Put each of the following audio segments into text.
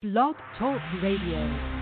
Blog Talk Radio.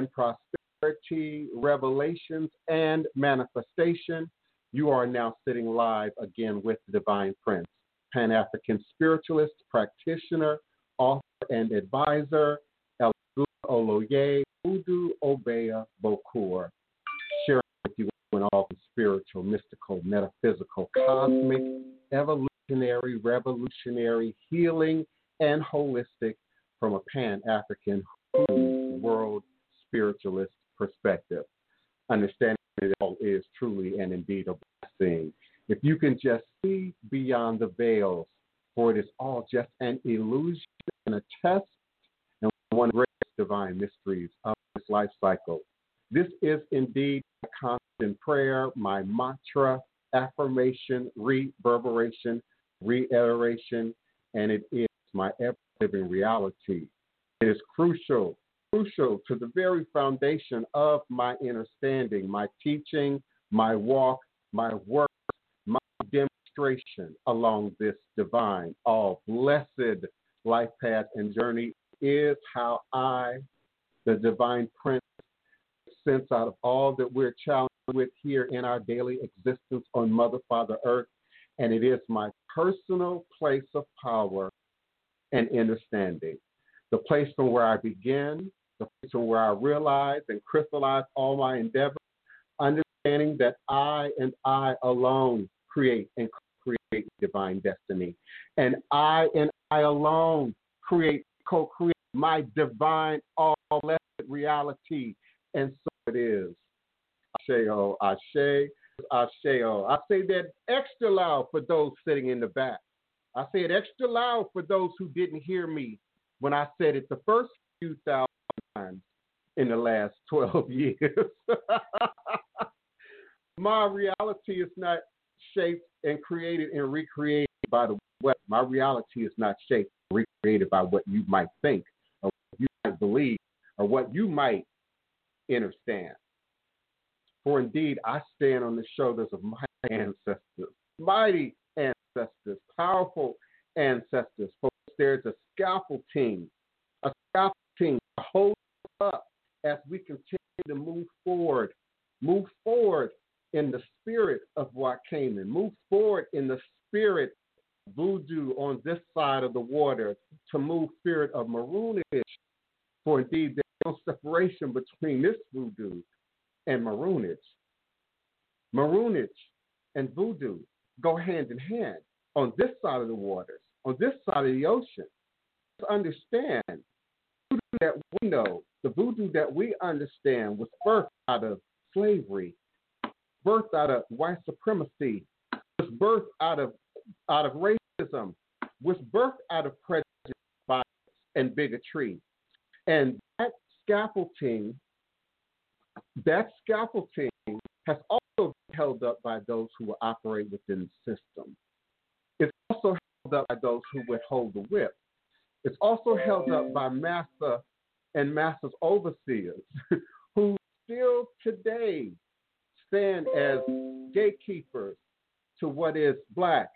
and prosperity, revelations, and manifestation. You are now sitting live again with the Divine Prince, Pan African spiritualist, practitioner, author, and advisor, Elagula Oloye Udu Obeya Bokur, sharing with you in all the spiritual, mystical, metaphysical, cosmic, evolutionary, revolutionary, healing, and holistic from a Pan African world spiritualist perspective. Understanding it all is truly and indeed a blessing. If you can just see beyond the veils, for it is all just an illusion and a test and one of the greatest divine mysteries of this life cycle. This is indeed a constant prayer, my mantra, affirmation, reverberation, reiteration, and it is my ever living reality. It is crucial, crucial to the very foundation of my understanding, my teaching, my walk, my work, my demonstration along this divine, all blessed life path and journey is how I, the divine prince, sense out of all that we're challenged with here in our daily existence on Mother, Father, Earth. And it is my personal place of power and understanding. The place from where I begin, the place where I realize and crystallize all my endeavors, understanding that I and I alone create and create divine destiny. And I and I alone create, co create my divine, all blessed reality. And so it is. Asheo, Ashe, oh, Asheo. Oh. I say that extra loud for those sitting in the back. I say it extra loud for those who didn't hear me when I said it the first few thousand times in the last 12 years. My reality is not shaped and created and recreated by the web. My reality is not shaped and recreated by what you might think or what you might believe or what you might understand. For indeed, I stand on the shoulders of my ancestors, mighty ancestors, powerful ancestors. For there's a scaffolding, a scaffolding hold up as we continue to move forward, move forward in the spirit of Wakaman, move forward in the spirit voodoo on this side of the water, to move spirit of maroonage. For indeed, there's no separation between this voodoo and maroonage. Maroonage and voodoo go hand in hand on this side of the waters, on this side of the ocean. To understand, that we know, the voodoo that we understand was birthed out of slavery, birthed out of white supremacy, was birthed out of out of racism, was birthed out of prejudice, bias, and bigotry. And that scaffolding, that scaffolding has also been held up by those who operate within the system. It's also held up by those who withhold the whip. It's also held up by master and master's overseers who still today stand as gatekeepers to what is black,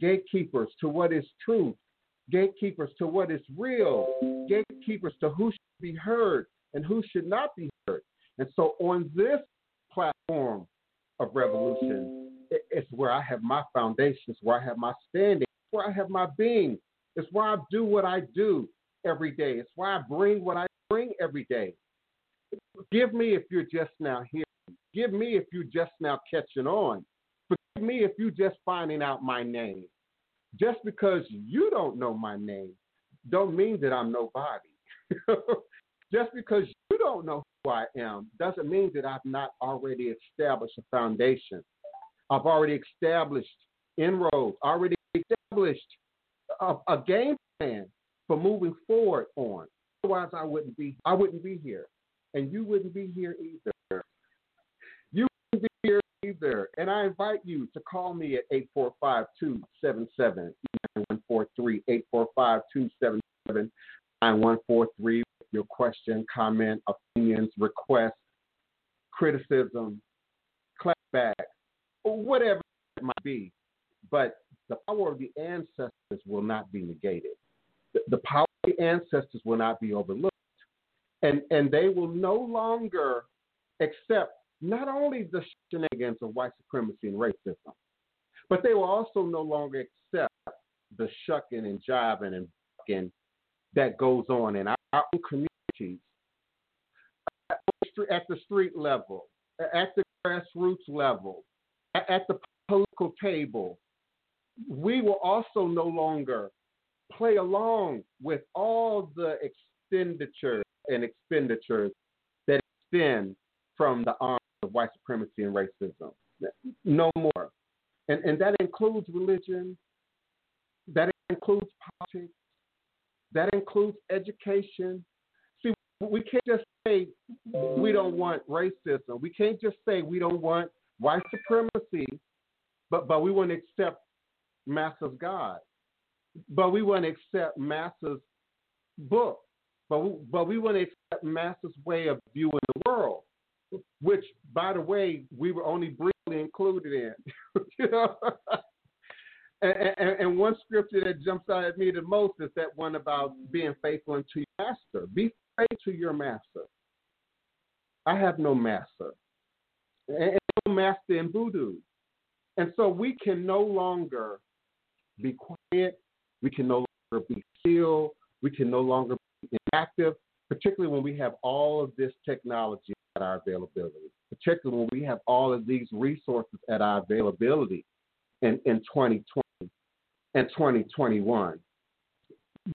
gatekeepers to what is truth, gatekeepers to what is real, gatekeepers to who should be heard and who should not be heard. And so on this platform of revolution, it's where I have my foundations, where I have my standing, where I have my being, it's why I do what I do every day, it's why I bring what I bring every day. Give me if you're just now here. Give me if you're just now catching on. Forgive me if you're just finding out my name. Just because you don't know my name, don't mean that I'm nobody. just because you don't know who I am doesn't mean that I've not already established a foundation. I've already established inroads, already established a, a game plan for moving forward on. Otherwise, I wouldn't be. I wouldn't be here, and you wouldn't be here either. You wouldn't be here either. And I invite you to call me at 845-277-9143, 845-277-9143 your question, comment, opinions, requests, criticism, clapback, whatever it might be. But the power of the ancestors will not be negated. The, the power of the ancestors will not be overlooked. And, and they will no longer accept not only the shenanigans of white supremacy and racism, but they will also no longer accept the shucking and jiving and bucking that goes on in our own communities at the street level, at the grassroots level, at the political table, we will also no longer play along with all the expenditures and expenditures that extend from the arms of white supremacy and racism. No more. And, and that includes religion, that includes politics, that includes education. See, we can't just say we don't want racism. We can't just say we don't want white supremacy, but, but we want to accept Master's God. But we to accept Master's book. But we, but we to accept Master's way of viewing the world, which, by the way, we were only briefly included in. you know? and, and, and, one scripture that jumps out at me the most is that one about being faithful unto your master. Be faithful to your master. I have no master. And no master in voodoo. And so we can no longer be quiet. We can no longer be still. We can no longer be inactive, particularly when we have all of this technology at our availability, particularly when we have all of these resources at our availability in, in 2020 and 2021.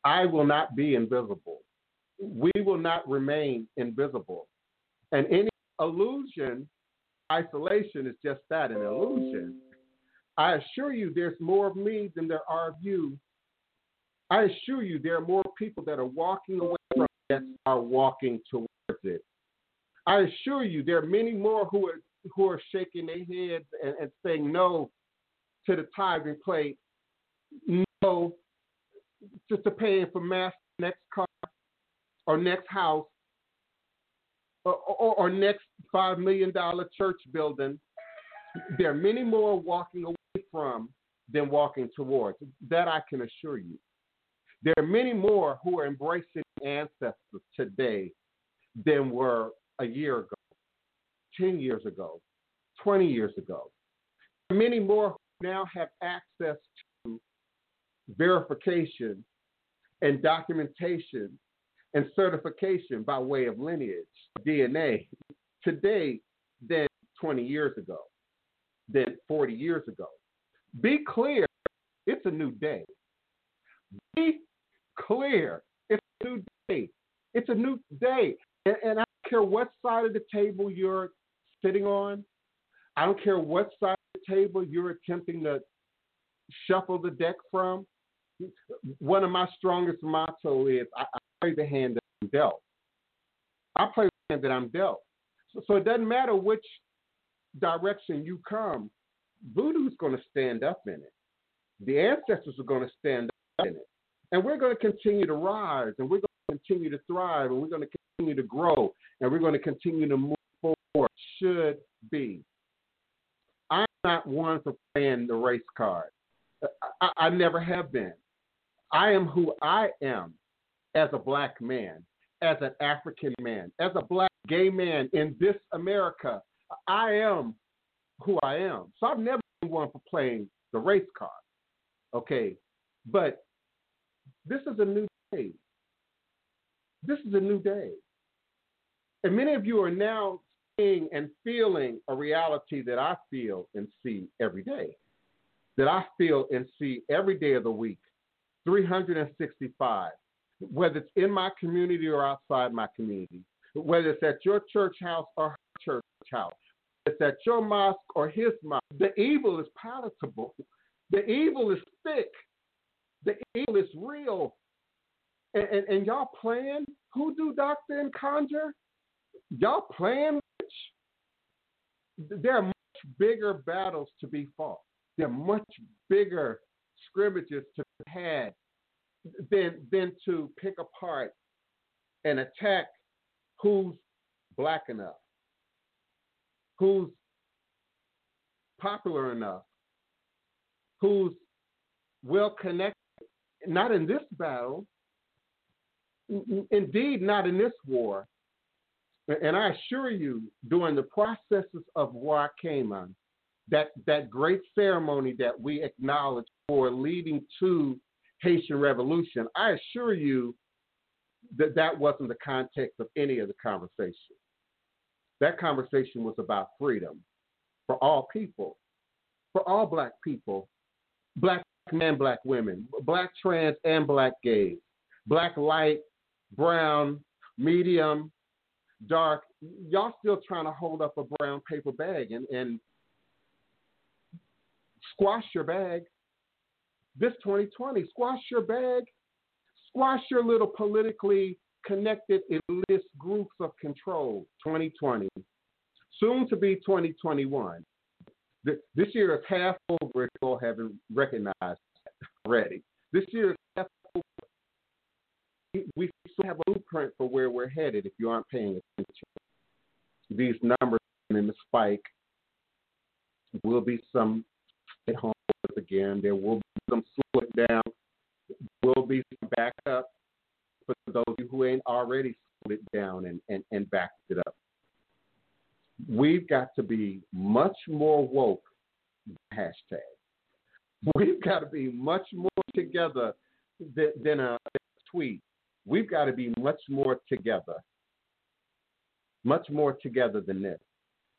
I will not be invisible. We will not remain invisible. And any illusion, isolation is just that an illusion. I assure you, there's more of me than there are of you. I assure you, there are more people that are walking away from it than are walking towards it. I assure you, there are many more who are who are shaking their heads and, and saying no to the tithing plate, no just to paying for mass next car or next house or, or, or next five million dollar church building. There are many more walking away from than walking towards. That I can assure you. There are many more who are embracing ancestors today than were a year ago, 10 years ago, 20 years ago. Many more now have access to verification and documentation and certification by way of lineage, DNA, today than 20 years ago, than 40 years ago. Be clear, it's a new day. Be clear, it's a new day. It's a new day. And, and I don't care what side of the table you're sitting on. I don't care what side of the table you're attempting to shuffle the deck from. One of my strongest motto is I, I play the hand that I'm dealt. I play the hand that I'm dealt. So, so it doesn't matter which direction you come, voodoo's going to stand up in it. The ancestors are going to stand up in it. And we're going to continue to rise and we're going to continue to thrive and we're going to continue to grow and we're going to continue to move forward. Should be. I'm not one for playing the race card. I, I never have been. I am who I am as a black man, as an African man, as a black gay man in this America. I am who I am. So I've never been one for playing the race card. Okay. But this is a new day. This is a new day. And many of you are now seeing and feeling a reality that I feel and see every day. That I feel and see every day of the week, 365, whether it's in my community or outside my community, whether it's at your church house or her church house, it's at your mosque or his mosque. The evil is palatable. The evil is thick. The evil is real. And, and, and y'all playing hoodoo doctor and conjure? Y'all playing There are much bigger battles to be fought. There are much bigger scrimmages to be had than, than to pick apart and attack who's black enough who's popular enough, who's well connected, not in this battle, indeed, not in this war. And I assure you, during the processes of War on, that, that great ceremony that we acknowledge for leading to Haitian Revolution, I assure you that that wasn't the context of any of the conversation. That conversation was about freedom for all people, for all black people, black men, black women, black trans and black gays, black light, brown, medium, dark. Y'all still trying to hold up a brown paper bag and, and squash your bag. This 2020, squash your bag, squash your little politically connected elitist groups of control. 2020, soon to be 2021. This year is half over if you all haven't recognized already. This year is half over. We still have a blueprint for where we're headed if you aren't paying attention. These numbers and the spike will be some at home again. There will be some slowing down. Will be some backup for those of you who ain't already slowed it down and, and, and backed it up. We've got to be much more woke. Hashtag. We've got to be much more together than, than a tweet. We've got to be much more together. Much more together than this.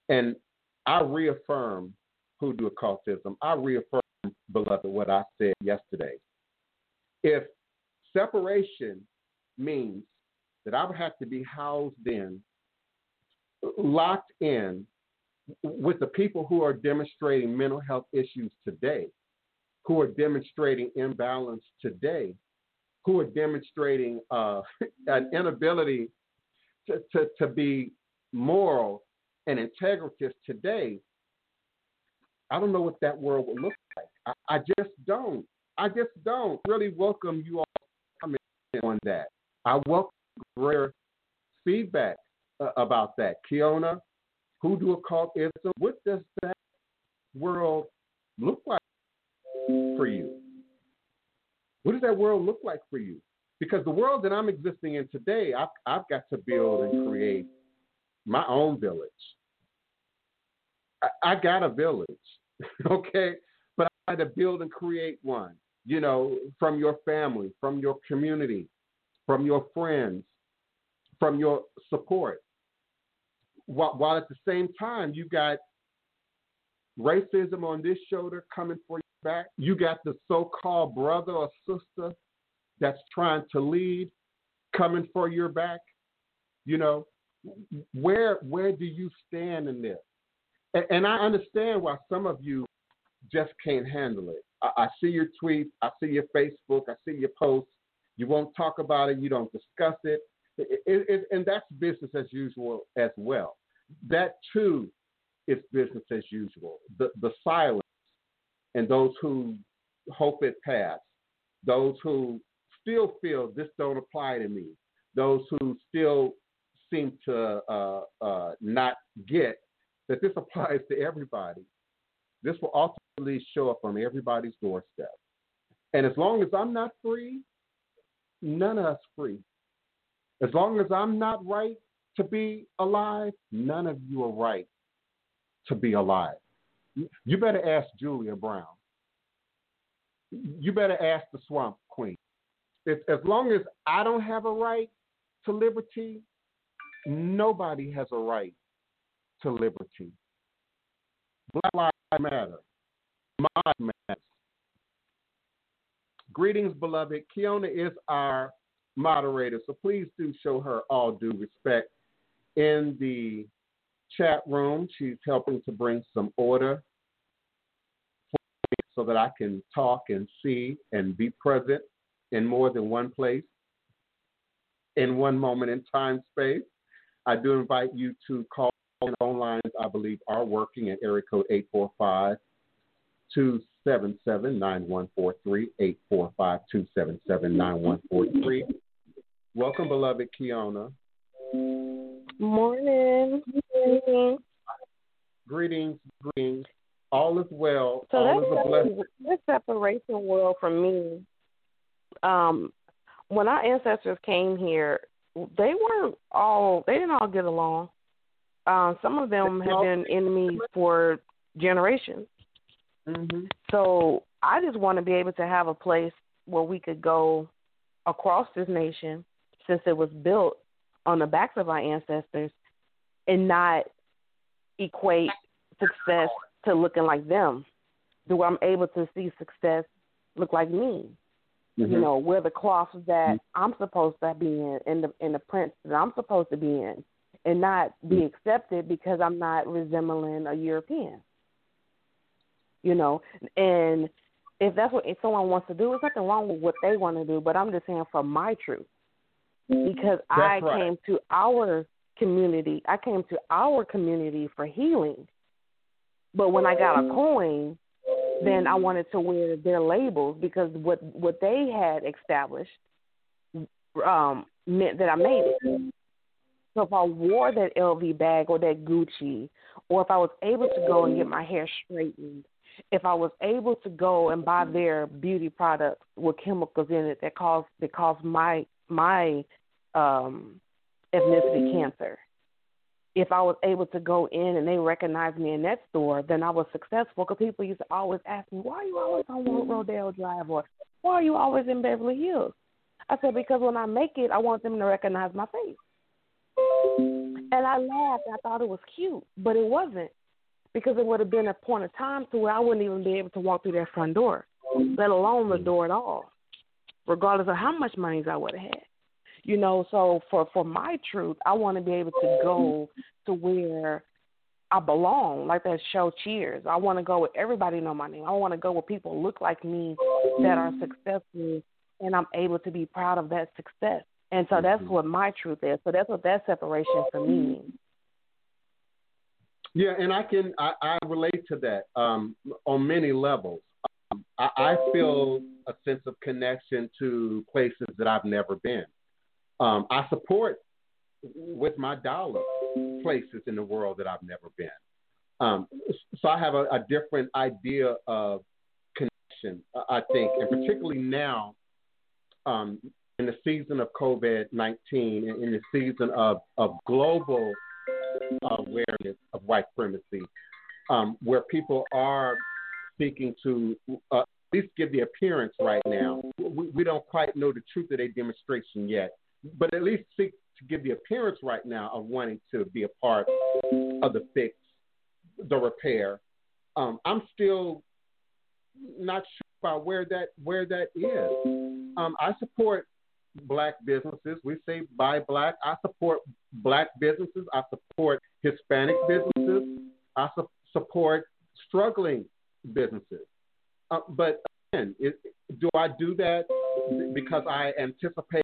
And I reaffirm hoodoo occultism. I reaffirm, beloved, what I said yesterday. If separation means that I would have to be housed in, locked in with the people who are demonstrating mental health issues today, who are demonstrating imbalance today, who are demonstrating uh, an inability to, to, to be moral and integritous today, I don't know what that world would look like. I, I just don't. I just don't really welcome you all on that. I welcome greater feedback uh, about that. Kiona, hoodoo occultism, what does that world look like for you? What does that world look like for you? Because the world that I'm existing in today, I've, I've got to build and create my own village. I, I got a village, okay? But I had to build and create one, you know, from your family, from your community, from your friends, from your support. While, while at the same time, you got racism on this shoulder coming for you back. You got the so called brother or sister that's trying to lead coming for your back. You know, where where do you stand in this? And, and I understand why some of you just can't handle it. I, I see your tweets, I see your Facebook, I see your posts. You won't talk about it, you don't discuss it. It, it, it, and that's business as usual as well. That too is business as usual. The, the silence and those who hope it pass, those who still feel this don't apply to me, those who still seem to uh, uh, not get that this applies to everybody. This will ultimately show up on everybody's doorstep. And as long as I'm not free, none of us free. As long as I'm not right to be alive, none of you are right to be alive. You better ask Julia Brown. You better ask the Swamp Queen. If, as long as I don't have a right to liberty, nobody has a right to liberty. Black Lives Matter. My matters. Greetings, beloved. Kiona is our moderator, so please do show her all due respect in the chat room. She's helping to bring some order so that I can talk and see and be present in more than one place in one moment in time space. I do invite you to call phone lines, I believe, are working at area code 845 277 9143. 845 277 9143. Welcome, beloved Kiona. Morning. Morning. Greetings, greetings. All is well. So All is a blessing. this separation world for me. Um, when our ancestors came here, they weren't all they didn't all get along. Uh, some of them have been enemies for generations. Mm-hmm. So I just want to be able to have a place where we could go across this nation, since it was built on the backs of our ancestors, and not equate success to looking like them? Do I'm able to see success look like me? Mm-hmm. You know, wear the cloth that I'm supposed to be in, and the and the prints that I'm supposed to be in, and not be accepted because I'm not resembling a European. You know, and if that's what if someone wants to do, there's nothing wrong with what they want to do. But I'm just saying for my truth, because I right. came to our community, I came to our community for healing. But when I got a coin, then I wanted to wear their labels because what what they had established um, meant that I made it. So if I wore that LV bag or that Gucci, or if I was able to go and get my hair straightened, if I was able to go and buy mm-hmm. their beauty products with chemicals in it that cause that cause my my um, ethnicity mm-hmm. cancer, if I was able to go in and they recognized me in that store, then I was successful. Because people used to always ask me, "Why are you always on mm-hmm. Rodeo Drive?" or "Why are you always in Beverly Hills?" I said, "Because when I make it, I want them to recognize my face." And I laughed. I thought it was cute, but it wasn't because it would have been a point of time to where I wouldn't even be able to walk through that front door, let alone the mm. door at all, regardless of how much money I would have had. You know, so for for my truth, I want to be able to go to where I belong, like that show Cheers. I want to go where everybody know my name. I want to go where people look like me that are successful, and I'm able to be proud of that success. And so that's mm-hmm. what my truth is. So that's what that separation for me means. Yeah, and I can I, I relate to that um, on many levels. Um, I, I feel a sense of connection to places that I've never been. Um, I support with my dollar places in the world that I've never been. Um, so I have a, a different idea of connection, I think, and particularly now um, in the season of COVID 19, in the season of, of global awareness of white supremacy, um, where people are seeking to uh, at least give the appearance right now. We, we don't quite know the truth of their demonstration yet, but at least seek to give the appearance right now of wanting to be a part of the fix, the repair. Um, I'm still not sure about where that where that is. Um, I support black businesses. We say buy black. I support black businesses. I support Hispanic businesses. I su- support struggling businesses. Uh, but again, it, do I do that because I anticipate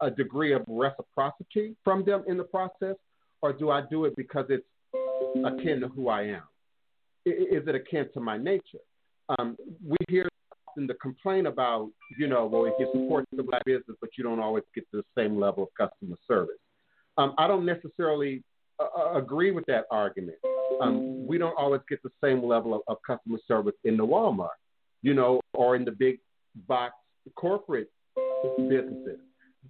a, degree of reciprocity from them in the process, or do I do it because it's akin to who I am? Is it akin to my nature? Um, we hear often the complaint about, you know, well, if you support the black business, but you don't always get the same level of customer service. Um, I don't necessarily uh, agree with that argument. Um, we don't always get the same level of, of customer service in the Walmart, you know, or in the big box corporate businesses.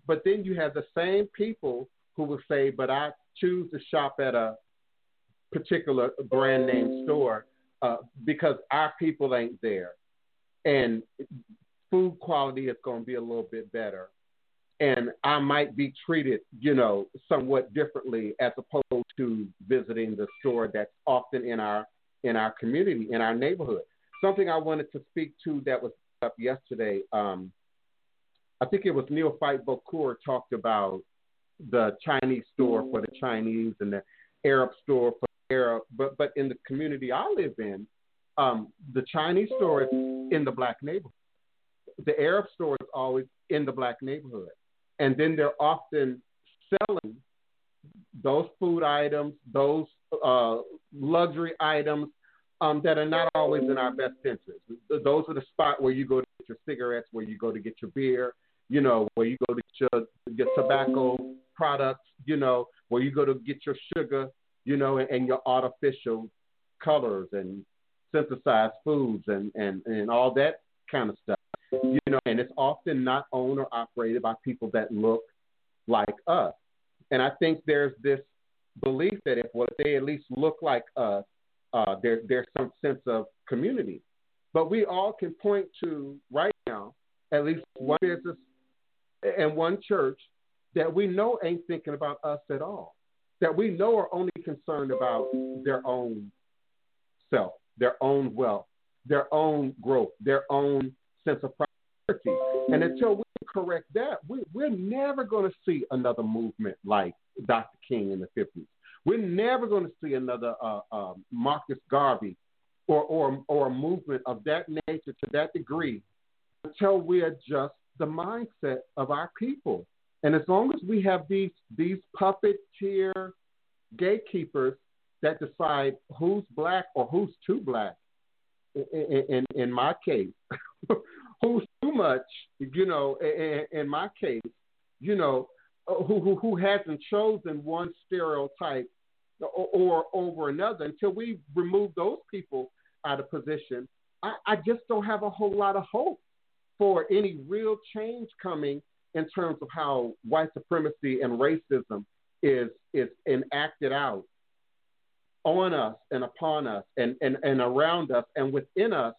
But then you have the same people who will say, but I choose to shop at a particular brand name store uh, because our people ain't there. And food quality is going to be a little bit better. And I might be treated, you know, somewhat differently as opposed to visiting the store that's often in our in our community, in our neighborhood. Something I wanted to speak to that was up yesterday. Um, I think it was Neophyte Bokur talked about the Chinese store for the Chinese and the Arab store for the Arab. But but in the community I live in, um, the Chinese store is in the black neighborhood. The Arab store is always in the black neighborhood. And then they're often selling those food items, those uh, luxury items um, that are not always in our best interest. Those are the spot where you go to get your cigarettes, where you go to get your beer, you know, where you go to get your, your tobacco products, you know, where you go to get your sugar, you know, and, and your artificial colors and synthesized foods and, and, and all that kind of stuff. You know, and it's often not owned or operated by people that look like us. And I think there's this belief that if well, they at least look like us, uh, there, there's some sense of community. But we all can point to right now at least one business and one church that we know ain't thinking about us at all. that we know are only concerned about their own self, their own wealth, their own growth, their own sense of prosperity. And until we correct that, we, we're never going to see another movement like Dr. King in the 50s. We're never going to see another uh, uh, Marcus Garvey or, or, or a movement of that nature to that degree until we adjust the mindset of our people. And as long as we have these these puppeteer gatekeepers that decide who's black or who's too black, in, in, in my case, who's too much, you know, in, in my case, you know, uh, who, who, who hasn't chosen one stereotype or, or over another until we remove those people out of position, I, I just don't have a whole lot of hope for any real change coming in terms of how white supremacy and racism is is enacted out on us and upon us and, and, and around us and within us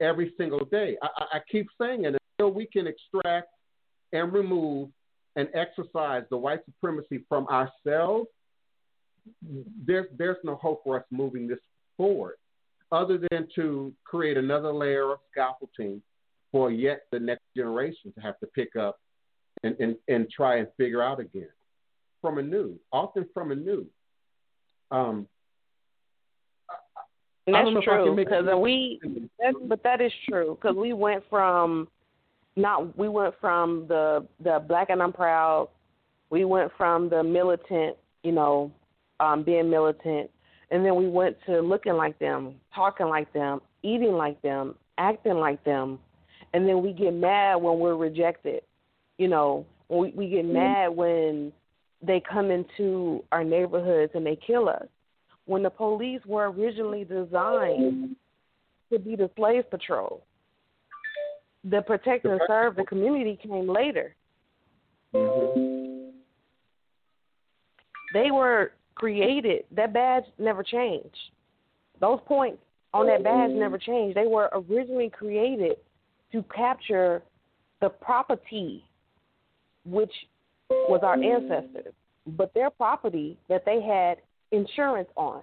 every single day. I, I keep saying it until we can extract and remove and exercise the white supremacy from ourselves, there's there's no hope for us moving this forward, other than to create another layer of scaffolding for yet the next generation to have to pick up and, and, and try and figure out again from anew, often from anew. Um, that's true because we, that, but that is true because we went from not we went from the the black and I'm proud, we went from the militant, you know, um, being militant, and then we went to looking like them, talking like them, eating like them, acting like them, and then we get mad when we're rejected. You know, we, we get mm-hmm. mad when they come into our neighborhoods and they kill us. When the police were originally designed to be the slave patrol, the protect and serve the community came later. Mm-hmm. They were created. That badge never changed. Those points on that badge never changed. They were originally created to capture the property, which was our ancestors, but their property that they had insurance on.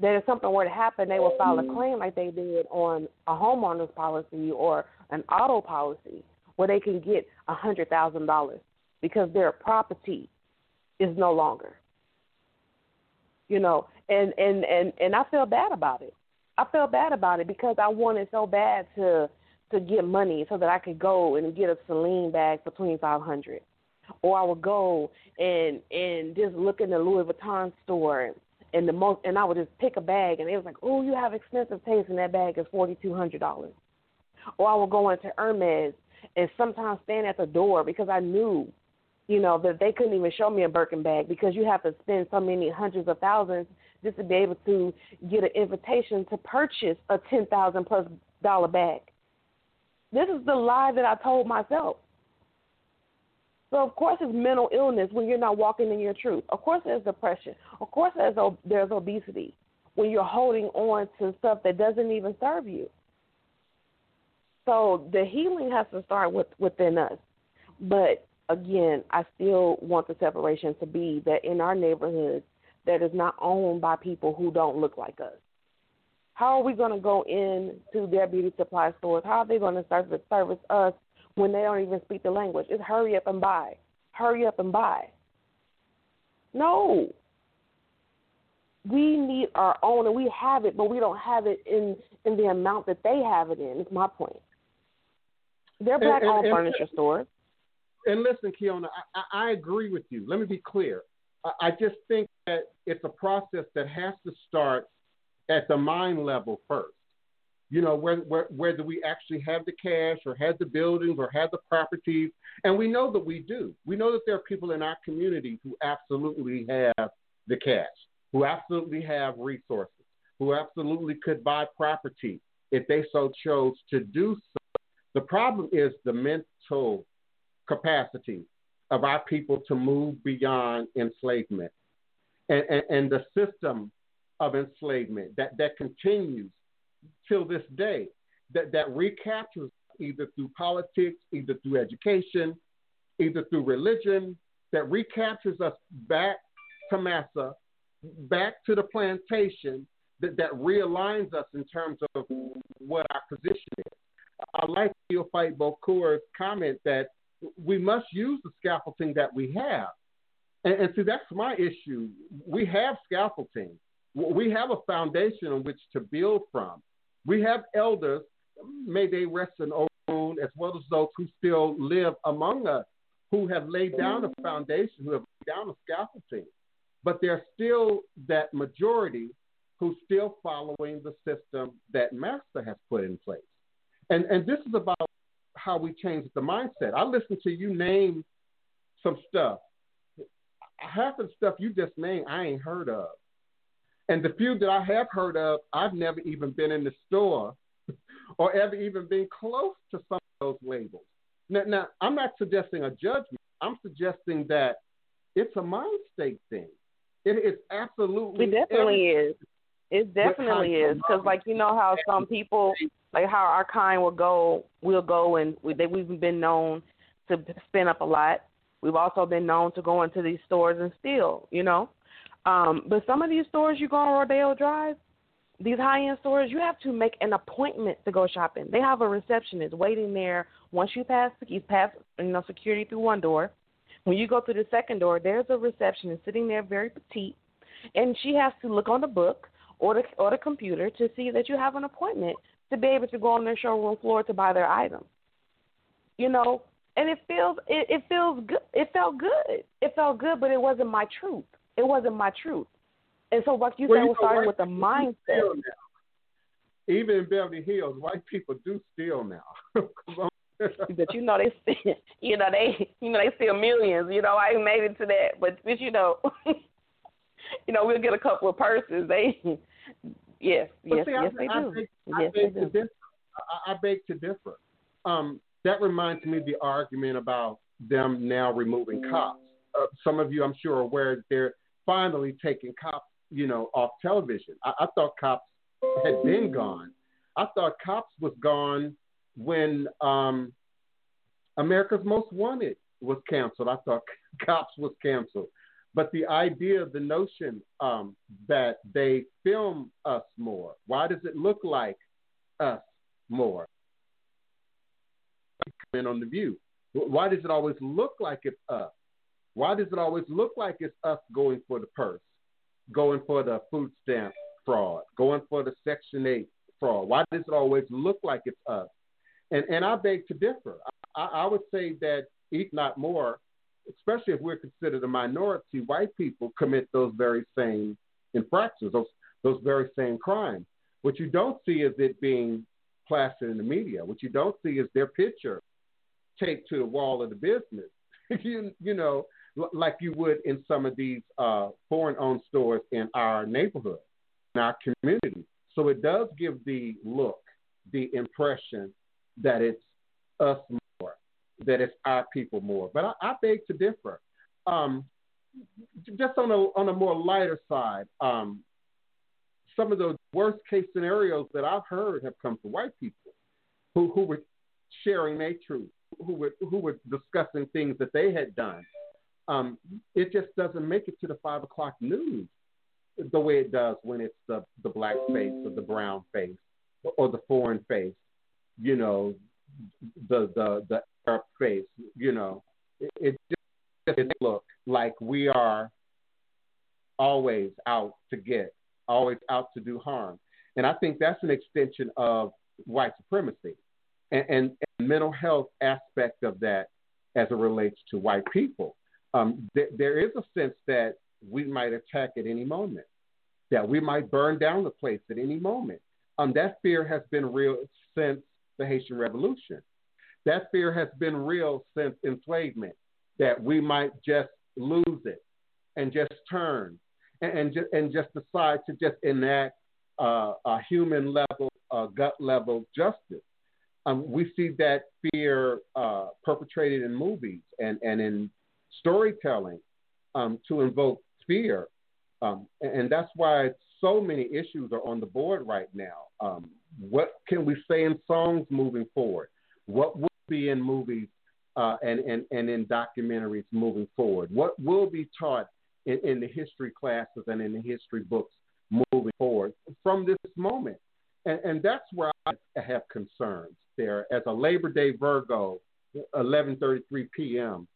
That if something were to happen, they would file a mm-hmm. claim like they did on a homeowner's policy or an auto policy, where they can get a hundred thousand dollars because their property is no longer. You know, and and and and I feel bad about it. I feel bad about it because I wanted so bad to to get money so that I could go and get a Celine bag for twenty five hundred, or I would go and and just look in the Louis Vuitton store and the most and I would just pick a bag and it was like, oh, you have expensive taste and that bag is forty two hundred dollars, or I would go into Hermes and sometimes stand at the door because I knew, you know, that they couldn't even show me a Birkin bag because you have to spend so many hundreds of thousands just to be able to get an invitation to purchase a ten thousand plus dollar bag. This is the lie that I told myself. So of course it's mental illness when you're not walking in your truth. Of course there's depression. Of course there's there's obesity when you're holding on to stuff that doesn't even serve you. So the healing has to start with within us. But again, I still want the separation to be that in our neighborhoods that is not owned by people who don't look like us. How are we going to go into their beauty supply stores? How are they going to service, service us when they don't even speak the language? It's hurry up and buy. Hurry up and buy. No. We need our own, and we have it, but we don't have it in in the amount that they have it in. Is my point. They're black-owned furniture stores. And listen, Kiona, I, I agree with you. Let me be clear. I, I just think that it's a process that has to start at the mind level first. You know, where, where, whether we actually have the cash or have the buildings or have the properties. And we know that we do. We know that there are people in our community who absolutely have the cash, who absolutely have resources, who absolutely could buy property if they so chose to do so. The problem is the mental capacity of our people to move beyond enslavement. And, and, and the system of enslavement that, that continues till this day, that, that recaptures either through politics, either through education, either through religion, that recaptures us back to massa, back to the plantation that, that realigns us in terms of what our position is. I like Fight Bokur's comment that we must use the scaffolding that we have. And, and see, that's my issue. We have scaffolding. We have a foundation on which to build from. We have elders, may they rest in own, as well as those who still live among us, who have laid down a foundation, who have laid down a scaffolding. But there's still that majority who's still following the system that Master has put in place. And, and this is about how we change the mindset. I listened to you name some stuff. Half of the stuff you just named, I ain't heard of. And the few that I have heard of, I've never even been in the store or ever even been close to some of those labels. Now, now I'm not suggesting a judgment. I'm suggesting that it's a mind state thing. It is absolutely. It definitely is. It definitely is because, like you know, how some people, like how our kind will go, we'll go and we, they, we've been known to spin up a lot. We've also been known to go into these stores and steal. You know, um, but some of these stores you go on Rodeo Drive, these high end stores, you have to make an appointment to go shopping. They have a receptionist waiting there once you pass you pass you know security through one door. When you go through the second door, there's a receptionist sitting there, very petite, and she has to look on the book or the or the computer to see that you have an appointment to be able to go on their showroom floor to buy their items. You know, and it feels it, it feels good. It felt good. It felt good, but it wasn't my truth. It wasn't my truth. And so, like you well, said, we're starting with the mindset. Even in Beverly Hills, white people do steal now. but you know they, steal, you know they, you know they steal millions. You know I ain't made it to that, but but you know, you know we'll get a couple of purses. They, yes, yes, see, yes, I, they I do. Beg, yes, I beg they to do. differ. I, I beg to differ. Um, that reminds me of the argument about them now removing cops. Uh, some of you, I'm sure, are aware that they're finally taking cops, you know, off television. I, I thought cops had been gone. I thought cops was gone when um, America's Most Wanted was canceled. I thought cops was canceled. But the idea, the notion um, that they film us more, why does it look like us more? Comment on the view. Why does it always look like it's us? Why does it always look like it's us going for the purse, going for the food stamp fraud, going for the Section 8 fraud? Why does it always look like it's us? And, and I beg to differ. I, I would say that eat not more, especially if we're considered a minority, white people commit those very same infractions, those, those very same crimes. What you don't see is it being plastered in the media. What you don't see is their picture taped to the wall of the business. you, you know, like you would in some of these uh, foreign-owned stores in our neighborhood, in our community. So it does give the look, the impression that it's us more, that it's our people more. But I, I beg to differ. Um, just on a on a more lighter side, um, some of the worst case scenarios that I've heard have come from white people who who were sharing their truth, who were who were discussing things that they had done um, it just doesn't make it to the five o'clock news the way it does when it's the, the black face or the brown face or the foreign face, you know, the the the Arab face, you know, it, it just it look like we are always out to get, always out to do harm, and I think that's an extension of white supremacy and, and, and mental health aspect of that as it relates to white people um, th- there is a sense that we might attack at any moment, that we might burn down the place at any moment. Um, that fear has been real since the Haitian Revolution. That fear has been real since enslavement, that we might just lose it and just turn and, and, just, and just decide to just enact uh, a human level, uh, gut level justice. Um, we see that fear uh, perpetrated in movies and, and in storytelling um, to invoke fear. Um, and that's why so many issues are on the board right now. Um, what can we say in songs moving forward? What will be in movies uh, and, and, and in documentaries moving forward? What will be taught in, in the history classes and in the history books moving forward from this moment. And, and that's where I have concerns there. As a Labor Day Virgo, 11:33 p.m.,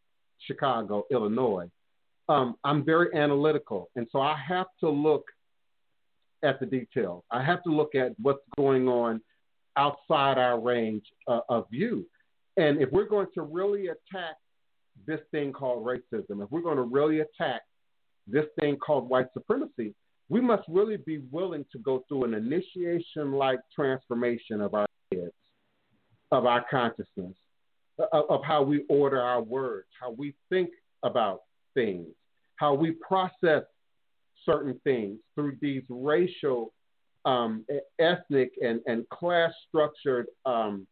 Chicago, Illinois. Um, I'm very analytical, and so I have to look at the details. I have to look at what's going on outside our range uh, of view. And if we're going to really attack this thing called racism, if we're going to really attack this thing called white supremacy, we must really be willing to go through an initiation like transformation of our heads, of our consciousness, of, how we order our words, how we think about things, how we process certain things through these racial, um, ethnic, and, and class structured um,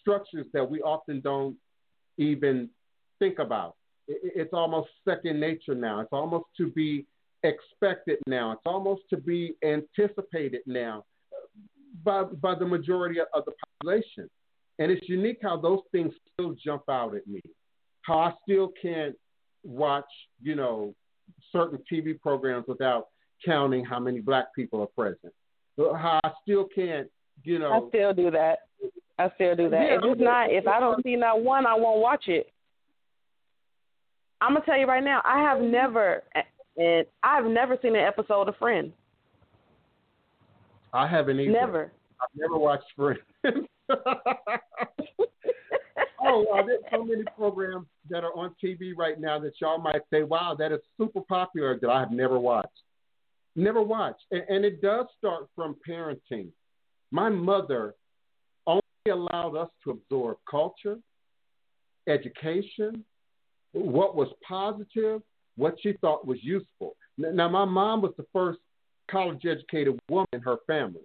structures that we often don't even think about. It's almost second nature now. It's almost to be expected now. It's almost to be anticipated now by, by the majority of the population. And it's unique how those things still jump out at me. How I still can't watch, you know, certain TV programs without counting how many black people are present. How I still can't, you know. I still do that. I still do that. Yeah, if it's not, if I don't see not one, I won't watch it. I'm gonna tell you right now, I have never, and I've never seen an episode of Friends. I haven't either. Never. I've never watched Friends. oh, uh, there's so many programs that are on TV right now that y'all might say, "Wow, that is super popular." That I have never watched. Never watched, and, and it does start from parenting. My mother only allowed us to absorb culture, education, what was positive, what she thought was useful. Now, my mom was the first college educated woman in her family.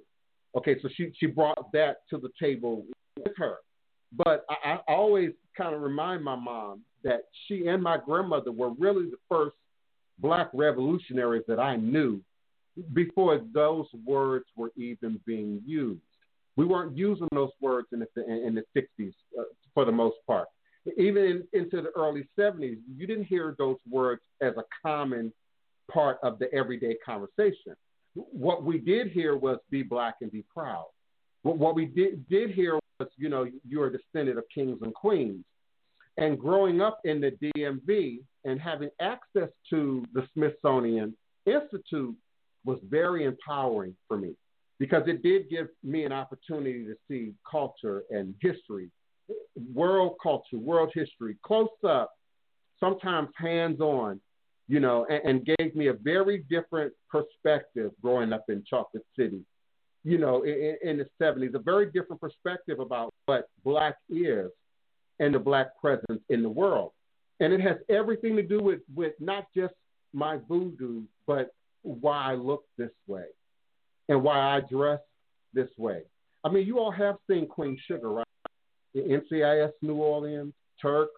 Okay, so she, she brought that to the table with her. But I, I always kind of remind my mom that she and my grandmother were really the first black revolutionaries that I knew before those words were even being used. We weren't using those words in the, in the 60s uh, for the most part. Even in, into the early 70s, you didn't hear those words as a common part of the everyday conversation. What we did here was be black and be proud. What we did, did hear was, you know, you're a descendant of kings and queens. And growing up in the DMV and having access to the Smithsonian Institute was very empowering for me because it did give me an opportunity to see culture and history, world culture, world history, close up, sometimes hands on, you know, and, and, gave me a very different perspective growing up in Chocolate City, you know, in, in the 70s, a very different perspective about what black is and the black presence in the world. And it has everything to do with, with not just my voodoo, but why I look this way and why I dress this way. I mean, you all have seen Queen Sugar, right? The NCIS New Orleans, Turks.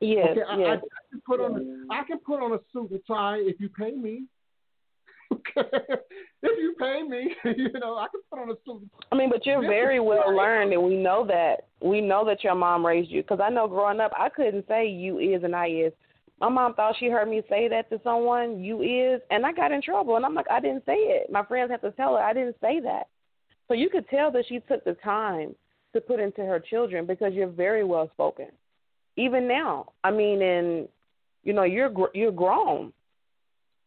Yes, okay, yes. I, I, can put on a, I can put on a suit and tie if you pay me. if you pay me, you know, I can put on a suit. I mean, but you're this very well learned, and we know that. We know that your mom raised you. Because I know growing up, I couldn't say you is and I is. My mom thought she heard me say that to someone, you is, and I got in trouble. And I'm like, I didn't say it. My friends have to tell her I didn't say that. So you could tell that she took the time to put into her children because you're very well spoken. Even now, I mean, and you know, you're you're grown.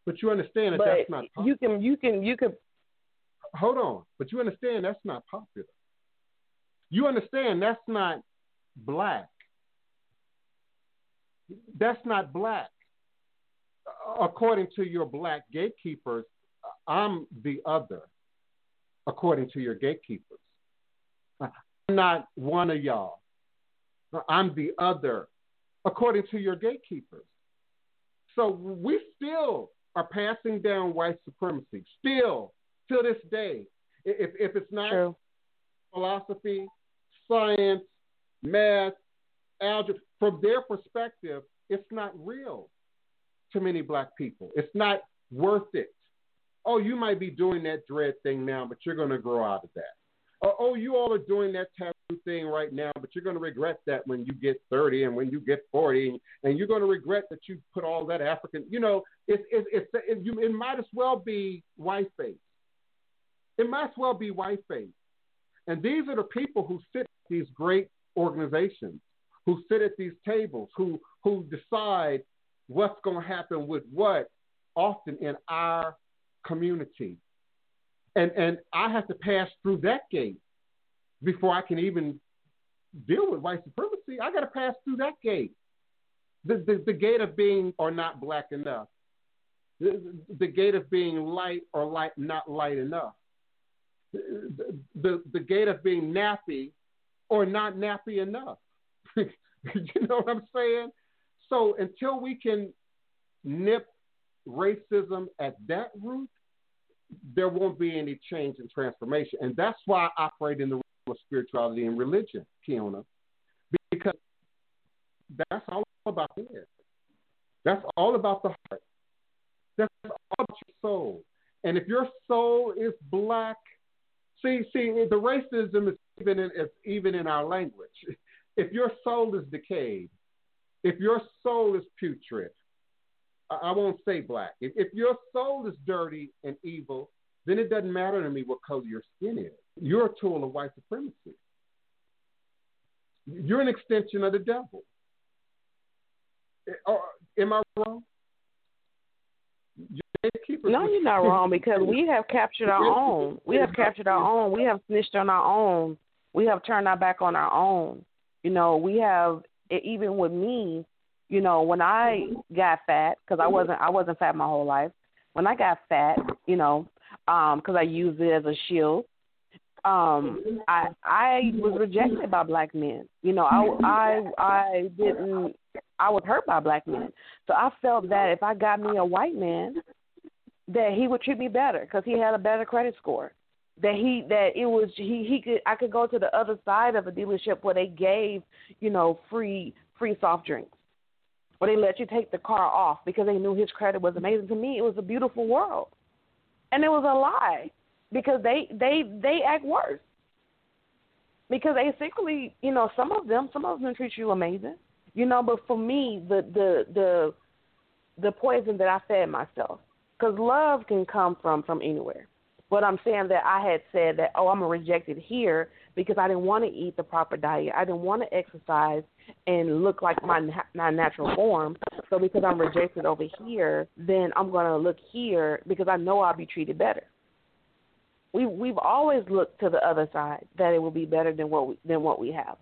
But you understand that but that's not popular. You can you can you could hold on, but you understand that's not popular. You understand that's not black. That's not black. According to your black gatekeepers, I'm the other. According to your gatekeepers, I'm not one of y'all. I'm the other. According to your gatekeepers. So we still are passing down white supremacy, still to this day. If, if it's not True. philosophy, science, math, algebra, from their perspective, it's not real to many black people. It's not worth it. Oh, you might be doing that dread thing now, but you're going to grow out of that. Oh, oh, you all are doing that taboo thing right now, but you're going to regret that when you get 30 and when you get 40, and, and you're going to regret that you put all that African. You know, it's it's it's it, you, it might as well be white face. It might as well be white face. And these are the people who sit at these great organizations, who sit at these tables, who who decide what's going to happen with what, often in our community and and I have to pass through that gate before I can even deal with white supremacy. I got to pass through that gate, the, the the gate of being or not black enough, the, the gate of being light or light not light enough, the the, the gate of being nappy or not nappy enough. you know what I'm saying? So until we can nip racism at that root, there won't be any change and transformation. And that's why I operate in the realm of spirituality and religion, Kiona, because that's all about it. That's all about the heart. That's all about your soul. And if your soul is black, see, see, the racism is even in, is even in our language. If your soul is decayed, if your soul is putrid, I won't say black. If, if your soul is dirty and evil, then it doesn't matter to me what color your skin is. You're a tool of white supremacy. You're an extension of the devil. Or, am I wrong? No, you're not wrong because we have captured our own. We have captured our own. We have snitched on our own. We have turned our back on our own. You know, we have even with me you know, when I got fat, because I wasn't I wasn't fat my whole life. When I got fat, you know, um, because I used it as a shield. Um, I I was rejected by black men. You know, I I I didn't. I was hurt by black men, so I felt that if I got me a white man, that he would treat me better because he had a better credit score. That he that it was he he could I could go to the other side of a dealership where they gave you know free free soft drinks or they let you take the car off because they knew his credit was amazing. To me, it was a beautiful world, and it was a lie because they they they act worse. Because basically, you know, some of them, some of them treat you amazing, you know. But for me, the the the the poison that I fed myself, because love can come from from anywhere. But I'm saying that I had said that, oh, I'm rejected here because I didn't want to eat the proper diet. I didn't want to exercise and look like my my natural form. So because I'm rejected over here, then I'm going to look here because I know I'll be treated better. We we've always looked to the other side that it will be better than what we, than what we have.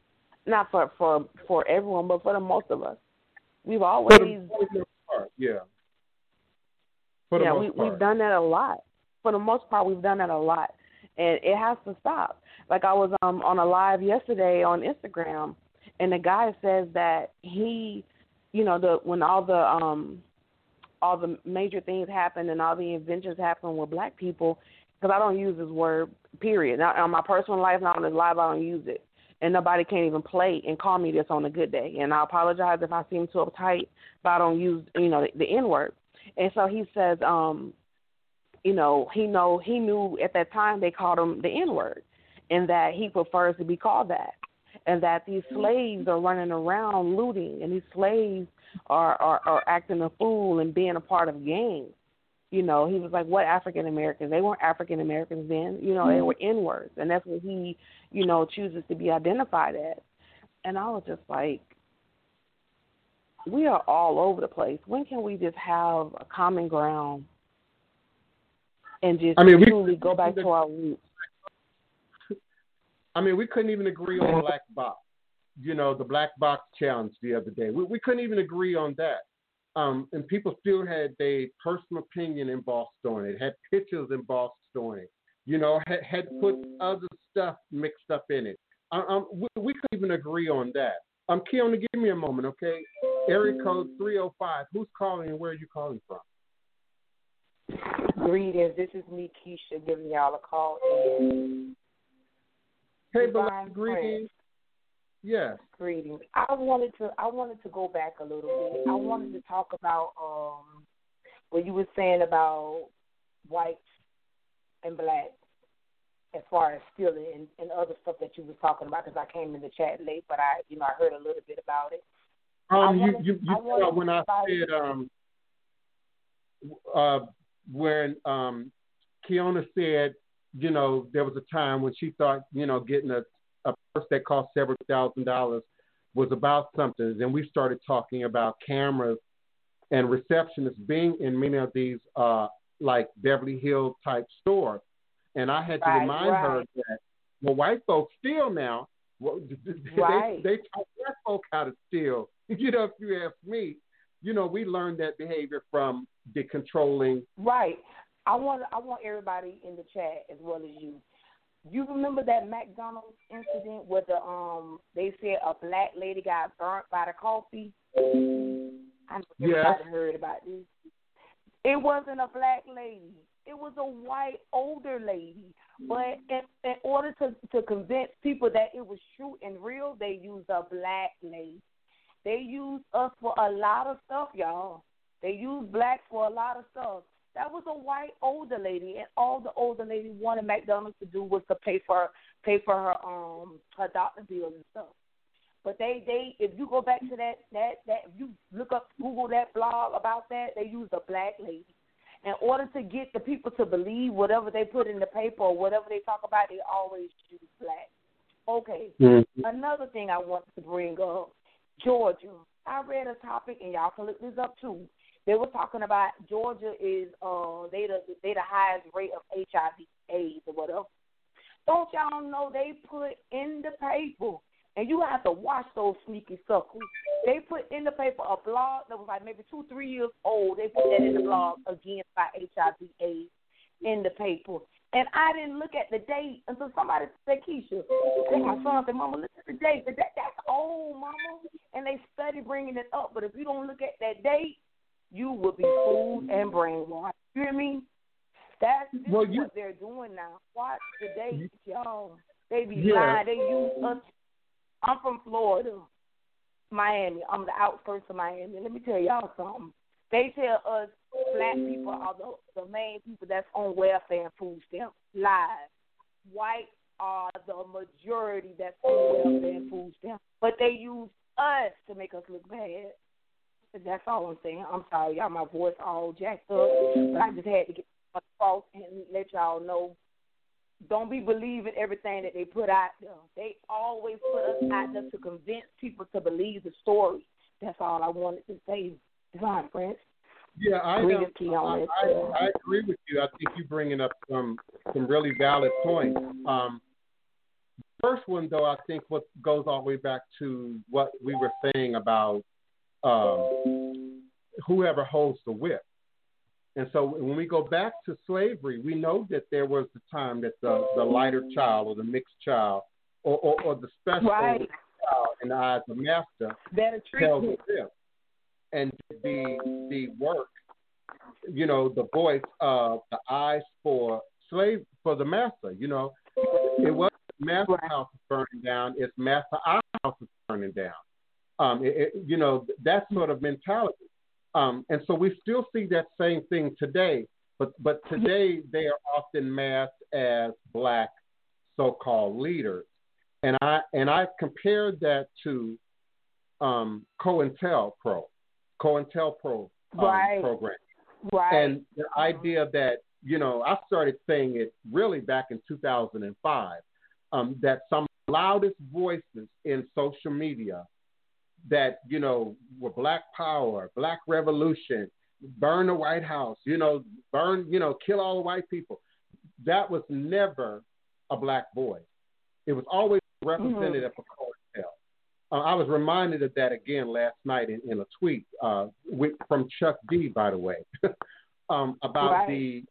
Not for for for everyone, but for the most of us. We've always yeah. yeah, we, part. we've done that a lot for the most part, we've done that a lot, and it has to stop. Like I was um on a live yesterday on Instagram, and the guy says that he, you know, the when all the um all the major things happen and all the inventions happen with black people, because I don't use this word. Period. Now, on my personal life, not on the live, I don't use it and nobody can't even play and call me this on a good day. And I apologize if I seem too uptight, but I don't use you know the, the N word. And so he says, um, you know, he know he knew at that time they called him the N word, and that he prefers to be called that, and that these mm-hmm. slaves are running around looting, and these slaves are are, are acting a fool and being a part of gangs. You know, he was like, "What African Americans? They weren't African Americans then. You know, they mm-hmm. were N words, and that's what he, you know, chooses to be identified as." And I was just like, we are all over the place. When can we just have a common ground and just I mean, truly we, go back to our roots. I mean, we couldn't even agree on black box. You know, the black box challenge the other day. We, we couldn't even agree on that. Um, and people still had their personal opinion embossed on it, had pictures embossed on it. You know, had, had put other stuff mixed up in it. Um, we, we couldn't even agree on that. Um, Kiona, give me a moment, okay? Area code 305. Who's calling and where are you calling from? Greetings. This is me, Keisha, giving y'all a call. And hey, beloved, greetings. Yes. Greetings. I wanted to I wanted to go back a little bit. I wanted to talk about um what you were saying about whites and blacks as far as stealing and, and other stuff that you were talking about because I came in the chat late, but I you know I heard a little bit about it. Um, you wanted- you you I when I said um uh when um Kiona said, you know, there was a time when she thought, you know, getting a a purse that cost several thousand dollars was about something. And we started talking about cameras and receptionists being in many of these uh like Beverly Hills type stores. And I had to Right, remind her that well white folks steal now. Well, Right. they, they taught black folk how to steal. You know, if you ask me, you know, we learned that behavior from the controlling. Right. I want I want everybody in the chat as well as you. You remember that McDonald's incident where the um they said a black lady got burnt by the coffee? I know Yes. everybody heard about this. It wasn't a black lady. It was a white older lady. But in, in order to to convince people that it was true and real, they used a black lady. They used us for a lot of stuff, y'all. They used blacks for a lot of stuff. That was a white older lady, and all the older lady wanted McDonald's to do was to pay for pay for her um her doctor bills and stuff. But they they if you go back to that that that if you look up Google that blog about that, they used a black lady. In order to get the people to believe whatever they put in the paper or whatever they talk about, they always choose black. Okay. Another thing I wanted to bring up, Georgia. I read a topic and y'all can look this up too. They were talking about Georgia is uh they the they the highest rate of HIV AIDS or whatever. Don't y'all know they put in the paper and you have to watch those sneaky suckers. They put in the paper a blog that was like maybe two, three years old. They put that in the blog against by HIV AIDS in the paper. And I didn't look at the date until somebody said, Keisha, I my son said, Mama, look at the date. The date that's old, Mama. And they study bringing it up. But if you don't look at that date, you will be fooled and brainwashed. You hear me? That's Well, you- what they're doing now. Watch the dates, y'all. They be Yeah. lying. They use us. I'm from Florida, Miami. I'm the outskirts of Miami. Let me tell y'all something. They tell us black people are the, the main people that's on welfare and food stamps. Lies. White are the majority that's on welfare and food stamps. But they use us to make us look bad. That's all I'm saying. I'm sorry, y'all. My voice all jacked up, but I just had to get across and let y'all know. Don't be believing everything that they put out there. They always put us out there to convince people to believe the story. That's all I wanted to say, Divine Prince. Yeah, I, um, with you on I, I, I agree with you. I think you're bringing up some some really valid points. Um, first one, though, I think what goes all the way back to what we were saying about um, whoever holds the whip. And so when we go back to slavery, we know that there was the time that the, the lighter child or the mixed child or, or, or the special Right. child in the eyes of the master held the whip and the the work, you know, the voice of the eyes for slave for the master. You know, it wasn't master house is burning down; it's master eye house is burning down. Um, it, it, you know, that sort of mentality. Um, and so we still see that same thing today, but but today they are often masked as black so-called leaders, and I and I compared that to um, COINTELPRO, COINTELPRO um, Right. program, Right. and the idea that you know I started saying it really back in 2005, um, that some loudest voices in social media that you know were Black Power, Black Revolution, burn the White House, you know, burn, you know, kill all the white people. That was never a black voice. It was always representative of COINTEL. Uh, I was reminded of that again last night in, in a tweet uh, with, from Chuck D, by the way, um, about Right. the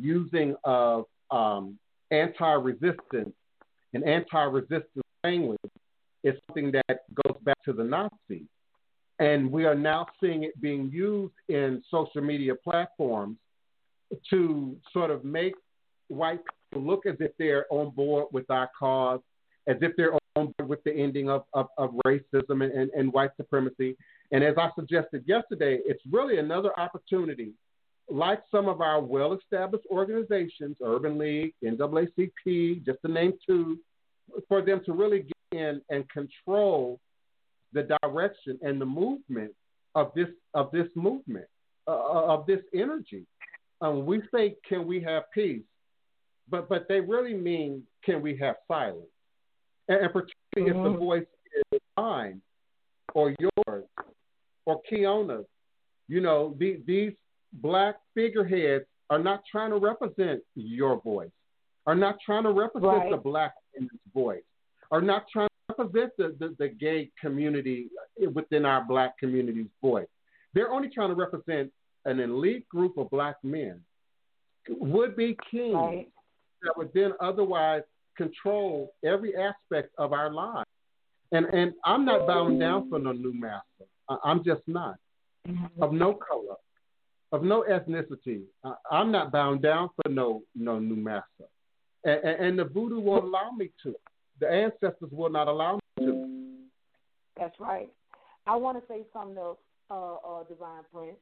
using of um, anti-resistance and anti-resistance language is something that goes back to the Nazis. And we are now seeing it being used in social media platforms to sort of make white people look as if they're on board with our cause, as if they're on board with the ending of, of, of racism and, and, and white supremacy. And as I suggested yesterday, it's really another opportunity like some of our well established organizations, Urban League, NAACP, just to name two, for them to really in and control the direction and the movement of this of this movement uh, of this energy. Um, we say, can we have peace? But but they really mean, can we have silence? And, and particularly mm-hmm. if the mm-hmm. voice is mine or yours or Kiona's, you know, the, these black figureheads are not trying to represent your voice, are not trying to represent right. the black woman's voice, are not trying to represent the, the, the gay community within our black community's voice. They're only trying to represent an elite group of black men, would be kings right. that would then otherwise control every aspect of our lives. And and I'm not bound down for no new master. I'm just not. Mm-hmm. Of no color, of no ethnicity. I'm not bound down for no no new master. And, and, and the voodoo won't allow me to. The ancestors will not allow me to. That's right. I want to say something else, uh, uh, Divine Prince.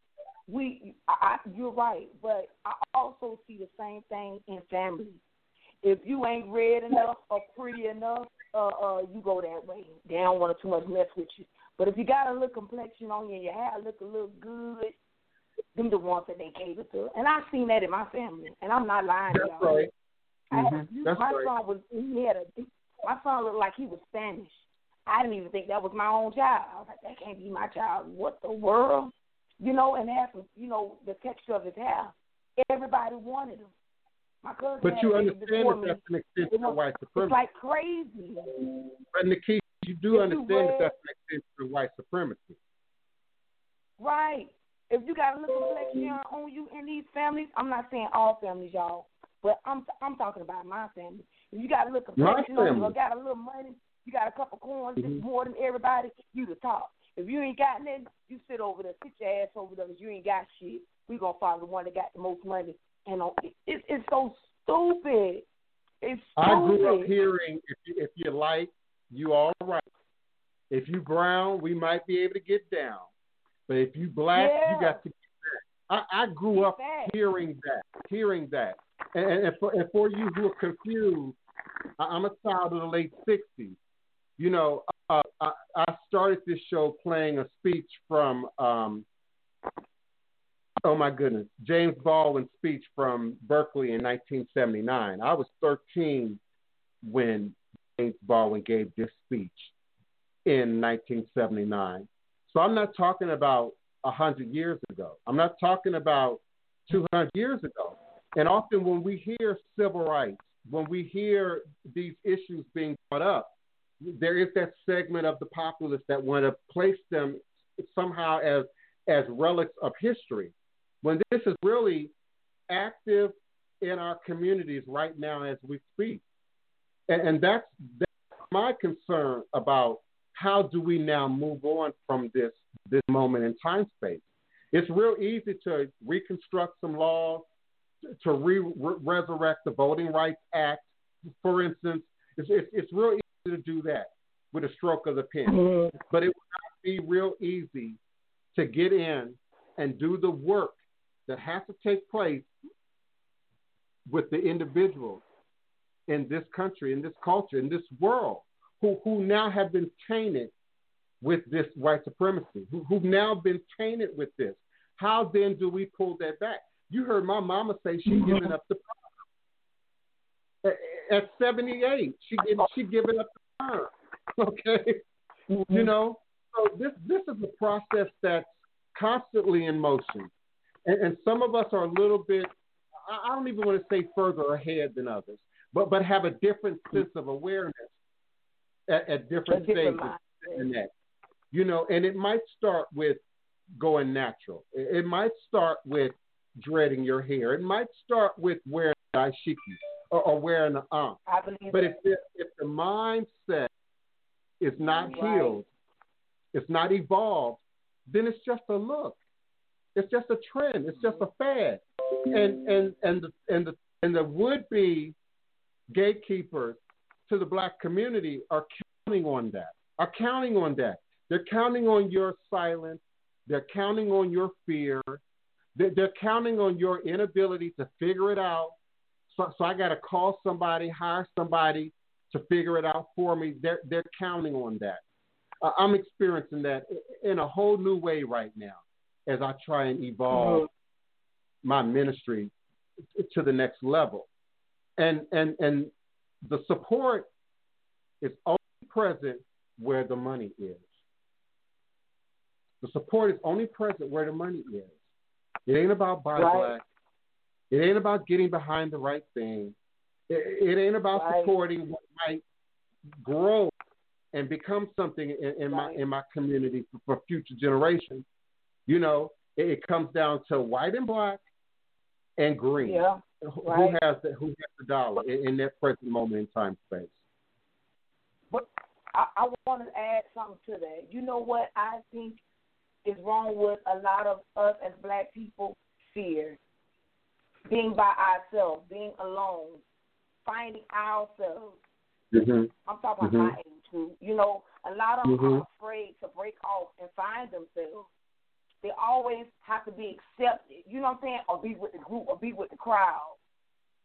We, I, you're right, but I also see the same thing in families. If you ain't red enough or pretty enough, uh, uh, you go that way. They don't want to too much mess with you. But if you got a little complexion on you and your hair look a little good, them the ones that they gave it to. And I've seen that in my family, and I'm not lying. That's y'all. right. Mm-hmm. That's my right. son was he had a my son looked like he was Spanish. I didn't even think that was my own child. I was like, that can't be my child. What the world? You know, and after you know the texture of his hair, everybody wanted him. My cousin but you understand that that's an extension of white supremacy. It's like crazy. But Nikki, you do understand that that's an extension of white supremacy. Right. If you got a little complexion on you in these families, I'm not saying all families, y'all, but I'm I'm talking about my family. You got a little complexion on you got a little money, you got a couple coins, mm-hmm. more than everybody, you the top. If you ain't got nothing, you sit over there, sit your ass over there because you ain't got shit. We gonna follow the one that got the most money. And it, it, it's so stupid. It's stupid. I grew up hearing if you, if you like, you all right. If you brown, we might be able to get down. But if you black, yeah. you got to get back. I, I grew up hearing that, hearing that. And, and, for, and for you who are confused, I'm a child of the late 60s. You know, uh, I, I started this show playing a speech from, um, oh my goodness, James Baldwin's speech from Berkeley in 1979. I was 13 when James Baldwin gave this speech in 1979. So I'm not talking about 100 years ago. I'm not talking about 200 years ago. And often when we hear civil rights, when we hear these issues being brought up, there is that segment of the populace that want to place them somehow as as relics of history, when this is really active in our communities right now as we speak. And, and that's, that's my concern about how do we now move on from this this moment in time space. It's real easy to reconstruct some laws, to re- resurrect the Voting Rights Act, for instance. It's, it's, it's real easy to do that with a stroke of the pen. Mm-hmm. But it would not be real easy to get in and do the work that has to take place with the individuals in this country, in this culture, in this world, who, who now have been tainted with this white supremacy, who, who've now been tainted with this. How then do we pull that back? You heard my mama say she's mm-hmm. giving up the power. At 78, she giving she giving up the power. Okay, mm-hmm. you know. So this this is a process that's constantly in motion, and, and some of us are a little bit. I don't even want to say further ahead than others, but but have a different sense of awareness at, at different stages in that. You know, and it might start with going natural. It, it might start with dreading your hair. It might start with wearing dashiki or, or wearing an arm. Um. But if the, if the mindset is not right. healed, it's not evolved, then it's just a look. It's just a trend. It's just a fad. And and and the and the and the would be gatekeepers to the black community are counting on that. Are counting on that. They're counting on your silence. They're counting on your fear. They're, counting on your inability to figure it out. So, so I got to call somebody, hire somebody to figure it out for me. They're they're counting on that. Uh, I'm experiencing that in a whole new way right now as I try and evolve mm-hmm. my ministry to the next level. And and and the support is only present where the money is. The support is only present where the money is. It ain't about buy right. black. It ain't about getting behind the right thing. It, it ain't about right. supporting what might grow and become something in, in right. my in my community for, for future generations. You know, it, it, comes down to white and black and green. Yeah. Who has the who has the dollar in, in that present moment in time space? But I, I want to add something to that. You know what I think is wrong with a lot of us as black people? Fear. Being by ourselves, being alone, finding ourselves. Mm-hmm. I'm talking mm-hmm. about my age group. You know, a lot of them mm-hmm. are afraid to break off and find themselves. They always have to be accepted. You know what I'm saying? Or be with the group or be with the crowd.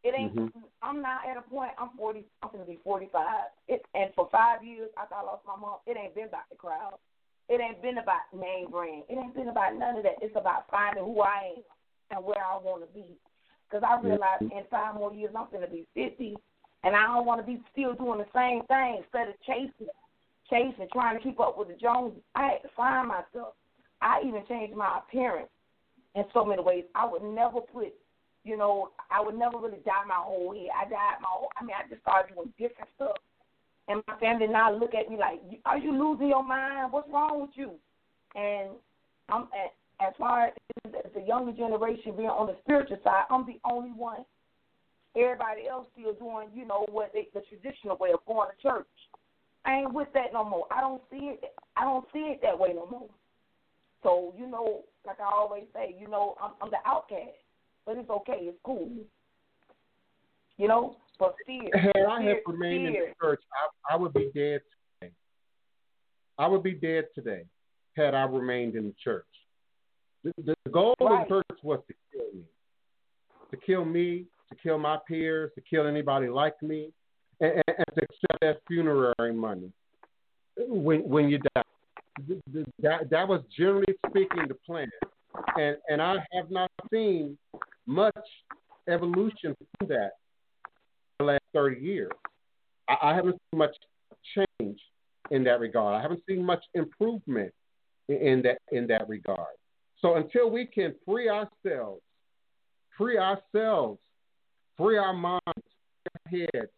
It ain't. Mm-hmm. I'm not at a point. I'm 40. I'm gonna be 45. It, and for five years after I lost my mom, it ain't been about the crowd. It ain't been about name brand. It ain't been about none of that. It's about finding who I am and where I want to be. Because I realize in five more years I'm going to be 50, and I don't want to be still doing the same thing instead of chasing, chasing, trying to keep up with the Joneses. I had to find myself. I even changed my appearance in so many ways. I would never put, you know, I would never really dye my whole head. I dyed my whole. I mean, I just started doing different stuff and my family now look at me like, "Are you losing your mind? What's wrong with you?" And I'm as far as the younger generation being on the spiritual side, I'm the only one. Everybody else still doing, you know, what they, the traditional way of going to church. I ain't with that no more. I don't see it. I don't see it that way no more. So you know, like I always say, you know, I'm, I'm the outcast, but it's okay. It's cool. You know, but fear. Had I had remained in the church, I, I would be dead today. I would be dead today had I remained in the church. The, the goal right. of the church was to kill me, to kill me, to kill my peers, to kill anybody like me, and, and, and to accept that funerary money when when you die. That that was generally speaking the plan, and and I have not seen much evolution from that the last 30 years. I, I haven't seen much change in that regard. I haven't seen much improvement in, in that in that regard. So until we can free ourselves, free ourselves, free our minds, free our heads.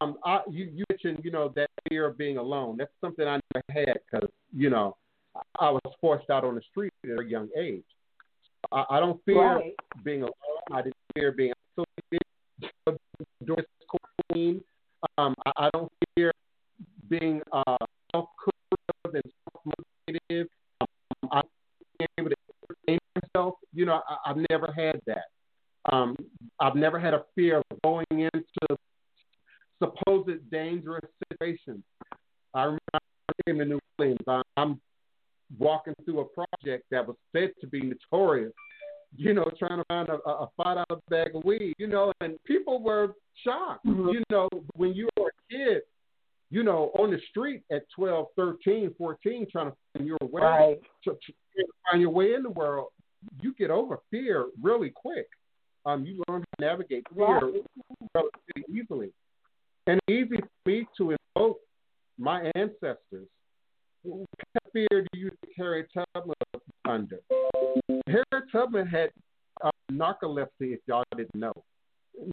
Um, I, you, you mentioned, you know, that fear of being alone. That's something I never had because, you know, I was forced out on the street at a young age. I, I don't fear right. being alone. I didn't fear being isolated during quarantine. Um, I, I don't fear being uh, self-critical and self-motivated. Um, I'm able to entertain myself. You know, I, I've never had that. Um, I've never had a fear of going into supposed dangerous situations. I remember New Orleans. I'm walking through a project that was said to be notorious you know, trying to find a, a five dollar bag of weed, you know, and people were shocked. Mm-hmm. You know, when you were a kid, you know, on the street at 12, 13, 14, trying to find your way, right. to, to find your way in the world, you get over fear really quick. Um, you learn to navigate fear right. relatively easily, and easy for me to invoke my ancestors. What kind of fear do you think Harriet Tubman under? Harriet Tubman had uh, narcolepsy, if y'all didn't know.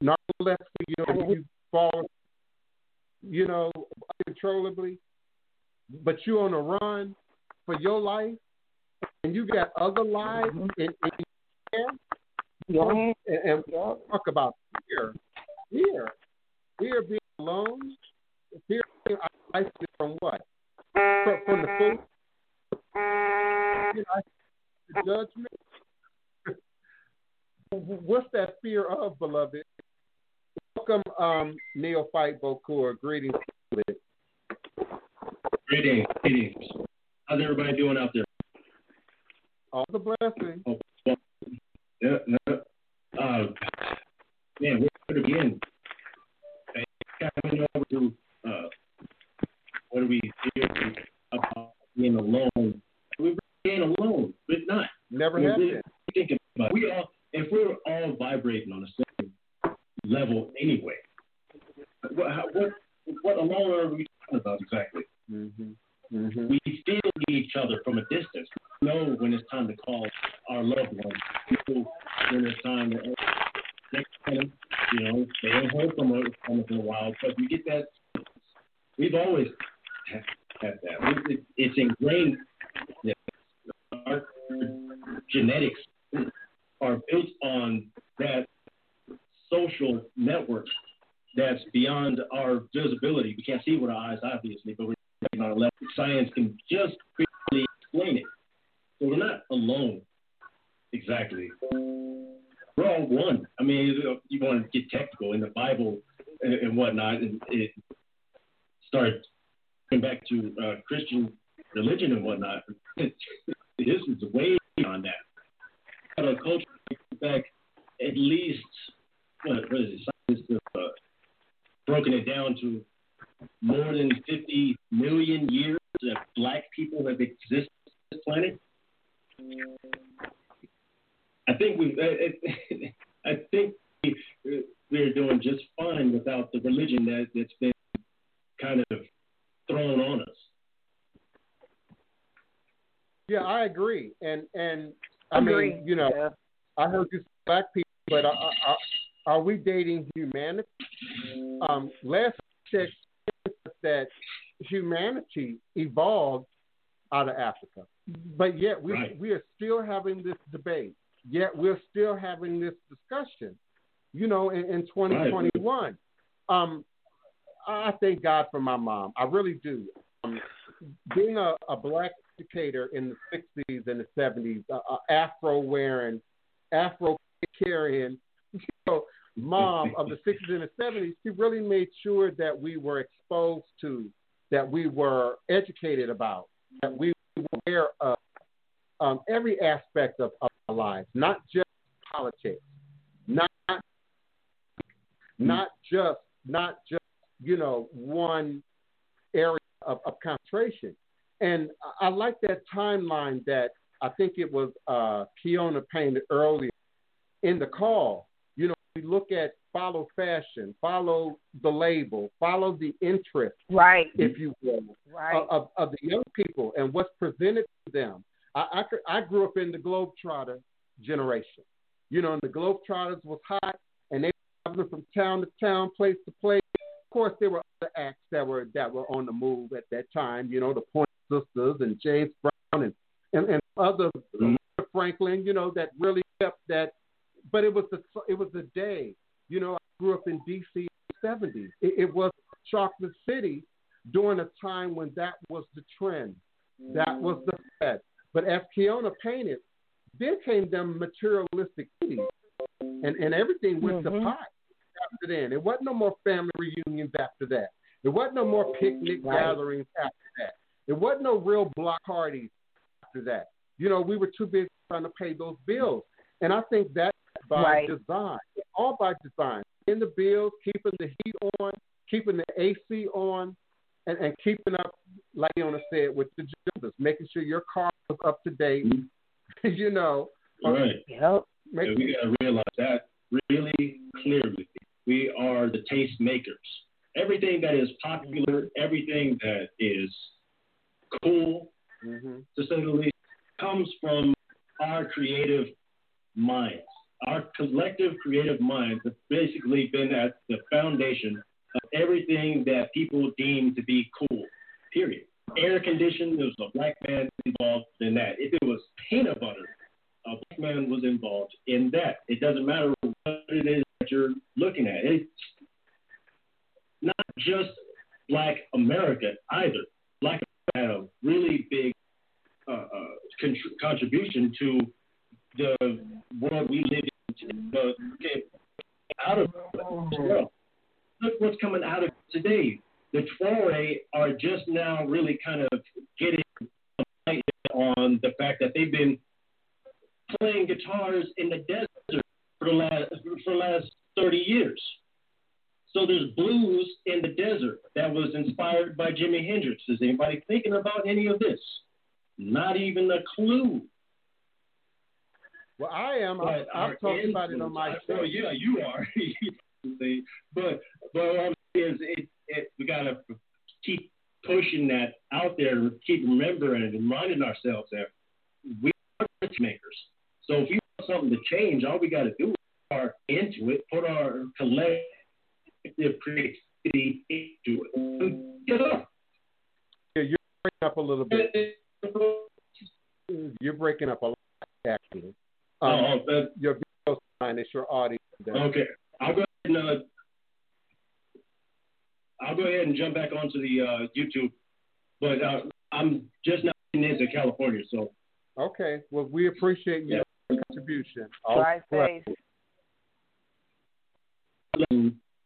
Narcolepsy, you know, you fall, you know, uncontrollably, but you're on a run for your life, and you got other lives mm-hmm. in, in there. Yeah. And, and yeah. talk about fear, fear, fear being alone, fear being isolated from what? From, from the food, you know, judgment. What's that fear of, beloved? Welcome, um, Neophyte Bokur. Greetings. Greetings. Greetings. How's everybody doing out there? All the blessing. Oh, Yeah, no. Uh, man, where to begin? Coming over to uh, what are we hearing about being alone? We're being alone, but not. Never We're have really been. thinking about we all if we're all vibrating on the same level anyway. What how, what what alone are we talking about exactly? Mm-hmm. Mm-hmm. We still need each other from a distance. We know when it's time to call our loved ones. People when it's time to check on them. You know, they ain't heard from us from us in a while, but we get that. We've always had, had that. It, it, it's ingrained. That our genetics are built on that social network that's beyond our visibility. We can't see with our eyes, obviously, but we're a level science can just explain it. So we're not alone, exactly. We're all one. I mean, you want to get technical in the Bible and, and whatnot, and it starts going back to uh, Christian religion and whatnot. this is way beyond that. Our culture back at least what, what is it? Uh, broken it down to more than 50 million years that black people have existed on this planet. I think we, I, I think we, we're doing just fine without the religion that, that's been kind of thrown on us. Yeah, I agree. And and I Agree. mean, you know, Yeah. I heard you say black people, but are, are, are we dating humanity? Um, last check that humanity evolved out of Africa, but yet we Right. we are still having this debate. Yet we're still having this discussion. You know, in, in 2021. Um, I thank God for my mom. I really do. Um, being a, a black educator in the 60s and the 70s, uh, uh, Afro wearing, Afro carrying, you know, mom of the 60s and the 70s, she really made sure that we were exposed to, that we were educated about, that we were aware of um, every aspect of, of our lives, not just politics, not not just not just you know one area of, of concentration. And I, I like that timeline that I think it was uh, Kiona painted earlier in the call. You know, we look at follow fashion, follow the label, follow the interest, Right. if you will, Right. of, of the young people and what's presented to them. I, I, I grew up in the Globetrotter generation. You know, and the Globetrotters was hot, and they were traveling from town to town, place to place. Of course, there were other acts that were that were on the move at that time. You know, the Pointer Sisters and James Brown and and, and other mm-hmm. Franklin. You know, that really kept that. But it was the it was the day. You know, I grew up in D.C. in the 70s. It, it was Chocolate City during a time when that was the trend. That was the fad. But as Kiona painted, then came them materialistic cities, and and everything went to Mhm. pot after then. It wasn't no more family reunions after that. It wasn't no more picnic Right. gatherings after that. It wasn't no real block parties after that. You know, we were too busy trying to pay those bills, and I think that's by Right. design. All by design. In the bills, keeping the heat on, keeping the AC on, and, and keeping up, like Yona said, with the Joneses, making sure your car was up to date. you know, All right. Yep. make, Yeah, we got to realize that really clearly. We are the taste makers. Everything that is popular, everything that is cool, Mhm. to say the least, comes from our creative minds. Our collective creative minds have basically been at the foundation of everything that people deem to be cool, period. Air conditioning, there was a black man involved in that. If it was peanut butter, a black man was involved in that. It doesn't matter what it is that you're looking at. It's not just black America either. Black America had a really big uh, uh, con- contribution to the world we live in. The, get out of world. Look what's coming out of today. The Tuareg are just now really kind of getting on the fact that they've been playing guitars in the desert for the last for the last 30 years. So there's blues in the desert that was inspired by Jimi Hendrix. Is anybody thinking about any of this? Not even a clue. Well, I am. I, I've talked about it on my show. Yeah, you are. but but what I'm saying is, it, it, we gotta keep pushing that out there, and keep remembering and reminding ourselves that we are makers. So if you want something to change, all we got to do is start into it, put our collective creativity into it, get up. Yeah, you're breaking up a little bit. You're breaking up a lot, actually. Um, oh, your video sign is your audio. Okay, I'll go ahead and uh, I'll go ahead and jump back onto the uh, YouTube, but uh, I'm just not now into California, so. Okay, well, we appreciate your yeah. contribution. Drive safe.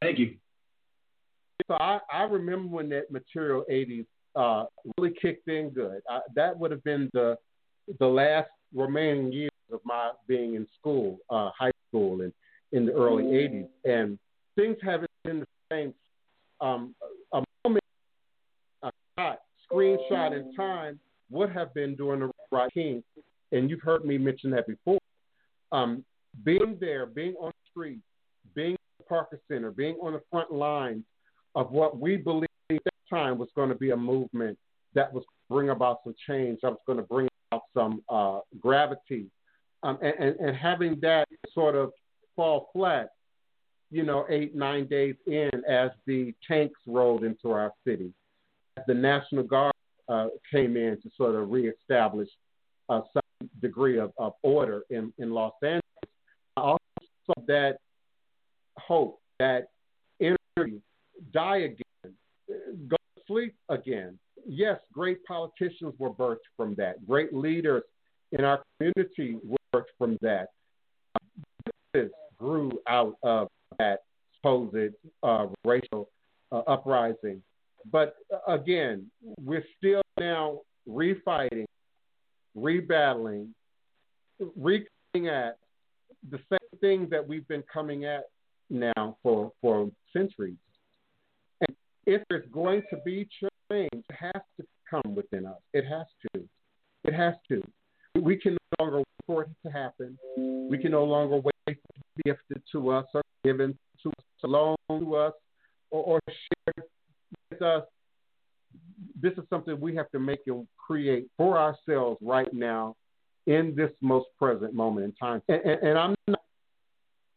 Thank you. So I, I remember when that Material 80s uh, really kicked in good. I, that would have been the the last remaining years of my being in school, uh, high school, and in the early 80s. And things haven't been the same. Um, a moment, a shot, screenshot in time would have been during the Rodney King. And you've heard me mention that before. Um, being there, being on the street, being at the Parker Center, being on the front lines of what we believed at that time was going to be a movement that was bring about some change, that was going to bring about some uh, gravity. Um, and, and, and having that sort of fall flat, you know, eight, nine days in as the tanks rolled into our city. The National Guard uh, came in to sort of reestablish uh, some degree of, of order in, in Los Angeles. I also saw that hope, that energy die again, go to sleep again. Yes, great politicians were birthed from that. Great leaders in our community were from that. This grew out of that supposed uh, racial uh, uprising. But uh, again, we're still now refighting, rebattling, recoming at the same thing that we've been coming at now for, for centuries. And if there's going to be change, it has to come within us. It has to. It has to. We can longer wait for it to happen. We can no longer wait for it to be gifted to us or given to us, alone to us, or, or shared with us. This is something we have to make and create for ourselves right now in this most present moment in time. And, and, and I'm not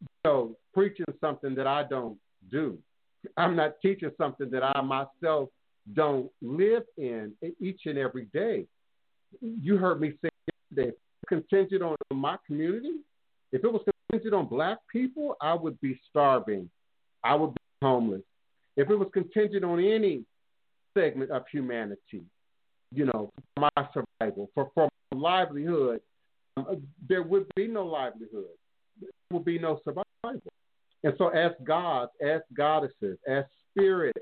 you know, preaching something that I don't do. I'm not teaching something that I myself don't live in each and every day. You heard me say yesterday, contingent on my community, if it was contingent on black people, I would be starving. I would be homeless. If it was contingent on any segment of humanity, you know, for my survival, for, for my livelihood, um, there would be no livelihood. There would be no survival. And so, as gods, as goddesses, as spirits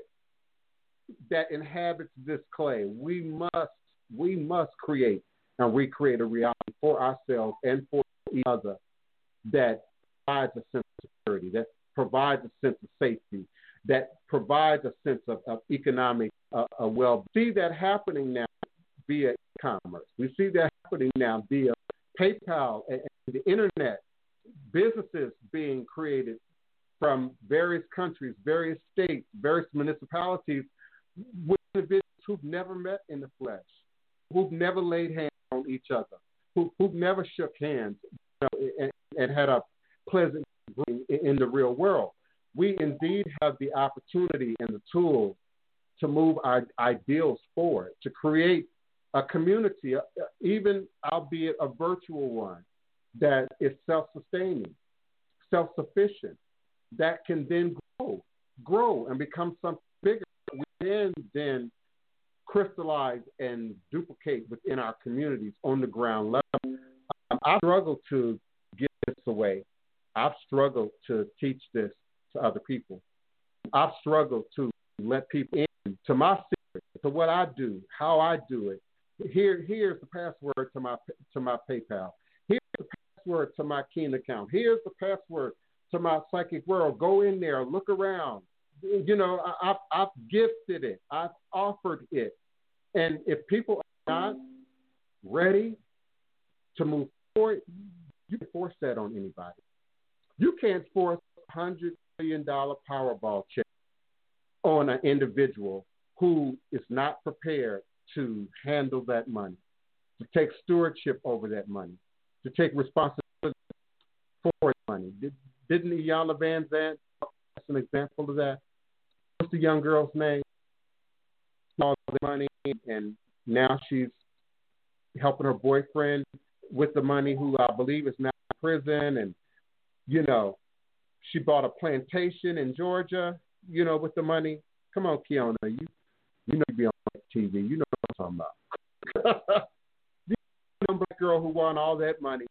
that inhabits this clay, we must we must create and recreate a reality for ourselves and for each other that provides a sense of security, that provides a sense of safety, that provides a sense of, of economic uh, uh, well. See that happening now via e-commerce. We see that happening now via PayPal and, and the internet. Businesses being created from various countries, various states, various municipalities with individuals who've never met in the flesh, who've never laid hands on each other, who, who've never shook hands you know, and, and had a pleasant in, in the real world. We indeed have the opportunity and the tools to move our ideals forward, to create a community, uh, even albeit a virtual one, that is self sustaining, self sufficient, that can then grow, grow and become something bigger. We can then crystallize and duplicate within our communities on the ground level. Um, I struggle to give this away. I've struggled to teach this to other people. I've struggled to let people in to my secret, to what I do, how I do it. Here, here's the password to my to my PayPal. Here's the password to my Keen account. Here's the password to my psychic world. Go in there, look around. You know, I, I've, I've gifted it, I've offered it. And if people are not ready to move forward, you can force that on anybody. You can't force a hundred million dollar Powerball check on an individual who is not prepared to handle that money, to take stewardship over that money, to take responsibility for the money. Did, didn't Iyanla Vanzant that's an example of that? What's the young girl's name? All the money, and now she's helping her boyfriend with the money, who I believe is now in prison, and you know, she bought a plantation in Georgia, you know, with the money. Come on, Kiona, you you know you be on TV. You know what I'm talking about. the young black girl who won all that money.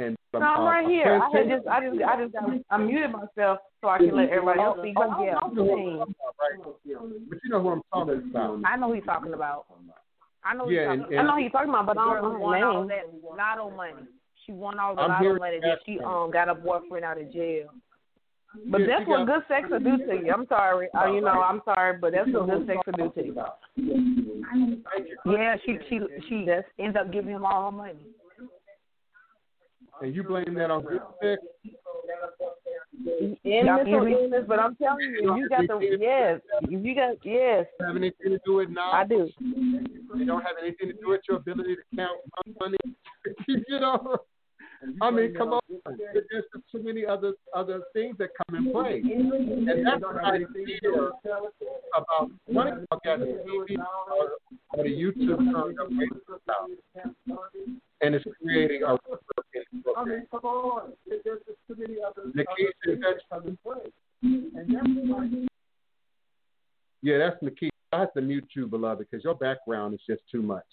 And No, I'm right here. I had just, I just, I just, I muted myself so I can let everybody else see. But yeah, know who I'm talking about, right? But you know who I'm talking about. I know who he's talking about. I know who Yeah, he's and- talking. I know who he's talking about, but I don't know won all that lotto money. She won all the I'm lotto money that she um got a boyfriend out of jail. But Yeah, that's what good sex will do to you. I'm sorry. Uh, you know, I'm sorry, but that's what good sex will do to you. Yeah, she she she just ends up giving him all her money. And you blame that on good sex? In Y'all mental can- illness, but I'm telling you, you got the yes, you got yes, have anything to do with now? I do. They don't have anything to do with your ability to count money. you know, I mean, come on. There's just too many other other things that come in play, and that's what I fear about one of y'all got a TV or, or the YouTube turned up Facebook out, and it's creating a I mean, come on. There's just too many other Nikisha, that's yeah, that's Nikisha. I have to mute you, beloved, because your background is just too much.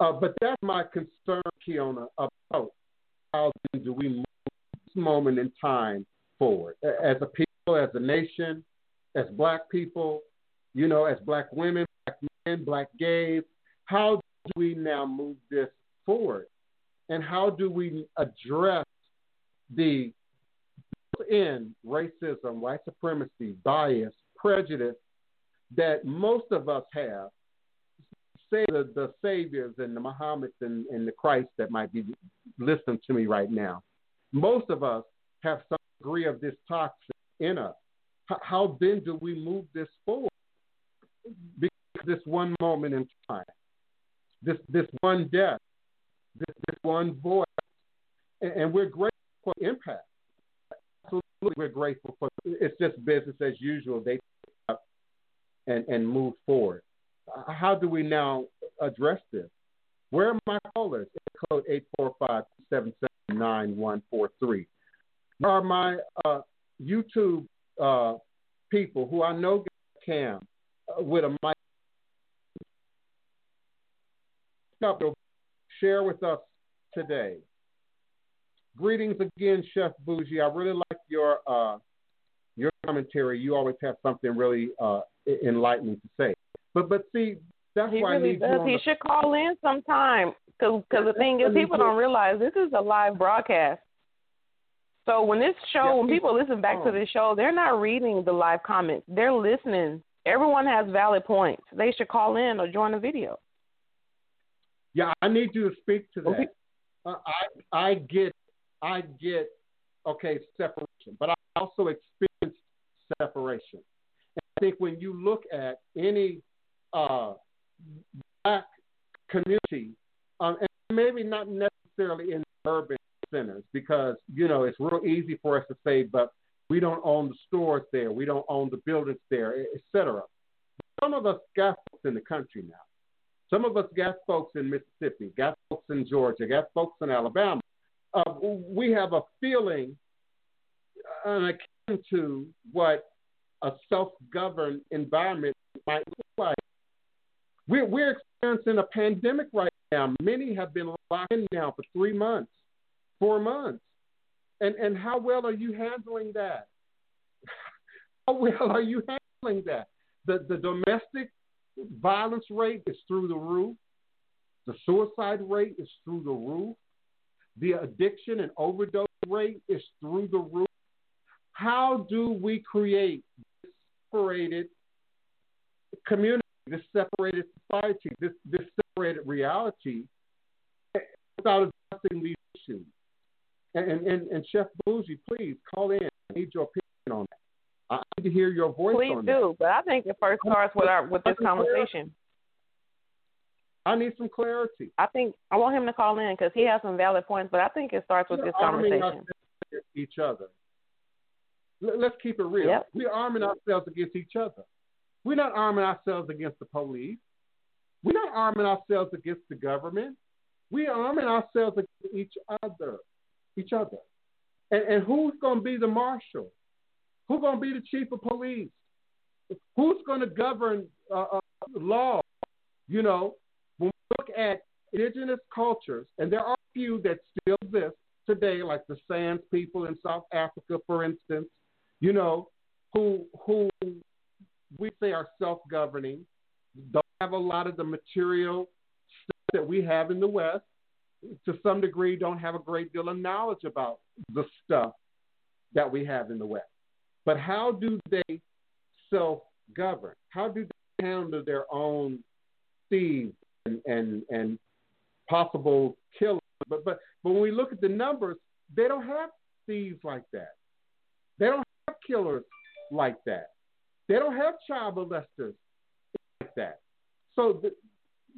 Uh, but that's my concern, Kiona, about how do we move this moment in time forward as a people, as a nation, as black people, you know, as black women, black men, black gays. How do we now move this forward? And how do we address the in racism, white supremacy, bias, prejudice that most of us have, say the, the saviors and the Muhammad's and, and the Christ that might be listening to me right now. Most of us have some degree of this toxin in us. How then do we move this forward? Because this one moment in time, this this one death, this, this one voice, and, and we're grateful for impact. Absolutely, we're grateful for. It's just business as usual. They up and and move forward. How do we now address this? Where are my callers? Code eight four five seven seven nine one four three. Where are my uh, YouTube uh, people who I know get can uh, with a mic? Share with us today. Greetings again, Chef Bougie. I really like your uh, your commentary. You always have something really uh, enlightening to say. But but see, that's He why I need does. He the should call in sometime because the thing is, people don't realize this is a live broadcast. So when this show, Yeah, when people listen back to oh. this show, they're not reading the live comments. They're listening. Everyone has valid points. They should call in or join the video. Yeah, I need you to speak to Okay. that. Uh, I I get I get okay separation, but I also experienced separation. Think when you look at any uh, black community, um, and maybe not necessarily in urban centers, because you know it's real easy for us to say, but we don't own the stores there, we don't own the buildings there, etc. Some of us got folks in the country now. Some of us got folks in Mississippi, got folks in Georgia, got folks in Alabama. Uh, we have a feeling uh, akin to what a self-governed environment might look like. We're, we're experiencing a pandemic right now. Many have been locked in now for three months, four months. And, and how well are you handling that? How well are you handling that? The, the domestic violence rate is through the roof. The suicide rate is through the roof. The addiction and overdose rate is through the roof. How do we create separated community, this separated society, this, this separated reality without addressing these issues? And, and, and Chef Bougie, please call in. I need your opinion on that. I need to hear your voice Please on do, but I think it first starts with our with this conversation. I need some clarity. I think I want him to call in because he has some valid points, but I think it starts with We're this conversation. each other. Let- Let's keep it real. Yep. We're arming ourselves against each other. We're not arming ourselves against the police. We're not arming ourselves against the government. We're arming ourselves against each other. Each other. And, and who's going to be the marshal? Who's going to be the chief of police? Who's going to govern uh, uh, law? You know, when we look at indigenous cultures, and there are a few that still exist today, like the Sands people in South Africa, for instance, you know, who who we say are self-governing, don't have a lot of the material stuff that we have in the West. To some degree, don't have a great deal of knowledge about the stuff that we have in the West. But how do they self-govern? How do they handle their own thieves and and, and possible killers? But, but but when we look at the numbers, they don't have thieves like that. They don't killers like that. They don't have child molesters like that. So the,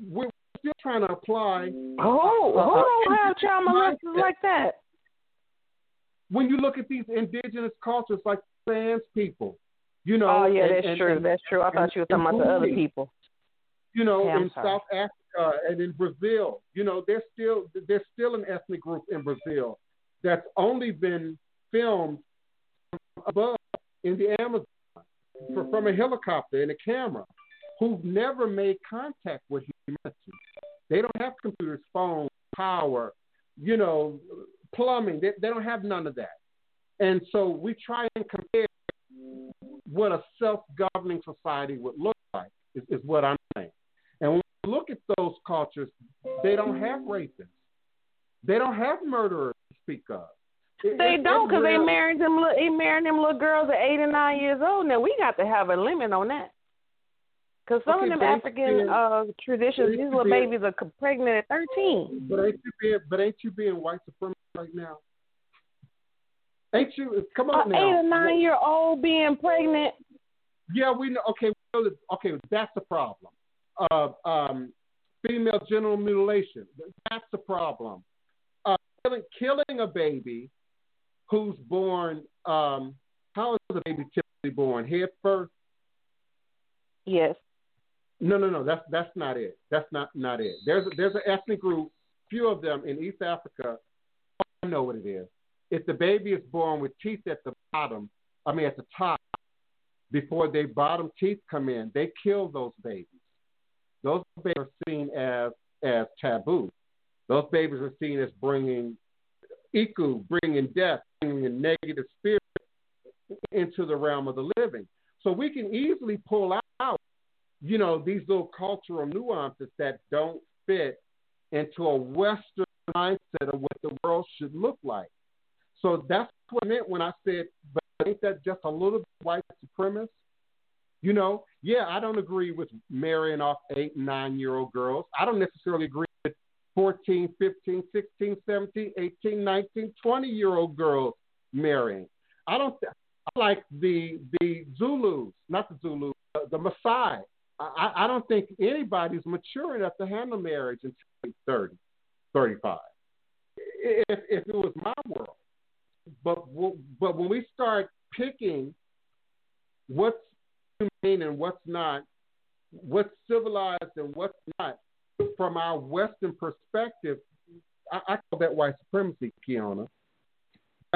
we're still trying to apply. Oh, uh, who don't uh, have child molesters like that? When you look at these indigenous cultures, like Sans people, you know. Oh yeah, and- that's and- true. and- that's true. I thought you were talking about the other people. you know, Yeah, in. South Africa and in Brazil, you know, there's still there's still an ethnic group in Brazil that's only been filmed above in the Amazon for, from a helicopter and a camera, who've never made contact with humanity. They don't have computers, phones, power, you know, plumbing. They, they don't have none of that. And so we try and compare what a self-governing society would look like. Is, is what I'm saying. And when we look at those cultures, they don't have rapists. They don't have murderers to speak of. They don't because they married them. They married them little girls at eight and nine years old. Now we got to have a limit on that. Because some Okay, of them African uh, traditions, these little babies are pregnant at thirteen. But ain't you being but ain't you being white supremacist right now? Ain't you? Come on An now. eight or nine year old being pregnant. Yeah, we know. Okay, we know that, okay, that's the problem. Uh, um, female genital mutilation. That's the problem. Uh, killing, killing a baby who's born. Um, how is the baby typically born? Head first? Yes. No, no, no. That's that's not it. That's not not it. There's a, there's an ethnic group, few of them in East Africa. I know what it is. If the baby is born with teeth at the bottom, I mean at the top, before their bottom teeth come in, they kill those babies. Those babies are seen as as taboo. Those babies are seen as bringing iku, bringing death, bringing a negative spirit into the realm of the living. So we can easily pull out, you know, these little cultural nuances that don't fit into a Western mindset of what the world should look like. So that's what I meant when I said, but ain't that just a little bit white supremacist? You know, yeah, I don't agree with marrying off eight nine year old girls. I don't necessarily agree 14, 15, 16, 17, 18, 19, 20 year old girls marrying. I don't. Th- I like the the Zulus, not the Zulus, uh, the Maasai. I, I don't think anybody's mature enough to handle marriage until 30, 35. If if it was my world, but but when we start picking what's humane and what's not, what's civilized and what's not, from our Western perspective, I, I call that white supremacy, Kiona.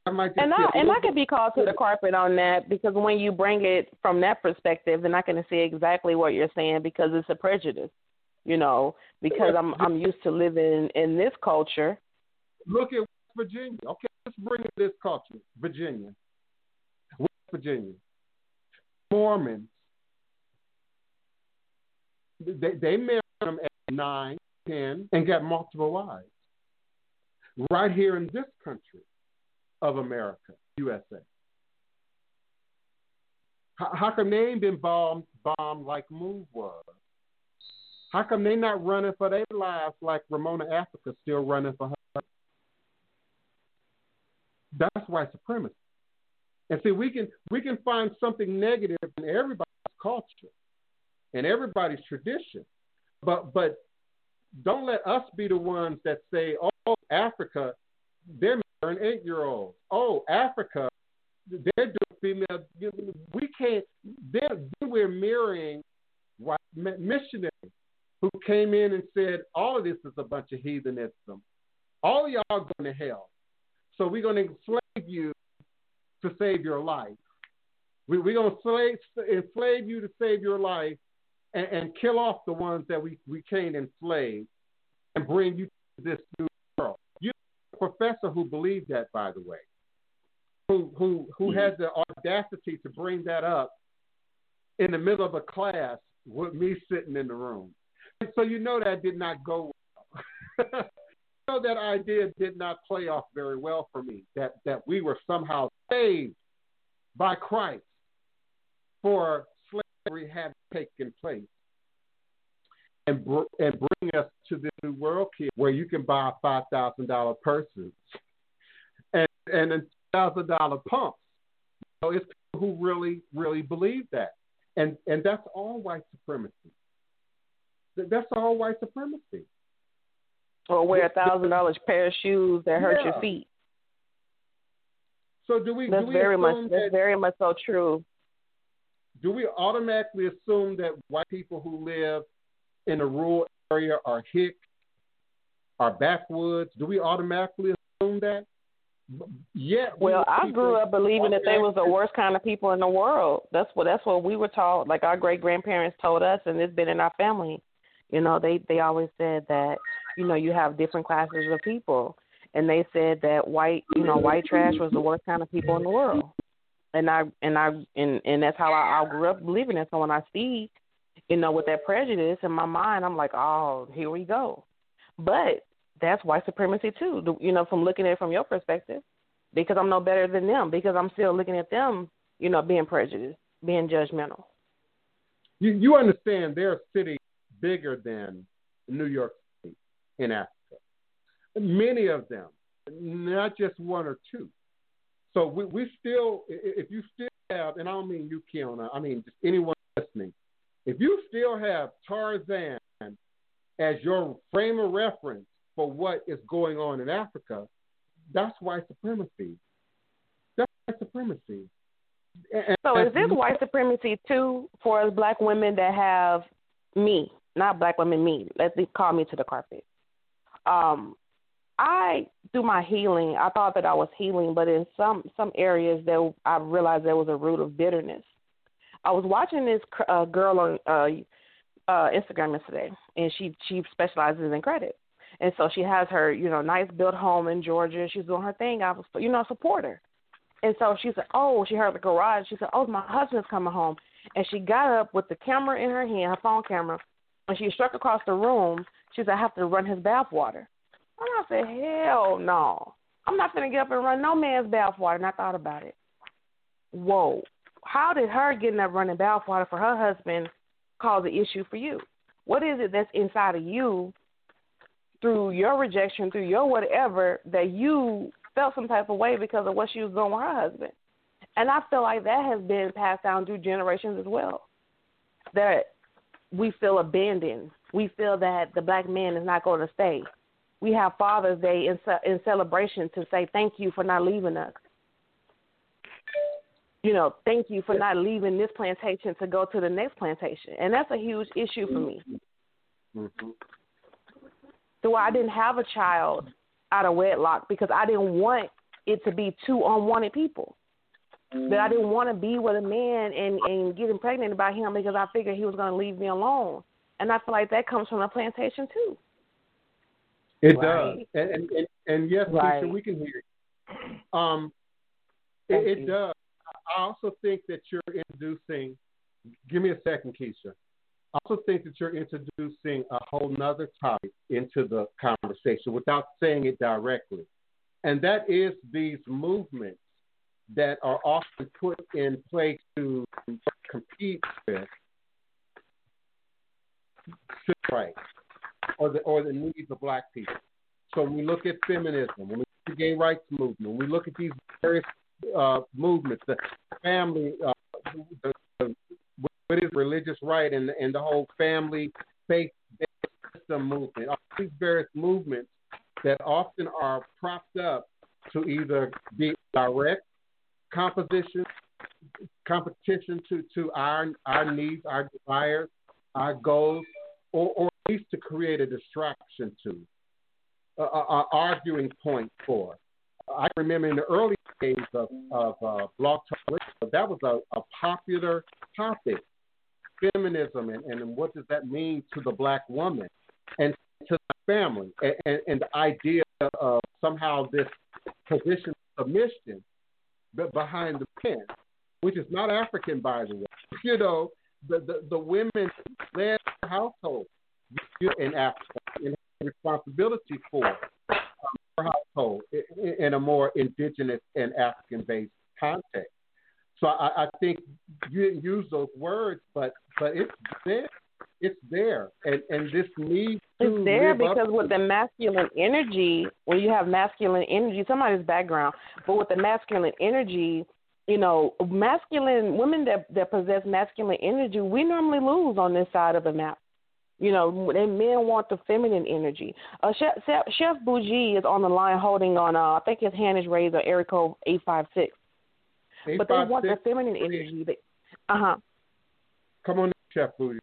I might just And I and I could be called to the carpet on that because when you bring it from that perspective, then I can see exactly what you're saying because it's a prejudice, you know. Because I'm I'm used to living in this culture. Look at West Virginia. Okay, let's bring in this culture. Virginia. West Virginia. Mormons. They, they married them at nine, ten, and get multiple wives. right here in this country of America, USA. How, how come they ain't been bombed, bombed like Move was? How come they not running for their lives like Ramona Africa still running for her? That's white supremacy. And see, we can we can find something negative in everybody's culture and everybody's tradition, but but don't let us be the ones that say, "Oh, Africa, they're an eight year old. Oh, Africa, they're doing female." We can't. Then we're mirroring white missionaries who came in and said, "All of this is a bunch of heathenism. All of y'all going to hell. So we're going to enslave you to save your life. We, we're going to enslave you to save your life and, and kill off the ones that we, we can't enslave and bring you to this new world. You a professor who believed that, by the way, who, who, who mm-hmm. had the audacity to bring that up in the middle of a class with me sitting in the room. And so you know that did not go well. know that idea did not play off very well for me. That that we were somehow saved by Christ for slavery having taken place, and br- and bring us to this new world kid where you can buy five thousand dollar purses and and thousand dollar pumps. So it's people who really really believe that, and and that's all white supremacy. That's all white supremacy. Or wear a thousand dollars pair of shoes that hurt yeah. your feet. So do we? That's do we very much. that, that's very much so true. Do we automatically assume that white people who live in a rural area are hick, are backwoods? Do we automatically assume that? Yeah. Well, I grew up believing that they was the worst kind of people in the world. That's what that's what we were taught. Like our great grandparents told us, and it's been in our family. You know, they they always said that you know you have different classes of people, and they said that white you know white trash was the worst kind of people in the world, and I and I and and that's how I, I grew up believing it. So when I see, you know, with that prejudice in my mind, I'm like, oh, here we go. But that's white supremacy too. You know, from looking at it from your perspective, because I'm no better than them, because I'm still looking at them, you know, being prejudiced, being judgmental. You you understand there are cities bigger than New York City in Africa. Many of them, not just one or two. So we, we still, if you still have, and I don't mean you, Kiona, I mean just anyone listening, if you still have Tarzan as your frame of reference for what is going on in Africa, that's white supremacy. That's white supremacy. And so is this white supremacy too for us black women that have me? not black women, me. Let them call me to the carpet. Um, I through my healing, I thought that I was healing, but in some some areas there, I realized there was a root of bitterness. I was watching this uh, girl on uh, uh, Instagram yesterday, and she she specializes in credit, and so she has her you know nice built home in Georgia. She's doing her thing. I was you know support her, and so she said, oh, she heard the garage. She said, oh, my husband's coming home, and she got up with the camera in her hand, her phone camera, and she struck across the room, she said, I have to run his bath water. And I said, Hell no. I'm not going to get up and run no man's bath water. And I thought about it. Whoa. How did her getting that running bath water for her husband cause an issue for you? What is it that's inside of you through your rejection, through your whatever, that you felt some type of way because of what she was doing with her husband? And I feel like that has been passed down through generations as well. That we feel abandoned. We feel that the black man is not going to stay. We have Father's Day in, in celebration to say thank you for not leaving us. You know, thank you for not leaving this plantation to go to the next plantation, and that's a huge issue for me. Mm-hmm. So I didn't have a child out of wedlock because I didn't want it to be two unwanted people that I didn't want to be with a man and and get pregnant by him because I figured he was going to leave me alone. And I feel like that comes from the plantation too. It right. does, and and and, and yes, right. Keisha, we can hear you. Um, it, it does. I also think that you're introducing. Give me a second, Keisha. I also think that you're introducing a whole nother topic into the conversation without saying it directly. And that is these movements that are often put in place to compete with civil rights or the or the needs of black people. So when we look at feminism, when we look at the gay rights movement, when we look at these various uh, movements, the family, uh, the, the, what is religious right, and, and the whole family faith system movement, all these various movements that often are propped up to either be direct composition, competition to, to our our needs, our desires, our goals, or, or at least to create a distraction to, uh, uh, arguing point for. I remember in the early days of, of uh, Blog Talk that was a, a popular topic, feminism, and, and what does that mean to the black woman and to the family, and, and, and the idea of somehow this position of submission behind the pen, which is not African, by the way. You know, the, the, the women led household in Africa and have responsibility for um, her household in, a more indigenous and African based context. So I, I think you didn't use those words, but but it's there. It's there, and and this need to it's there because with the masculine energy, when you have masculine energy, somebody's background, but with the masculine energy, you know, masculine women that that possess masculine energy, we normally lose on this side of the map. You know, and men want the feminine energy. Uh, Chef, Chef, Chef Bougie is on the line holding on. Uh, I think his hand is raised on Eric code eight five six. But they want the 856. feminine energy. Uh huh. Come on, Chef Bougie.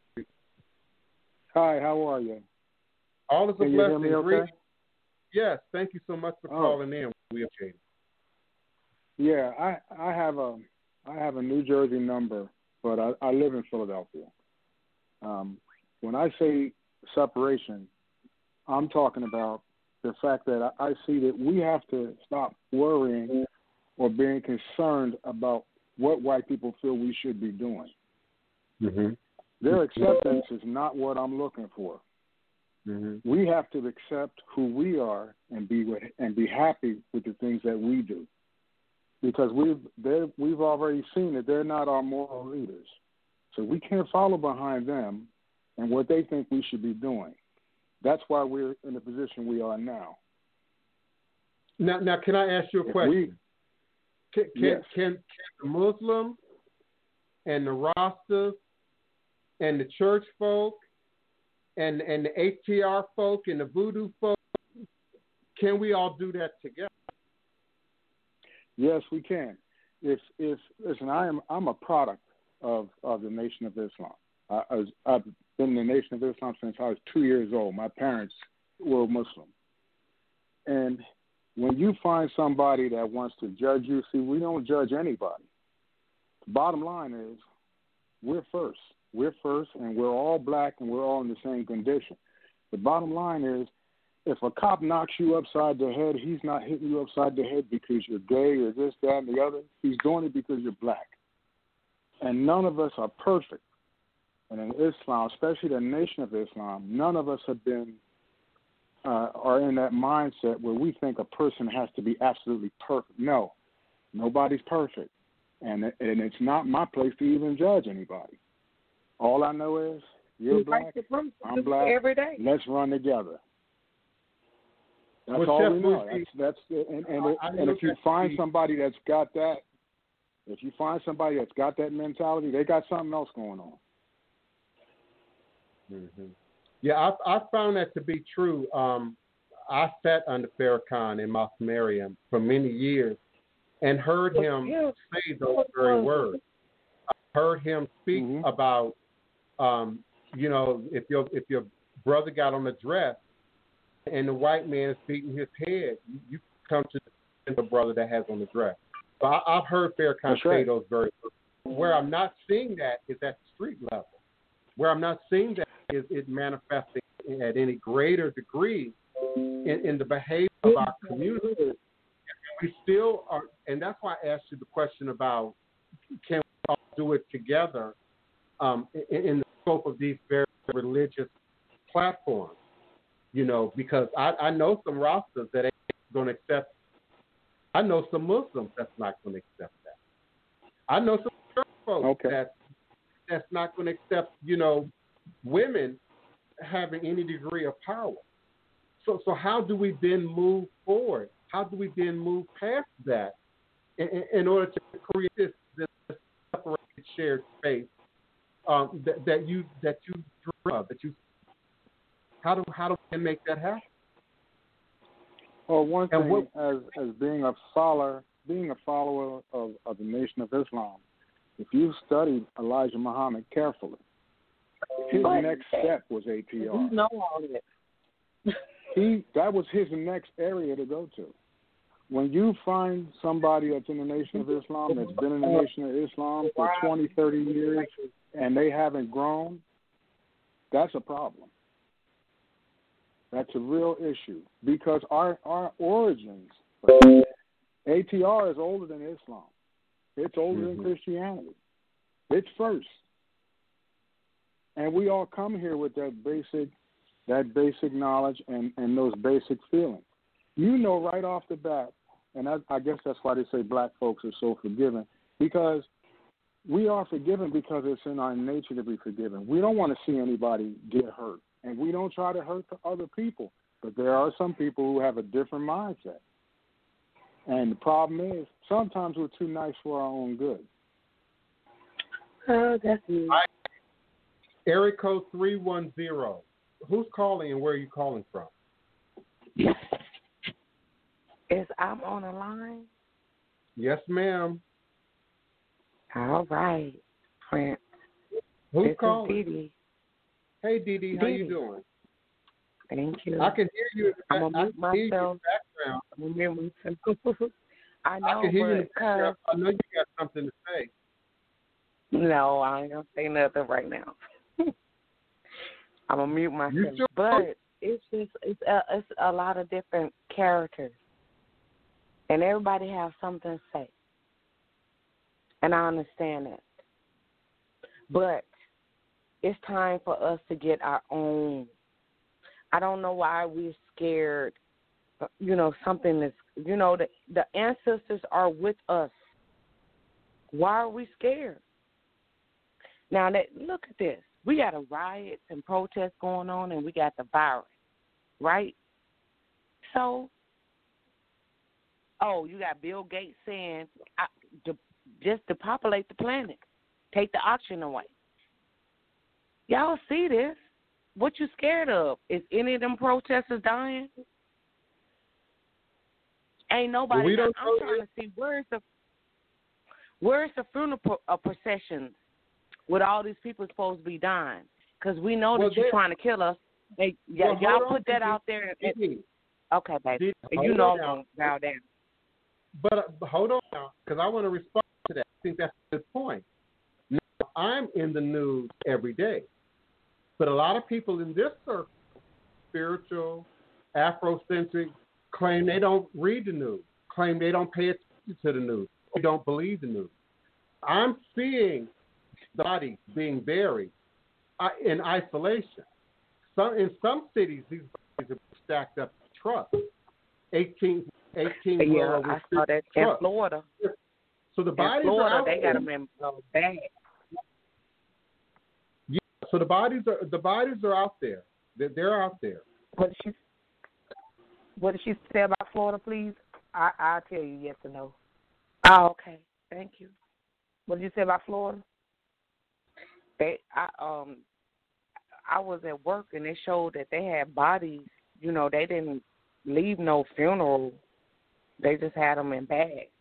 Hi, how are you? All is a Can you hear blessing. me okay? Yes, thank you so much for Oh. calling in. We appreciate it. Yeah, I I have a I have a New Jersey number, but I, I live in Philadelphia. Um, when I say separation, I'm talking about the fact that I, I see that we have to stop worrying or being concerned about what white people feel we should be doing. Mm-hmm. Their acceptance is not what I'm looking for. Mm-hmm. We have to accept who we are and be with, and be happy with the things that we do, because we've we've already seen that they're not our moral leaders, so we can't follow behind them and what they think we should be doing. That's why we're in the position we are now. Now, now, can I ask you a If question? we- can, can, Yes. can, can the Muslim and the Rastas and the church folk and and the ATR folk and the Voodoo folk, can we all do that together? Yes, we can. If if listen, I am I'm a product of of the Nation of Islam. I, I was, I've been in the Nation of Islam since I was two years old. My parents were Muslim, and when you find somebody that wants to judge you, see, we don't judge anybody. The bottom line is, we're first. We're first, and we're all black, and we're all in the same condition. The bottom line is, if a cop knocks you upside the head, he's not hitting you upside the head because you're gay or this, that, and the other. He's doing it because you're black. And none of us are perfect. And in Islam, especially the Nation of Islam, none of us have been uh, are in that mindset where we think a person has to be absolutely perfect. No, nobody's perfect, and and it's not my place to even judge anybody. All I know is you're black, I'm black. every day. Let's run together. That's Well, all Chef we know. Bougie, That's that's and and, I- I and if you find the- somebody that's got that, if you find somebody that's got that mentality, they got something else going on. Mm-hmm. Yeah, I, I found that to be true. Um, I sat under Farrakhan in Mosque Maryam for many years and heard him say those very words. I heard him speak Mhm. about, um, you know, if your if your brother got on the dress and the white man is beating his head, you, you come to the brother that has on the dress. So I, I've heard Farrakhan That's say right. those very. Where I'm not seeing that is at the street level. Where I'm not seeing that is it manifesting at any greater degree in, in the behavior of our community. And we still are, and that's why I asked you the question about can we all do it together um, in, in the scope of these very religious platforms. You know, because I, I know some Rastas that ain't going to accept. I know some Muslims that's not going to accept that. I know some church folks Okay. that that's not going to accept. You know, women having any degree of power. So, so how do we then move forward? How do we then move past that in, in- in order to create this, this separated shared space um, that, that you that you dream of? That you how do how do we make that happen? Well, one And thing what- as as being a follower, being a follower of, of the Nation of Islam, if you studied Elijah Muhammad carefully, his But- next step was You ATR. know all that. He that was his next area to go to. When you find somebody that's in the Nation of Islam, that's been in the Nation of Islam for 20, 30 years, and they haven't grown, that's a problem. That's a real issue because our our origins, ATR is older than Islam. It's older Mhm. than Christianity. It's first, and we all come here with that basic that basic knowledge and and those basic feelings. You know right off the bat, and I, I guess that's why they say black folks are so forgiving because we are forgiven because it's in our nature to be forgiven. We don't want to see anybody get hurt, and we don't try to hurt the other people. But there are some people who have a different mindset, and the problem is sometimes we're too nice for our own good. Oh, that's me. I- Area code three one zero. Who's calling and where are you calling from? Is I'm on the line? Yes, ma'am. All right, Prince. Who's this calling? Is Dee Dee. Hey, Dee Dee, how you Dee doing? Thank you. I can hear you. I'm gonna mute I can hear you in myself. background. I know, I can hear you in the background. I know you got something to say. no, I ain't gonna say nothing right now. I'm gonna mute myself. sure? But it's just it's a it's a lot of different characters, and everybody has something to say, and I understand that. But it's time for us to get our own. I don't know why we're scared. uh, You know, something is. You know, the the ancestors are with us. Why are we scared? Now that look at this. We got a riots and protests going on and we got the virus. Right? So oh, you got Bill Gates saying I, to, just depopulate the planet. Take the oxygen away. Y'all see this? What you scared of? Is any of them protesters dying? Ain't nobody. We don't I'm trying to see where's the where's the funeral pro- uh, processions with all these people supposed to be dying? Because we know Well, that you're trying to kill us. They, y- Well, y'all put that out there. And, Dee, okay, baby. Dee, you know I'm now. gonna bow down. But, uh, but hold on now, because I want to respond to that. I think that's a good point. Now, I'm in the news every day, but a lot of people in this circle, spiritual, Afrocentric, claim they don't read the news, claim they don't pay attention to the news, they don't believe the news. I'm seeing bodies being buried uh, in isolation. Some in some cities, these bodies are stacked up in trucks, 18, 18 Yeah, I saw that in. Florida. So the In bodies Florida, are out they got them in uh, bags. Yeah, so the bodies are the bodies are out there. They're, they're out there. What did she What did she say about Florida, please? I I'll tell you yes or no. Oh, okay. Thank you. What did you say about Florida? They, I um, I was at work and they showed that they had bodies. You know, they didn't leave no funeral. They just had them in bags.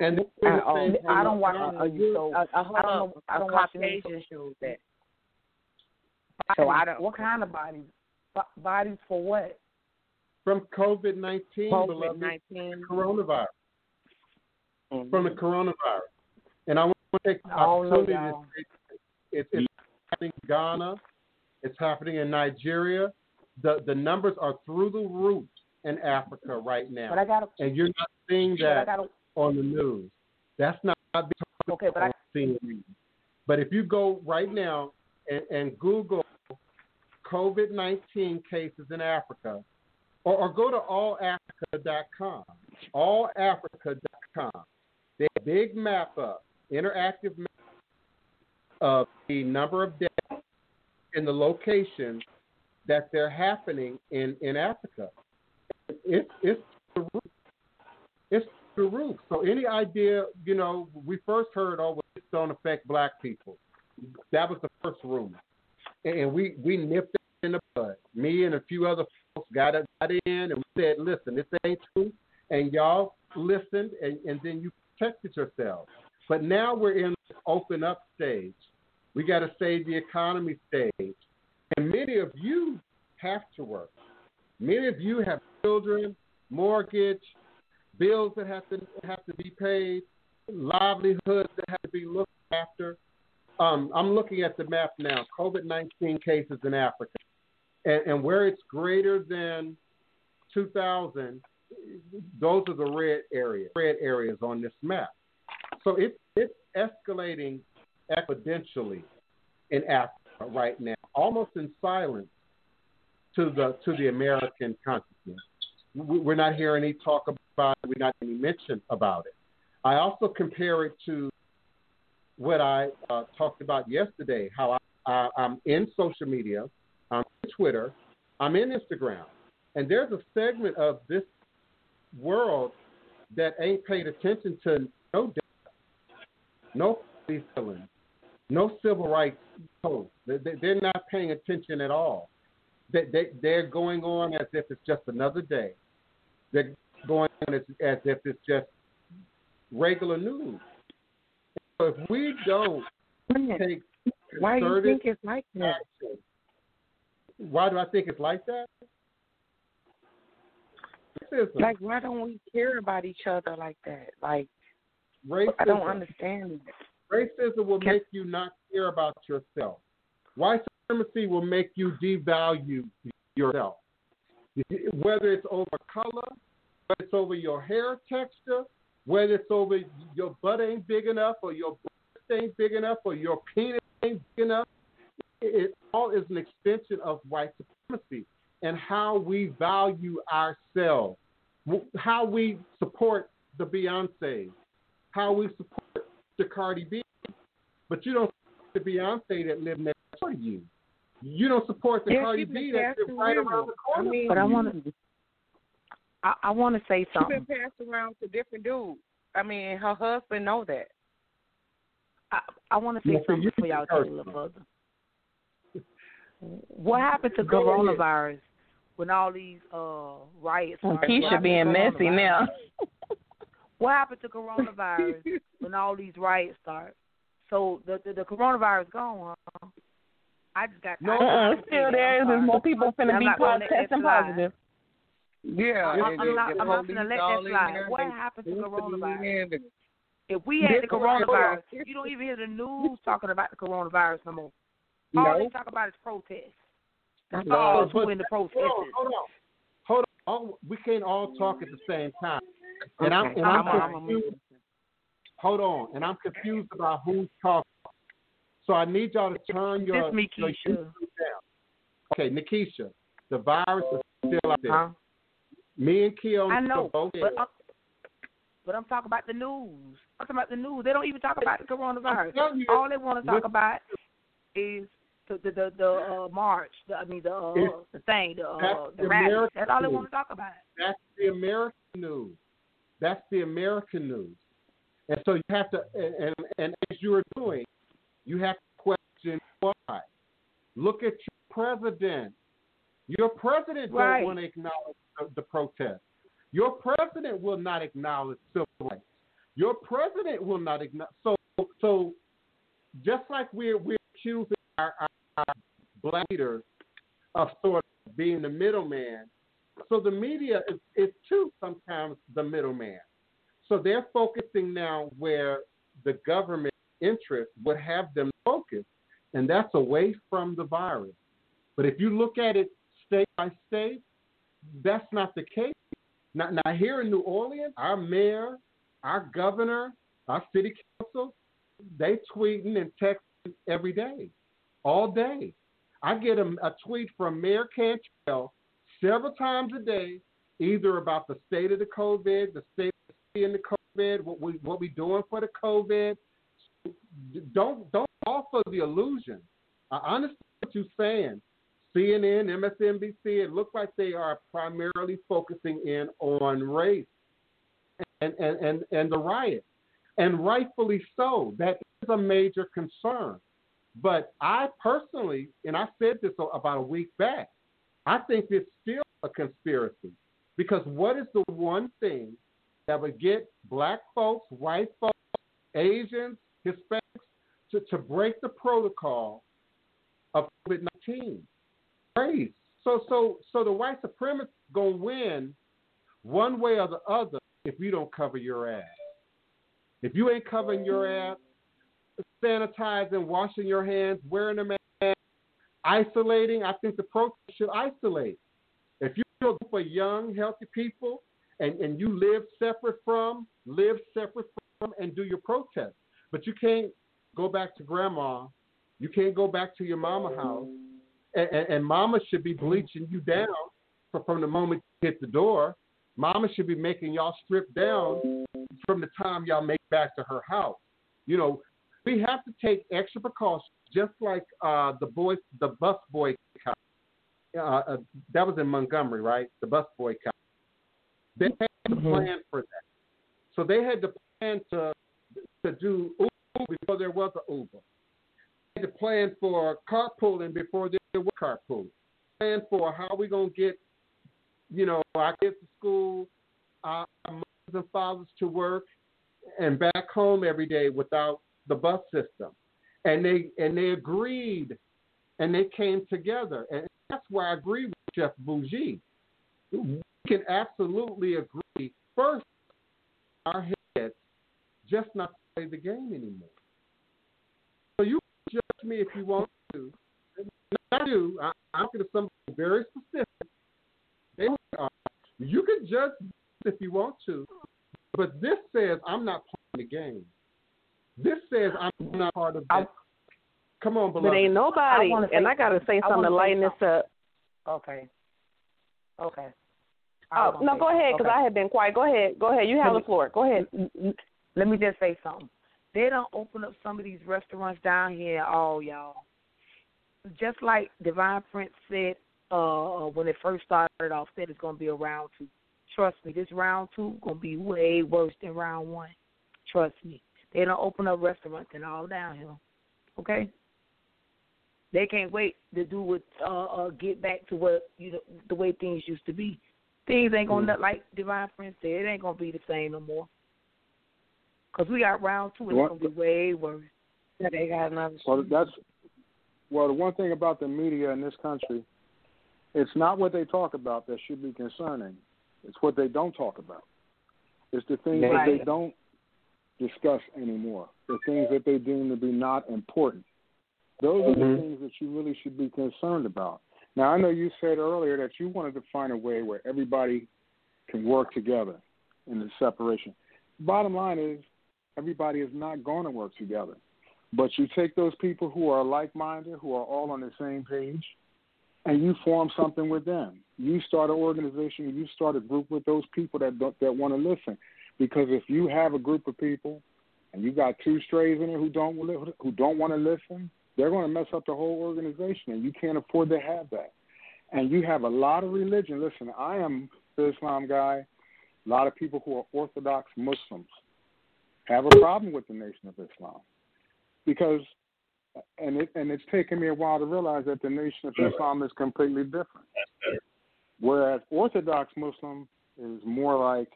And Uh, um, I don't watch Uh, the news, so A, a, I don't know. I a don't watch the news. Caucasian showed that. So I don't- What kind of bodies? Bo- bodies for what? from COVID nineteen, COVID beloved, nineteen. coronavirus, Mm-hmm. from the coronavirus. And I want to take the I don't know, opportunity to y'all. say it's happening in Ghana, it's happening in Nigeria. The the numbers are through the roof in Africa right now, But I got to. and you're not seeing But I that got to. On the news. That's not being talked Okay, but I CNN. But if you go right now and, and Google COVID 19 cases in Africa, or, or go to allafrica.com, allafrica.com, they have a big map up, interactive map of the number of deaths and the location that they're happening in, in Africa. It's, it's. It's the roof. So any idea, you know, we first heard, oh, well, this don't affect black people. That was the first rumor. And we, we nipped it in the bud. Me and a few other folks got, it, got in and we said, listen, this ain't true. And y'all listened and, and then you protected yourselves. But now we're in the open up stage. We got to save the economy stage. And many of you have to work. Many of you have children, mortgage, bills that have to have to be paid, livelihoods that have to be looked after. Um, I'm looking at the map now. COVID-19 cases in Africa, and, and where it's greater than 2,000, those are the red areas. Red areas on this map. So it's it's escalating exponentially in Africa right now, almost in silence to the to the American consciousness. We're not hearing any talk about it. We're not any mention about it. I also compare it to what I uh, talked about yesterday. How I, I'm in social media, I'm in Twitter, I'm in Instagram, and there's a segment of this world that ain't paid attention to no death, no police killings, no civil rights codes. They're not paying attention at all. They're going on as if it's just another day. They're going on as, as if it's just regular news. So if we don't take why do you think it's like that? Action, why do I think it's like that? Like, why don't we care about each other like that? Like, racism. I don't understand. Racism will make you not care about yourself. White supremacy will make you devalue yourself. Whether it's over color, whether it's over your hair texture, whether it's over your butt ain't big enough or your breast ain't big enough or your penis ain't big enough, it all is an extension of white supremacy and how we value ourselves, how we support the Beyonce, how we support the Cardi B. But you don't support the Beyonce that live next door to you. You don't support the Yeah, Cardi B been that right around. around the corner. I mean, but I want to. I, I want to say something. She something. been passed around to different dudes. I mean, her husband know that. I, I want to say Yeah, something you before y'all take a little further. What happened to Go ahead. coronavirus when all these uh riots? started? What Keisha being messy now. What happened to coronavirus when all these riots start? So the the, the coronavirus gone, huh? I just got No, Uh-uh, just still there. There's sorry. more people finna I'm be not po- gonna let that testing positive. Yeah, I'm, I'm the- not. the I'm not gonna let that slide. What happened to coronavirus? If we had the coronavirus, you don't even hear the news talking about the coronavirus no more. All No. they talk about is protests. That's No, all but- who in the protesters. Hold on, hold on. Hold on. All, we can't all talk at the same time. And I'm and I'm, I'm- I'm- confused. Hold on, and I'm confused about who's talking. So I need y'all to turn your, me, your YouTube down. Okay, Nikisha, the virus is still out there. Huh? Me and Keon I know, both but I'm, but I'm talking about the news. I'm talking about the news. They don't even talk about the coronavirus. you, All they want to talk listen- about is the the the, the uh, march. The, I mean the uh, It's- the thing. The that's uh, the the rally. That's all they want to talk about. That's the American news. That's the American news. And so you have to, and, and, and as you are doing, you have to question why. Look at your president. Your president Right. don't want to acknowledge the, the protest. Your president will not acknowledge civil rights. Your president will not acknowledge. So, so just like we're we're accusing our, our, our black leaders of sort of being the middleman, so the media is, is too sometimes the middleman. So they're focusing now where the government interest would have them focus, and that's away from the virus. But if you look at it state by state, that's not the case. Now, now here in New Orleans, our mayor, our governor, our city council, they tweeting and texting every day, all day. I get a, a tweet from Mayor Cantrell several times a day, either about the state of the COVID, the state of the in the COVID, what we what we doing for the COVID. Don't don't offer the illusion. I understand what you're saying. CNN, MSNBC, it looks like they are primarily focusing in on race and, and, and, and the riot. And rightfully so. That is a major concern. But I personally, and I said this about a week back, I think it's still a conspiracy. Because what is the one thing that would get black folks, white folks, Asians, Hispanics to, to break the protocol of COVID 19? Race. So, so, so the white supremacists gonna win one way or the other if you don't cover your ass. If you ain't covering your mm-hmm. ass, sanitizing, washing your hands, wearing a mask, isolating, I think the protest should isolate. If you're a group of young, healthy people and, and you live separate from, live separate from, and do your protest. But you can't go back to grandma. You can't go back to your mama house. And, and, and mama should be bleaching you down from the moment you hit the door. Mama should be making y'all strip down from the time y'all make back to her house. You know, we have to take extra precautions, just like uh, the boys, the bus boycott. Uh, uh, that was in Montgomery, right? The bus boycott. They had to Mm-hmm. plan for that, so they had to plan to to do before there was an Uber. They had to plan for carpooling before there was carpooling. Plan for how we gonna get, you know, our kids to school, our mothers and fathers to work, and back home every day without the bus system. And they and they agreed and they came together. And that's why I agree with Chef Bougie. We can absolutely agree first our heads just not play the game anymore. So you can judge me if you want to. I do. I, I'm going to something very specific. They are. You can judge if you want to, but this says I'm not playing the game. This says I'm not part of that. Come on, beloved. But ain't nobody, I wanna and I gotta say something wanna lighten this up. Okay. Okay. Oh no, go ahead, because okay. I have been quiet. Go ahead, go ahead. You have the floor. Go ahead. Let me just say something. They don't open up some of these restaurants down here at all, y'all. Just like Divine Prince said uh when it first started off, said it's gonna be a round two. Trust me, this round two gonna be way worse than round one. Trust me. They don't open up restaurants and all down here. Okay? They can't wait to do what uh, uh get back to what you know the way things used to be. Things ain't gonna like Divine Prince said, it ain't gonna be the same no more. Cause we got round two, and it's What- gonna be way worse. Yeah, they got another. Well, that's well. The one thing about the media in this country, it's not what they talk about that should be concerning. It's what they don't talk about. It's the things that they don't discuss anymore. The things that they deem to be not important. Those are the Mhm. things that you really should be concerned about. Now, I know you said earlier that you wanted to find a way where everybody can work together in the separation. Bottom line is, everybody is not going to work together. But you take those people who are like minded, who are all on the same page, and you form something with them. You start an organization, you start a group with those people that that want to listen. Because if you have a group of people and you got two strays in it who don't who don't want to listen, they're going to mess up the whole organization, and you can't afford to have that. And you have a lot of religion. Listen, I am the Islam guy. A lot of people who are Orthodox Muslims have a problem with the Nation of Islam. Because, and it and it's taken me a while to realize that the Nation of Islam is completely different. Whereas Orthodox Muslim is more like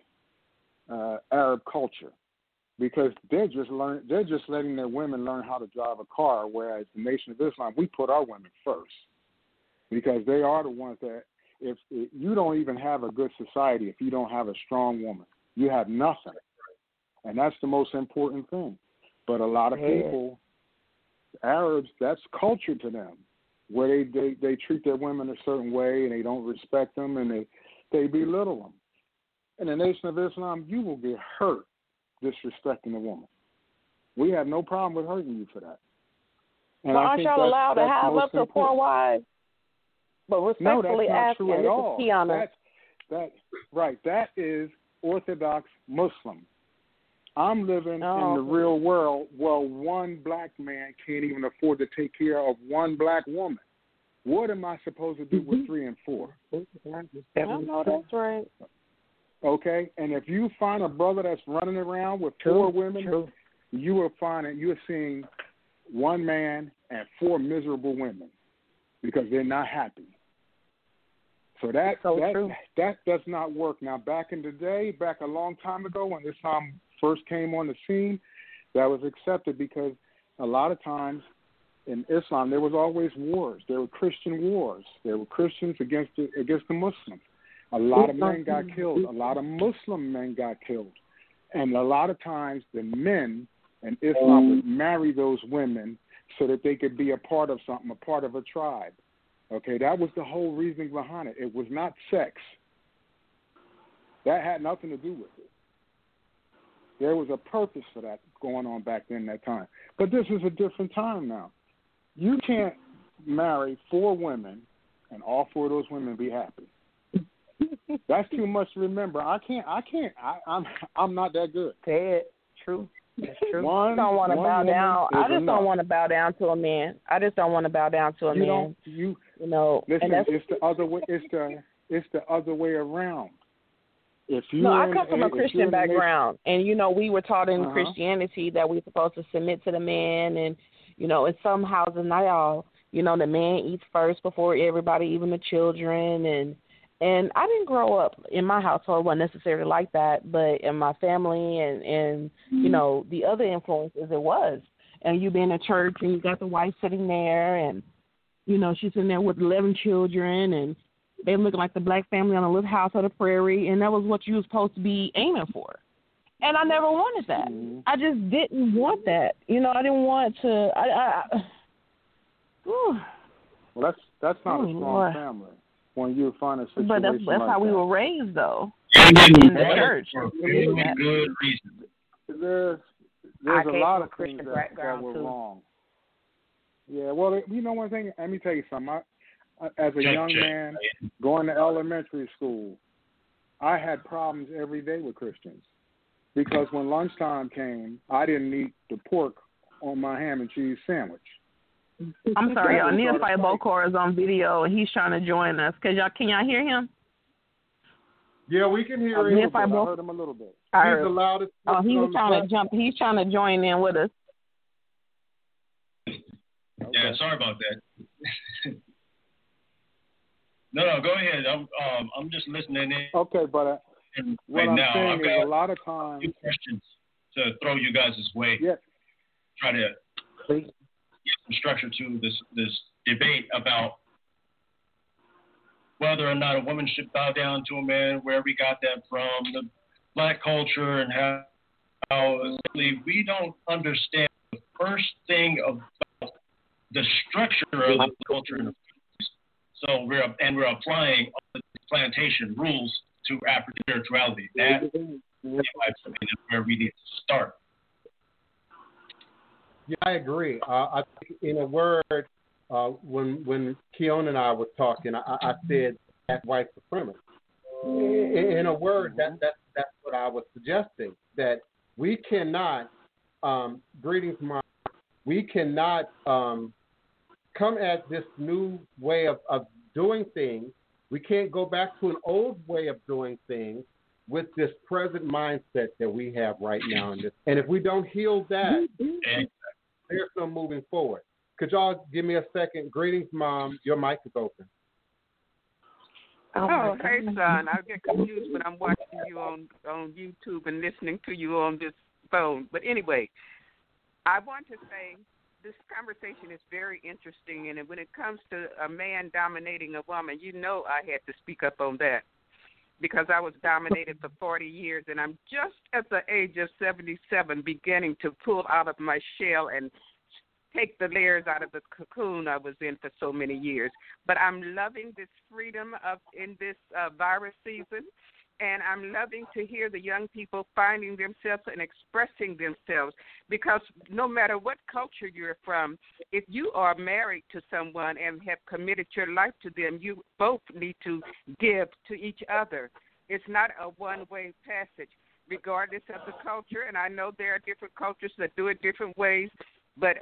uh, Arab culture. Because they're just learn they're just letting their women learn how to drive a car, whereas the Nation of Islam we put our women first. Because they are the ones that if, if you don't even have a good society if you don't have a strong woman, you have nothing, and that's the most important thing. But a lot of Yeah. people, Arabs, that's culture to them, where they, they they treat their women a certain way and they don't respect them and they they belittle them. In the Nation of Islam, you will get hurt disrespecting a woman. We have no problem with hurting you for that. And Well, I aren't y'all allowed to have up to four wives? But respectfully No, that's not asking, true at all. That's that right. That is Orthodox Muslim. I'm living Oh. in the real world where one black man can't even afford to take care of one black woman. What am I supposed to do Mm-hmm. with three and four? I know that's right. Okay, and if you find a brother that's running around with four women, True. you will find that you're seeing one man and four miserable women because they're not happy. So that So that true. that does not work. Now back in the day, back a long time ago when Islam first came on the scene, that was accepted because a lot of times in Islam there was always wars. There were Christian wars. There were Christians against the, against the Muslims. A lot of men got killed. A lot of Muslim men got killed. And a lot of times the men in Islam would marry those women so that they could be a part of something, a part of a tribe. Okay, that was the whole reasoning behind it. It was not sex. That had nothing to do with it. There was a purpose for that going on back then that time. But this is a different time now. You can't marry four women and all four of those women be happy. That's too much to remember. I can't I can't I, I'm I'm not that good. Say it. True. That's true. One- I don't want to bow down. I just enough. don't want to bow down to a man. I just don't want to bow down to a you man. you You know, listen, and it's the other way it's the it's the other way around. If you no, I come from a Christian background, and you know, we were taught in Uh-huh. Christianity that we're supposed to submit to the man, and you know, in some houses, not all, you know, the man eats first before everybody, even the children, and and I didn't grow up in my household wasn't necessarily like that, but in my family and and you know the other influences it was, and you being in church and you got the wife sitting there, and you know she's in there with eleven children and they looking like the black family on a little house on the prairie, and that was what you was supposed to be aiming for. And I never wanted that. Mhm. I just didn't want that. You know, I didn't want to. I. I, I Whew. Well, that's that's not Oh, a strong Lord. family. When you find a situation but that's that's like how we were raised, though. In the church. for really good reason. There's there's a lot of Christian things that, that background, were too. wrong. Yeah, well, you know one thing. Let me tell you something. I, as a Check, young check. man going to elementary school, I had problems every day with Christians because when lunchtime came, I didn't eat the pork on my ham and cheese sandwich. I'm sorry, y'all. That was Neil part of the fight. Bokor is on video, and he's trying to join us. Cause y'all, can y'all hear him? Yeah, we can hear little him. Neil He's. I Fibo- heard him a little bit. I heard- the loudest. Oh, he was trying to jump. He's trying to join in with us. Yeah, sorry about that. no, no, go ahead. I'm um, I'm just listening in Okay, but uh, what right I'm now. saying I've is got a lot of times, few questions to throw you guys' way. yeah, Try to get some structure to this this debate about whether or not a woman should bow down to a man, where we got that from, the black culture, and how, how we don't understand the first thing about the structure of the culture. in the. So we're and we're applying the plantation rules to African spirituality. That, in my is where we need to start. Yeah, I agree. Uh, I think in a word, uh, when when Keon and I were talking, I, I said that's white supremacy. In, in a word, that that that's what I was suggesting. That we cannot, um, greetings, Mark. We cannot um, come at this new way of, of doing things. We can't go back to an old way of doing things with this present mindset that we have right now. In this. And if we don't heal that, And there's no moving forward. Could y'all give me a second? Greetings, Mom. Your mic is open. Oh, oh hey, son. I get confused when I'm watching you on on YouTube and listening to you on this phone. But anyway, I want to say this conversation is very interesting, and when it comes to a man dominating a woman, you know I had to speak up on that because I was dominated for 40 years, and I'm just at the age of 77 beginning to pull out of my shell and take the layers out of the cocoon I was in for so many years. But I'm loving this freedom of in this uh, virus season, and I'm loving to hear the young people finding themselves and expressing themselves because no matter what culture you're from, if you are married to someone and have committed your life to them, you both need to give to each other. It's not a one way passage, regardless of the culture. And I know there are different cultures that do it different ways, but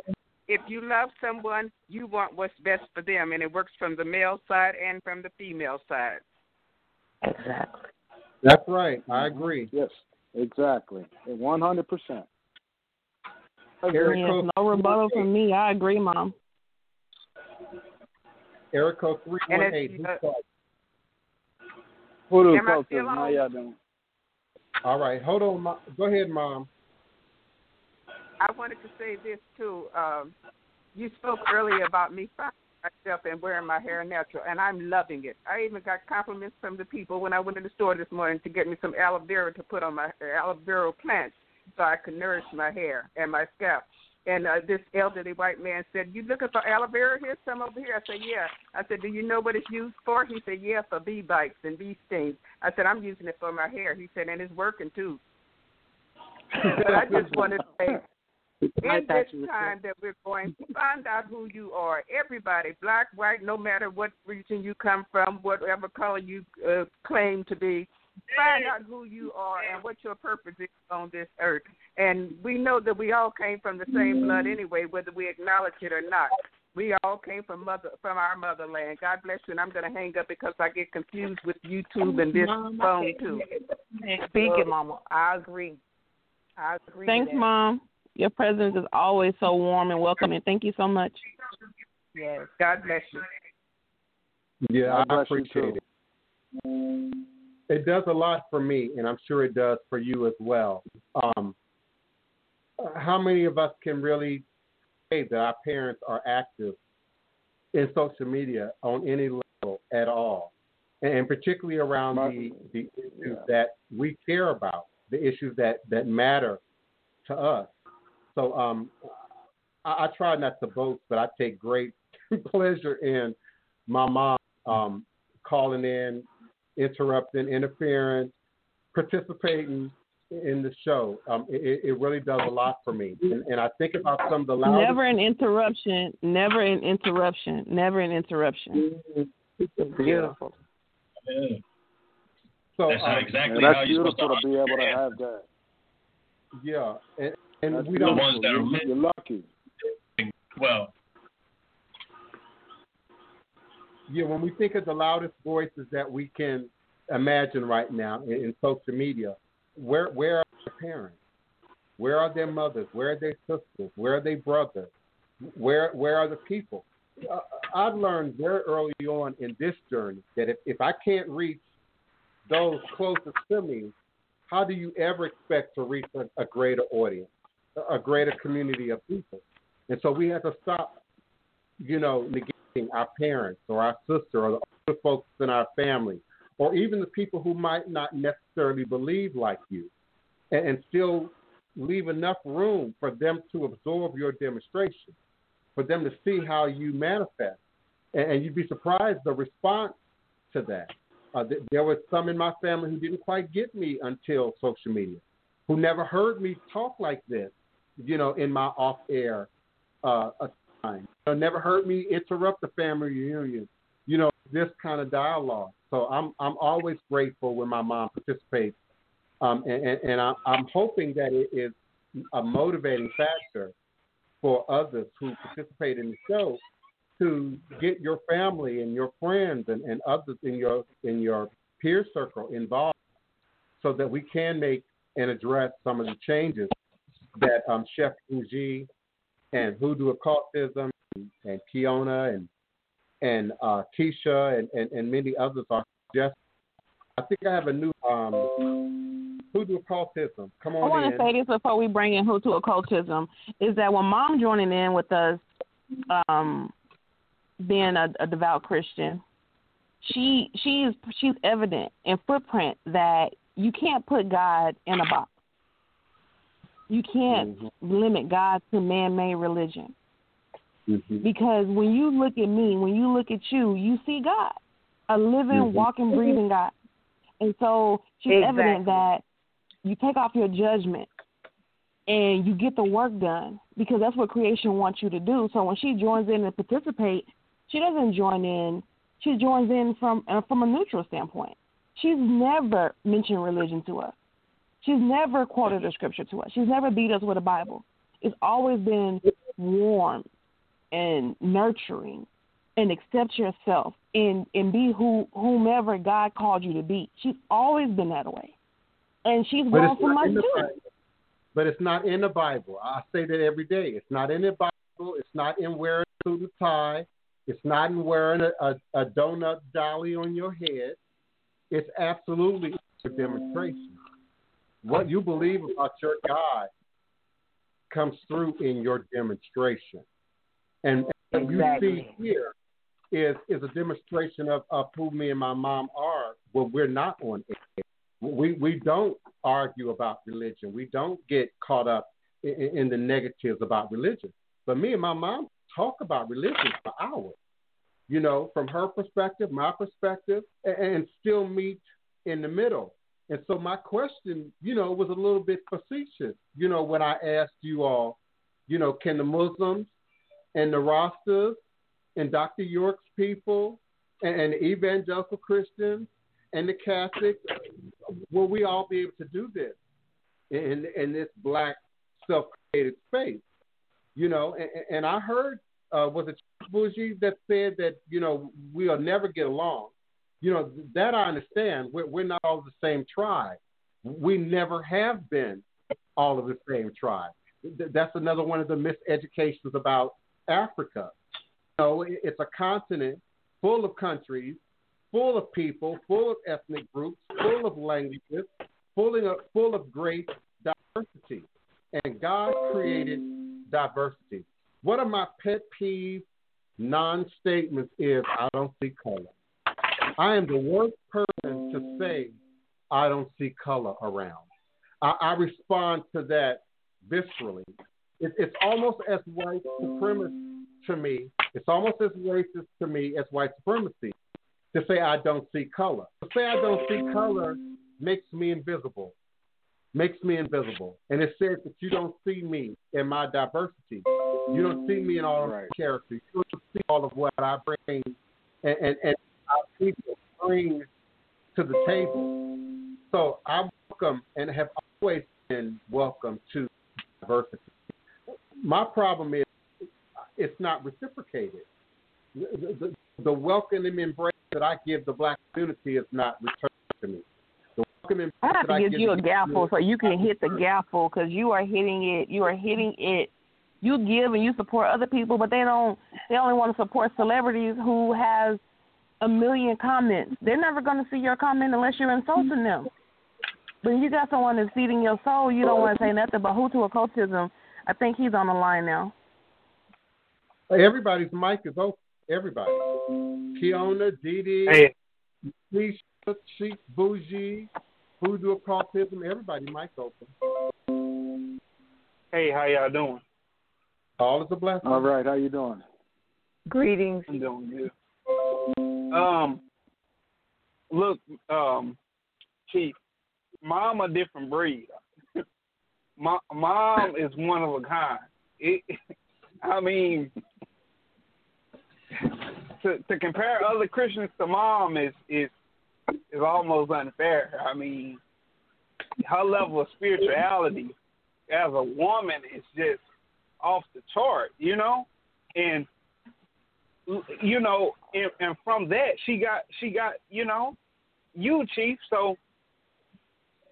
if you love someone, you want what's best for them, and it works from the male side and from the female side. Exactly. That's right. I agree. Yes, exactly. One hundred percent. Agree. No rebuttal from me. I agree, Mom. Erico three And one it's, eight. uh, Voodoo Am I How y'all doing? All right, hold on. Mo- Go ahead, mom. I wanted to say this too. Um, you spoke earlier about me finding myself and wearing my hair natural, and I'm loving it. I even got compliments from the people when I went to the store this morning to get me some aloe vera to put on my aloe vera plants so I could nourish my hair and my scalp. And uh, this elderly white man said, "You looking for aloe vera? Here's some over here." I said, "Yeah." I said, "Do you know what it's used for?" He said, "Yeah, for bee bites and bee stings." I said, "I'm using it for my hair." He said, "And it's working too." but I just wanted to say in this time that we're going to find out who you are. Everybody, black, white, no matter what region you come from, whatever color you uh, claim to be, find out who you are and what your purpose is on this earth. And we know that we all came from the same blood anyway, whether we acknowledge it or not. We all came from mother from our motherland. God bless you. And I'm going to hang up because I get confused with YouTube and this phone too. Speaking, Mama, I agree. I agree. Thanks. Mom. Your presence is always so warm and welcoming. Thank you so much. Yes. God bless you. Yeah, I appreciate it. It does a lot for me, and I'm sure it does for you as well. Um, how many of us can really say that our parents are active in social media on any level at all, and particularly around the the issues yeah. that we care about, the issues that that matter to us. So um, I, I try not to boast, but I take great pleasure in my mom um, calling in, interrupting, interfering, participating in the show. Um, it, it really does a lot for me. And, and I think about some of the loudest. Never an interruption. Never an interruption. Never an interruption. Beautiful. Yeah. So That's um, exactly Yeah, how you're supposed beautiful to to be able to have that. yeah, and, and That's we the don't. ones that are You're lucky. well. Yeah, when we think of the loudest voices that we can imagine right now in, in social media, where where are their parents? Where are their mothers? Where are their sisters? Where are their brothers? Where where are the people? Uh, I've learned very early on in this journey that if, if I can't reach those closest to me, how do you ever expect to reach a, a greater audience, a, greater community of people? And so we have to stop, you know, negating our parents or our sister or the other folks in our family, or even the people who might not necessarily believe like you, and, and still leave enough room for them to absorb your demonstration, for them to see how you manifest. And, and you'd be surprised the response to that. Uh, th- there was some in my family who didn't quite get me until social media, who never heard me talk like this, you know, in my off-air uh, time. You know, never heard me interrupt the family reunion, you know, this kind of dialogue. So I'm I'm always grateful when my mom participates, um, and, and, and I, I'm hoping that it is a motivating factor for others who participate in the show to get your family and your friends and, and others in your in your peer circle involved so that we can make and address some of the changes that um, Chef Bougie and Hoodoo Occultism and, and Kiona and and uh, Keisha and, and, and many others are just. I think I have a new um, Hoodoo Occultism. Come on. I want to say this before we bring in Hoodoo occultism is that when mom joining in with us, um, being a, a devout Christian, she she's she's evident in footprint that you can't put God in a box. You can't limit God to man-made religion Mhm. because when you look at me, when you look at you, you see God, a living, Mhm. walking, breathing God. And so she's Exactly. evident that you take off your judgment and you get the work done because that's what creation wants you to do. So when she joins in and participate, she doesn't join in. She joins in from uh, from a neutral standpoint. She's never mentioned religion to us. She's never quoted a scripture to us. She's never beat us with a Bible. It's always been warm and nurturing and accept yourself and and be who whomever God called you to be. She's always been that way, and she's grown from us too. But it's not in the Bible. I say that every day. It's not in the Bible. It's not in wearing a suit and tie. It's not in wearing a, a, a donut dolly on your head. It's absolutely a demonstration. What you believe about your God comes through in your demonstration. And what you see here is is a demonstration of, of who me and my mom are when we're not on air. We we don't argue about religion. We don't get caught up in, in the negatives about religion. But me and my mom talk about religion for hours. You know, from her perspective, my perspective, and, and still meet in the middle. And so my question, you know, was a little bit facetious. You know, when I asked you all, you know, can the Muslims and the Rastas and Dr. York's people and, and evangelical Christians and the Catholics, will we all be able to do this in in this black self-created space? You know, and, and I heard uh, was it Bougie that said that you know we'll never get along. You know that I understand. We're, we're not all the same tribe. We never have been all of the same tribe. That's another one of the miseducations about Africa. You know, it's a continent full of countries, full of people, full of ethnic groups, full of languages, full of, full of great diversity. And God created diversity. One of my pet peeve non statements is I don't see color. I am the worst person to say I don't see color around. I, I respond to that viscerally. It, it's almost as white supremacist to me. It's almost as racist to me as white supremacy to say I don't see color. To say I don't see color makes me invisible. Makes me invisible. And it says that you don't see me in my diversity. You don't see me in all of my characters. You don't see all of what I bring and, and, and people bring to the table. So I welcome and have always been welcome to diversity. My problem is it's not reciprocated. The, the, the welcoming embrace that I give the black community is not returned to me. The welcome I have to give give you a gaffle so you can hit the gaffle because you are hitting it. You are hitting it. You give and you support other people, but they don't. They only want to support celebrities who has a million comments. They're never going to see your comment unless you're insulting them. But you got someone that's feeding your soul, you don't want to say nothing but Hoodoo occultism. I think he's on the line now. Everybody's mic is open. Everybody. Kiona, Dee Hey. Keisha, Chic, Bougie, Voodoo Occultism, everybody mic open. Hey, how y'all doing? All is a blessing. All right, how you doing? Greetings. I'm doing good. Um, look, um, Chief, mom a different breed. My mom is one of a kind. It, I mean, to to compare other Christians to mom is is is almost unfair. I mean, her level of spirituality as a woman is just off the chart, you know, and you know, and, and from that she got she got you know, you chief. So,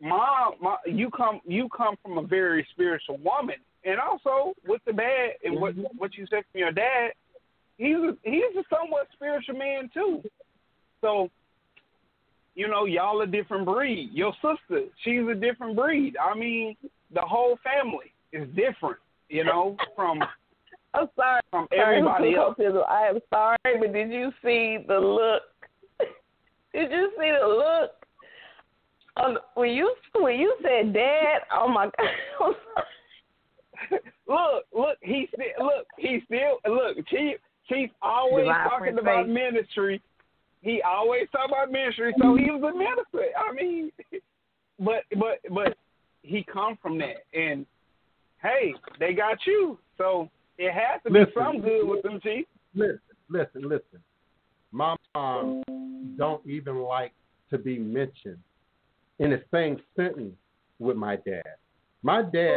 mom, my, you come you come from a very spiritual woman, and also with the bad and what mm-hmm. what you said from your dad, he's a, he's a somewhat spiritual man too. So, you know, y'all a different breed. Your sister, she's a different breed. I mean, the whole family is different. You know, from I'm sorry. from Sorry, everybody Mr. else. I am sorry, but did you see the look? did you see the look? On, when you when you said dad, oh my god! Look, look, he still look, he still look, Chief Chief always Divine talking Prince about Faith. ministry. he always talk about ministry, so he was a minister. I mean, but but but he come from that, and hey, they got you, so it has to be some good with them, Chief. Listen, listen, listen. My mom don't even like to be mentioned in the same sentence with my dad. My dad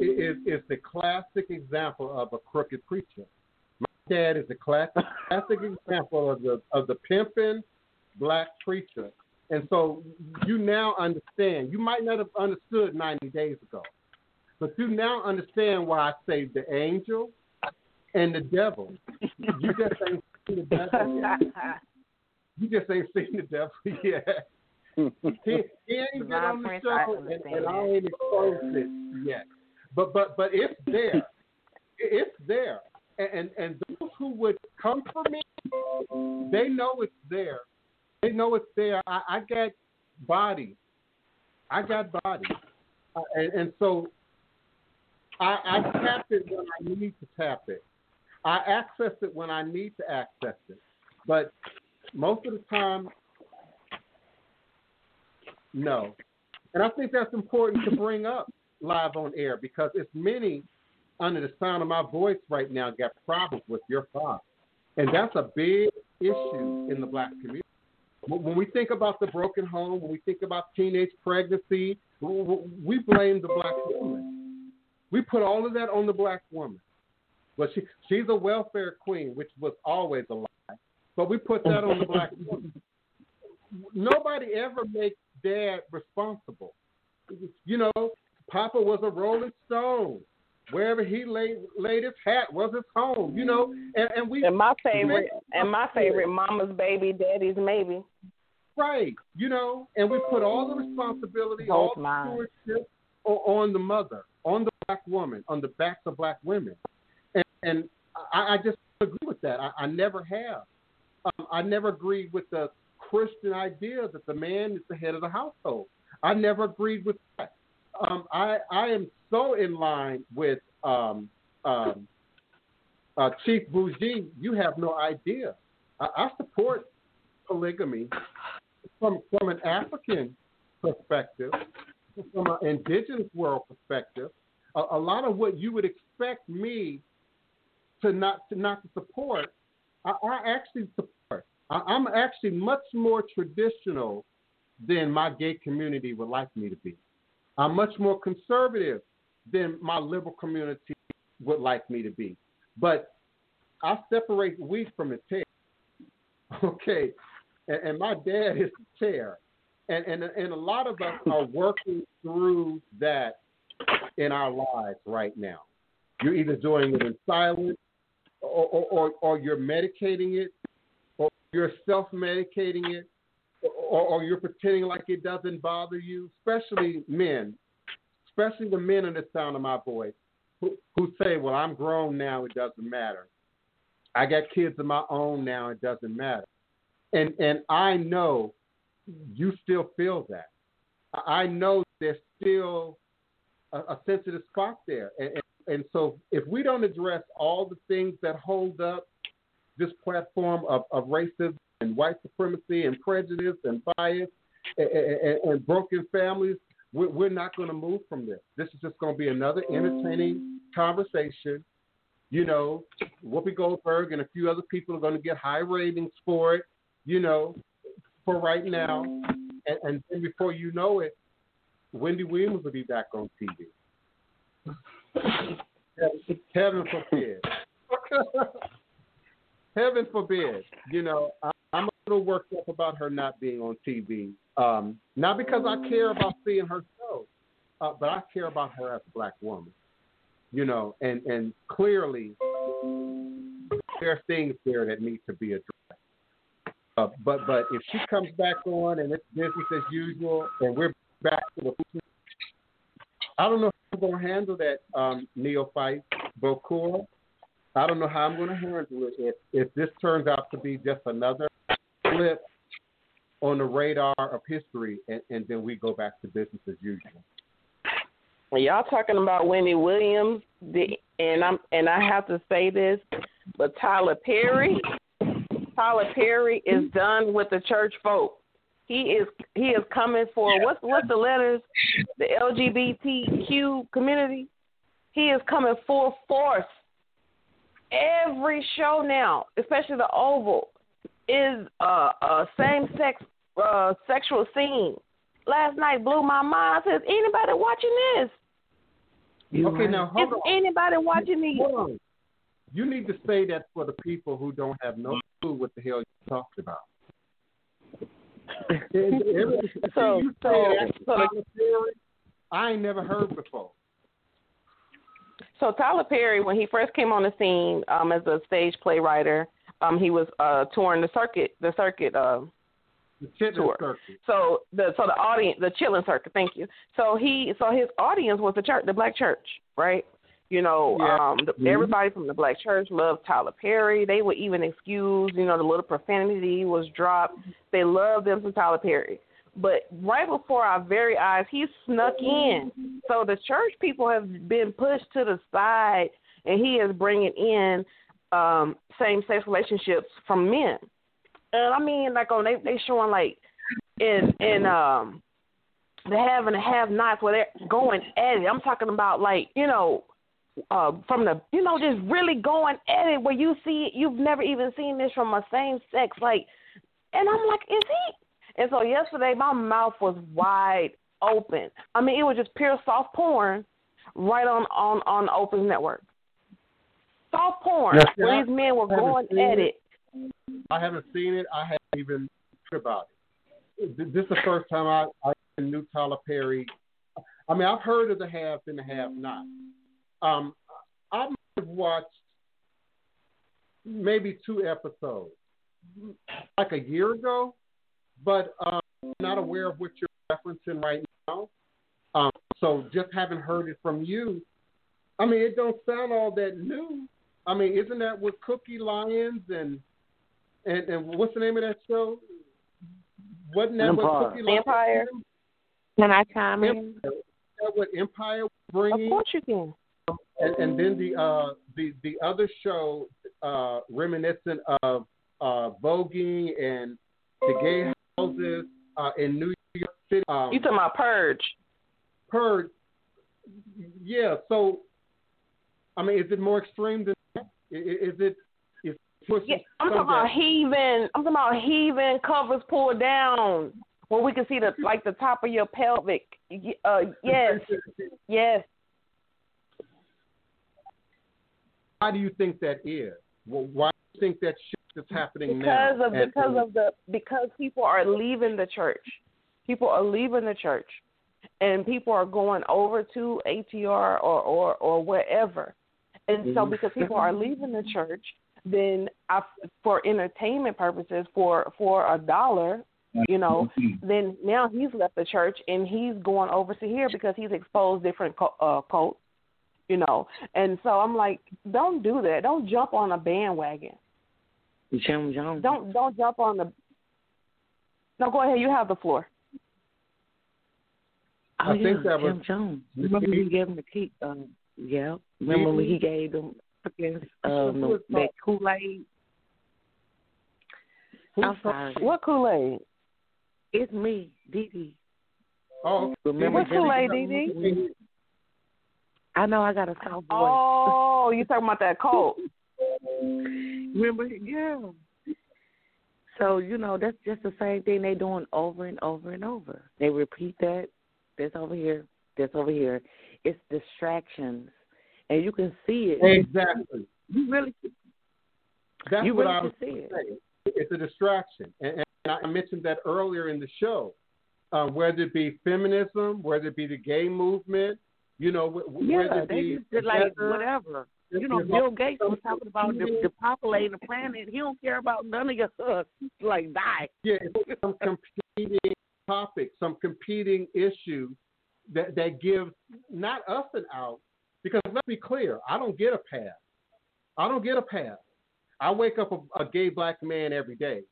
is, is the classic example of a crooked preacher. My dad is the classic, classic example of the of the pimping black preacher. And so you now understand. You might not have understood 90 days ago, but you now understand why I say the angel and the devil. You just ain't seen the devil yet. You just ain't seen the devil yet. He, he ain't been on the show, and, and I ain't exposed it yet. But but but it's there. It's there. And, and and those who would come for me, they know it's there. They know it's there. I, I got body. I got body. Uh, and, and so I, I tap it when I need to tap it. I access it when I need to access it. But most of the time, no. And I think that's important to bring up live on air because it's many under the sound of my voice right now got problems with your father. And that's a big issue in the black community. When we think about the broken home, when we think about teenage pregnancy, we blame the black woman. We put all of that on the black woman. But she, she's a welfare queen, which was always a lie. But we put that on the black woman. Nobody ever makes dad responsible. You know, Papa was a Rolling Stone. Wherever he laid laid his hat was his home. You know, and, and we And my favorite, and my favorite, Mama's baby, Daddy's maybe. Right. You know, and we put all the responsibility, all the mine. stewardship on the mother, black woman, on the backs of black women. And, and I, I just agree with that. I, I never have. Um, I never agreed with the Christian idea that the man is the head of the household. I never agreed with that. Um, I, I am so in line with um, um, uh, Chief Bougie. You have no idea. I, I support polygamy from from an African perspective, from an indigenous world perspective, a, a lot of what you would expect me to not to not to support, I, I actually support. I, I'm actually much more traditional than my gay community would like me to be. I'm much more conservative than my liberal community would like me to be. But I separate wheat from the tail. Okay, and, and my dad is the chair, and and and a lot of us are working through that in our lives right now. You're either doing it in silence, or or, or, you're medicating it, or you're self-medicating it, or, or you're pretending like it doesn't bother you. Especially men, especially the men in the sound of my voice, who, who say, "Well, I'm grown now; it doesn't matter." I got kids of my own now. It doesn't matter. And and I know you still feel that. I know there's still a, a sensitive spot there. And, and and so if we don't address all the things that hold up this platform of, of racism and white supremacy and prejudice and bias and, and, and broken families, we're, we're not going to move from this. This is just going to be another entertaining conversation you know, Whoopi Goldberg and a few other people are going to get high ratings for it, you know, for right now. And, and then before you know it, Wendy Williams will be back on TV. Heaven forbid. Heaven forbid. You know, I'm a little worked up about her not being on TV. Um, not because I care about seeing her show, uh, but I care about her as a black woman you know, and and clearly there are things there that need to be addressed. Uh, but but if she comes back on and it's business as usual, and we're back to the, I don't know how I'm going to handle that um, neophyte Bokura. I don't know how I'm going to handle it if if this turns out to be just another flip on the radar of history, and, and then we go back to business as usual. When y'all talking about Wendy Williams, the, and I'm and I have to say this, but Tyler Perry, Tyler Perry is done with the church folk. He is he is coming for what's what's the letters? The LGBTQ community. He is coming full force. Every show now, especially the Oval, is a, a same sex uh, sexual scene. Last night blew my mind. I says, anybody watching this? okay, now hold Is on. anybody watching these? You need to say that for the people who don't have no clue what the hell you talked about. So, you so, I ain't never heard before. so Tyler Perry, when he first came on the scene um, as a stage playwright, um, he was uh, touring the circuit, the circuit uh, The tour. Circuit. So the so the audience, the chilling circuit. Thank you. So he, so his audience was the church, the black church, right? You know, Yeah. um, the, everybody from the black church loved Tyler Perry. They would even excuse, you know, the little profanity was dropped. They loved them some Tyler Perry. But right before our very eyes, he snuck in. So the church people have been pushed to the side, and he is bringing in um, same-sex relationships from men. And I mean, like on they they showing like in in um the have and the have nots where they're going at it. I'm talking about like you know uh from the you know just really going at it where you see you've never even seen this from a same sex like, and I'm like, is he? And so yesterday my mouth was wide open. I mean, it was just pure soft porn right on on on Open Network. Soft porn Yes, where these men were going at it. it. I haven't seen it. I haven't even heard about it. This is the first time I, I knew Tyler Perry. I mean, I've heard of the have and the have not. Um, I might have watched maybe two episodes, like a year ago, but um, I'm not aware of what you're referencing right now. Um, so just haven't heard it from you. I mean, it don't sound all that new. I mean, isn't that with Cookie Lyons and and and what's the name of that show? Wasn't that Empire. what Cookie Lyons? Empire. Can I chime in? That what Empire was Of course you can. And, and then the uh the the other show uh reminiscent of uh voguing and the gay houses uh in New York City. Um, You talking about Purge? Purge. Yeah. So, I mean, is it more extreme than that? I- i- Is it? Is Yeah, I'm talking about heaving. I'm talking about heaving covers pulled down, where we can see the like the top of your pelvic. Uh, yes, yes. Why do you think that is? Well, why do you think that shift is happening now? Because now? of because of the because people are leaving the church. People are leaving the church, and people are going over to ATR or or or wherever. And so, Mm-hmm. because people are leaving the church, then I, for entertainment purposes, for for a dollar, you know, then now he's left the church and he's going over to here because he's exposed different uh, cults, you know. And so I'm like, don't do that. Don't jump on a bandwagon. Jim Jones. Don't don't jump on the. No, go ahead. You have the floor. Oh, I yeah, think that Jim was- Jones. Remember when he gave him the key? Um, yeah. Remember when he gave them fucking um, Who is that Kool Aid? I'm sorry. What Kool Aid? It's me, Dee Dee. Oh, Remember What Kool Aid, Dee Dee? I know I got a soft voice. Oh, you talking about that cult? Remember? Yeah. So you know that's just the same thing they doing over and over and over. They repeat that. That's over here. That's over here. It's distractions, and you can see it. exactly. You really, That's you what really I was see it. saying. It's a distraction, and, and I mentioned that earlier in the show. Uh, whether it be feminism, whether it be the gay movement, you know, Yeah, they be just did like whatever. You know, Bill Gates was talking about the, depopulating the planet. He don't care about none of your us. Like die. Yeah, some competing topics, some competing issues that that give not us an out. Because let's be clear, I don't get a pass. I don't get a pass. I wake up a, a gay black man every day.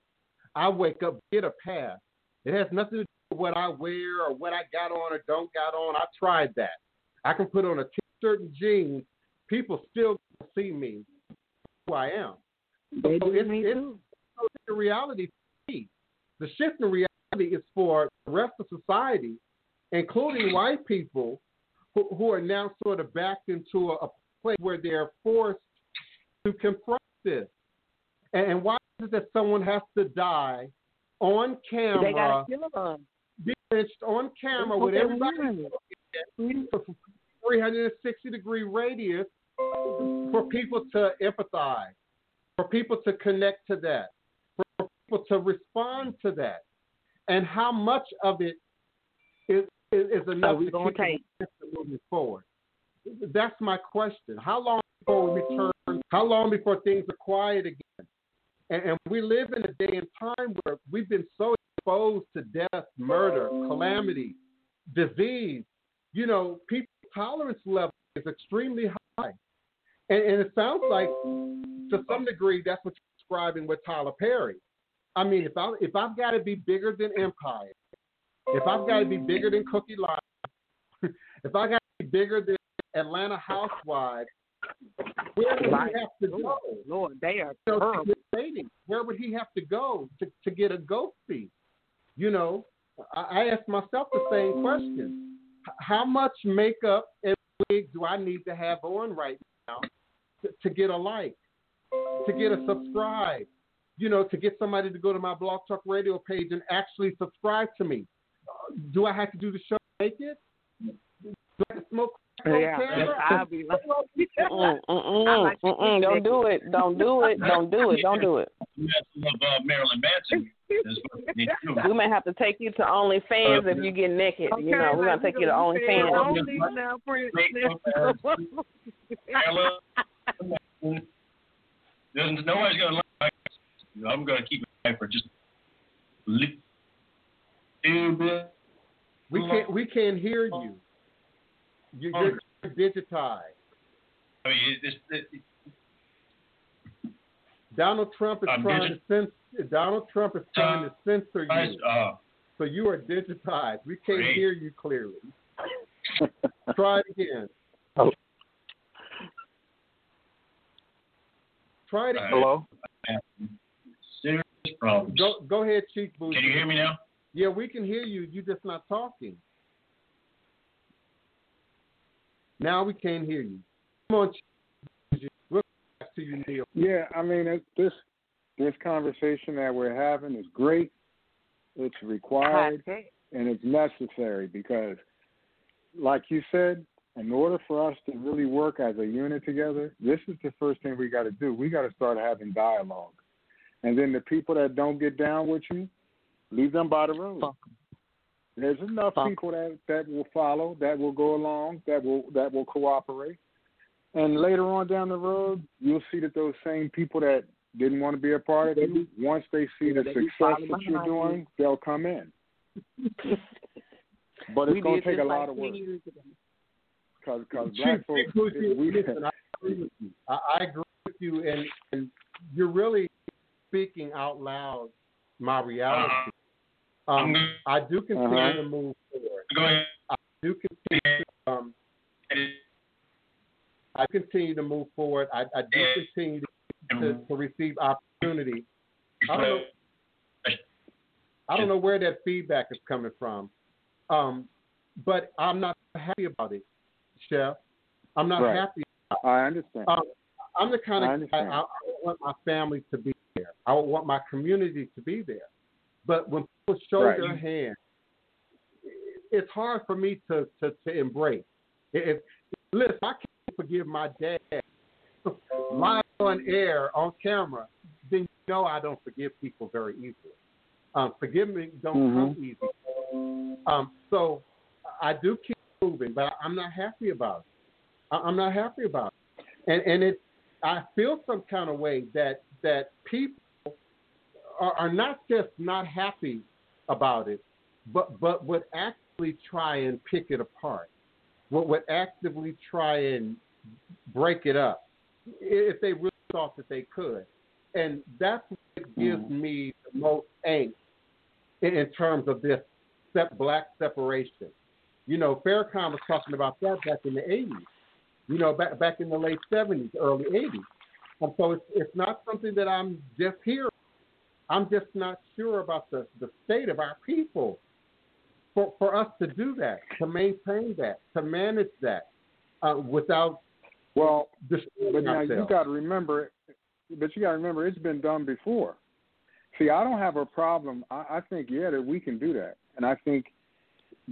I wake up get a pass. It has nothing to do with what I wear or what I got on or don't got on. I tried that. I can put on a t-shirt and jeans. People still see me who I am. They So it's- me it's- too. no different reality for me. The shift in reality is for the rest of society, including white people, who, who are now sort of backed into a, a place where they're forced to confront this. And, and why is it that someone has to die on camera? They gotta kill them. be lynched on camera with everybody for 360 degree radius for people to empathize, for people to connect to that, for people to respond to that, and how much of it is is, is enough to keep take? moving forward. That's my question. How long before we return? How long before things are quiet again? And, and we live in a day and time where we've been so exposed to death, murder, calamity, disease. You know, people's tolerance level is extremely high. And, and it sounds like, to some degree, that's what you're describing with Tyler Perry. I mean, if I if I've got to be bigger than Empire, if I've got to be bigger than Cookie Live, if I got to be bigger than Atlanta Housewives, where would he have to go? Lord, they are You know, to terrible. get ratings? Where would he have to go to, to get a go fee? You know, I, I ask myself the same question. How much makeup and wig do I need to have on right now to, to get a like, to get a subscribe? You know, to get somebody to go to my Blog Talk Radio page and actually subscribe to me. Do I have to do the show naked? Do I have to smoke Yeah. I'll be like, Mm-mm, mm-mm, mm-mm. Don't do it. Don't do it. Don't do it. Don't do it. You have to love uh, Marilyn Manson. That's what they do. We may have to take you to OnlyFans if you get naked. You know, we're gonna take you to OnlyFans. Only now, friend. Marilyn There's nobody's gonna like. I'm gonna keep it for just a little bit. We can't we can't hear you. You- You're digitized. I mean, it's, it, Donald Trump is I'm trying to censor. Donald Trump is trying to censor you, uh, so you are digitized. We can't Great. hear you clearly. Try it again. Oh. Try it again. Hello. Serious problems. Go go ahead, Chief Bougie. Can you hear me now? Yeah, we can hear you. You're just not talking. Now we can't hear you. Come on, Chief We'll back to you, Neil. Yeah, I mean it, this this conversation that we're having is great. It's required and it's necessary because, like you said, in order for us to really work as a unit together, this is the first thing we got to do. We got to start having dialogue, and then the people that don't get down with you, leave them by the road. There's enough people that that will follow, that will go along, that will that will cooperate. And later on down the road, you'll see that those same people that didn't want to be a part of you, once they see the success that you're doing, they'll come in. But it's going to take this a like lot of work because because Chief, black folks, we, listen, I agree with you. I, I agree with you, and, and you're really speaking out loud my reality. Um, I do continue Uh-huh. to move forward. Go ahead. I do continue. To, um, I continue to move forward. I, I do continue to, to, to receive opportunity. I don't know. I don't know where that feedback is coming from, um, but I'm not happy about it, Chef. I'm not Right. happy. I understand. Um, I'm the kind I of guy. I, I want my family to be there. I want my community to be there. But when people show Right. their hand, it's hard for me to to, to embrace. If, listen, I can't forgive my dad live on air on camera. Then you know I don't forgive people very easily. Um, forgiveness don't come Mhm. easy. Um, so I do keep moving, but I'm not happy about it. I- I'm not happy about it, and and it. I feel some kind of way that that people are, are not just not happy about it, but but would actively try and pick it apart. Would would actively try and break it up if they really thought that they could, and that's what gives mm-hmm. me the most angst in, in terms of this black separation. You know, Farrakhan was talking about that back in the 80s, you know, back, back in the late 70s, early 80s. And so it's, it's not something that I'm just hearing. I'm just not sure about the, the state of our people for, for us to do that, to maintain that, to manage that uh, without well, destroying but now you got to remember, but you got to remember it's been done before. See, I don't have a problem. I, I think yeah that we can do that, and I think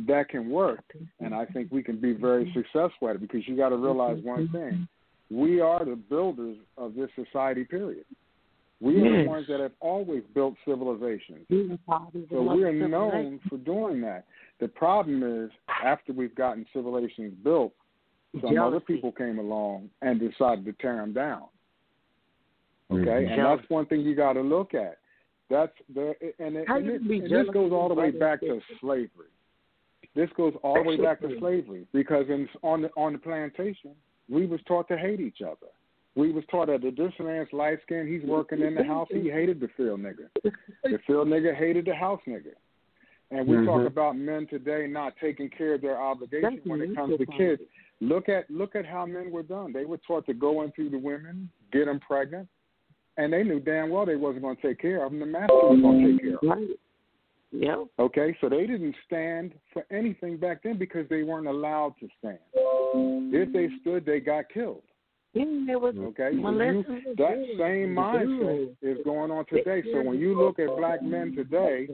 that can work, and I think we can be very successful at it because you got to realize one thing: we are the builders of this society. Period. We are the ones that have always built civilizations. So we are known for doing that. The problem is, after we've gotten civilizations built, some other people came along and decided to tear them down. Okay, Mhm. and that's one thing you got to look at. That's the and, it, and, it, and this goes all the way back to slavery. This goes all the way back to slavery because in on the on the plantation we was taught to hate each other. We was taught that this man's light skin, he's working in the house, he hated the field nigga. The field nigga hated the house nigga. And we talk Mhm. about men today not taking care of their obligation when it comes to kids. Look at look at how men were done. They were taught to go into the women, get them pregnant, and they knew damn well they wasn't going to take care of them. The master was going to take care of them. Right. Yep. Okay, so they didn't stand for anything back then because they weren't allowed to stand. If they stood, they got killed. Yeah, it was Okay, you, that same mindset is going on today. So when you look at black men today,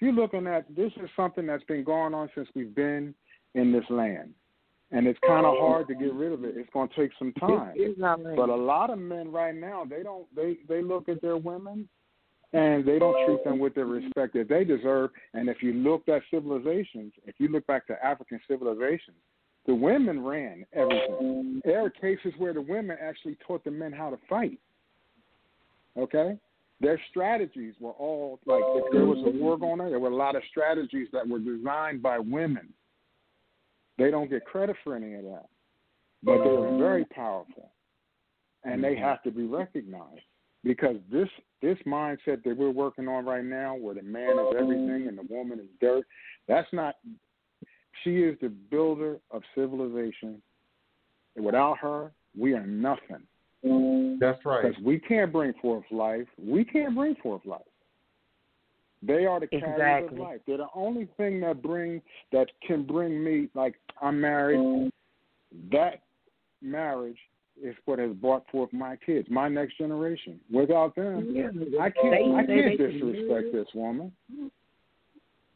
you're looking at this is something that's been going on since we've been in this land, and it's kind of hard to get rid of it. It's going to take some time. It's not like- But a lot of men right now, they don't they they look at their women and they don't treat them with the respect that they deserve. And if you look at civilizations, if you look back to African civilizations, the women ran everything. There are cases where the women actually taught the men how to fight. Okay? Their strategies were all like if there was a war going on, there were a lot of strategies that were designed by women. They don't get credit for any of that. But they were very powerful and they have to be recognized because this this mindset that we're working on right now where the man is everything and the woman is dirt that's not she is the builder of civilization. And without her we are nothing. That's right. because we can't bring forth life. We can't bring forth life. They are the carriers of life. They're the only thing that bring that can bring me like i'm married. That marriage is what has brought forth my kids, my next generation. Without them, Yeah, I can't they- I can't they- disrespect this woman.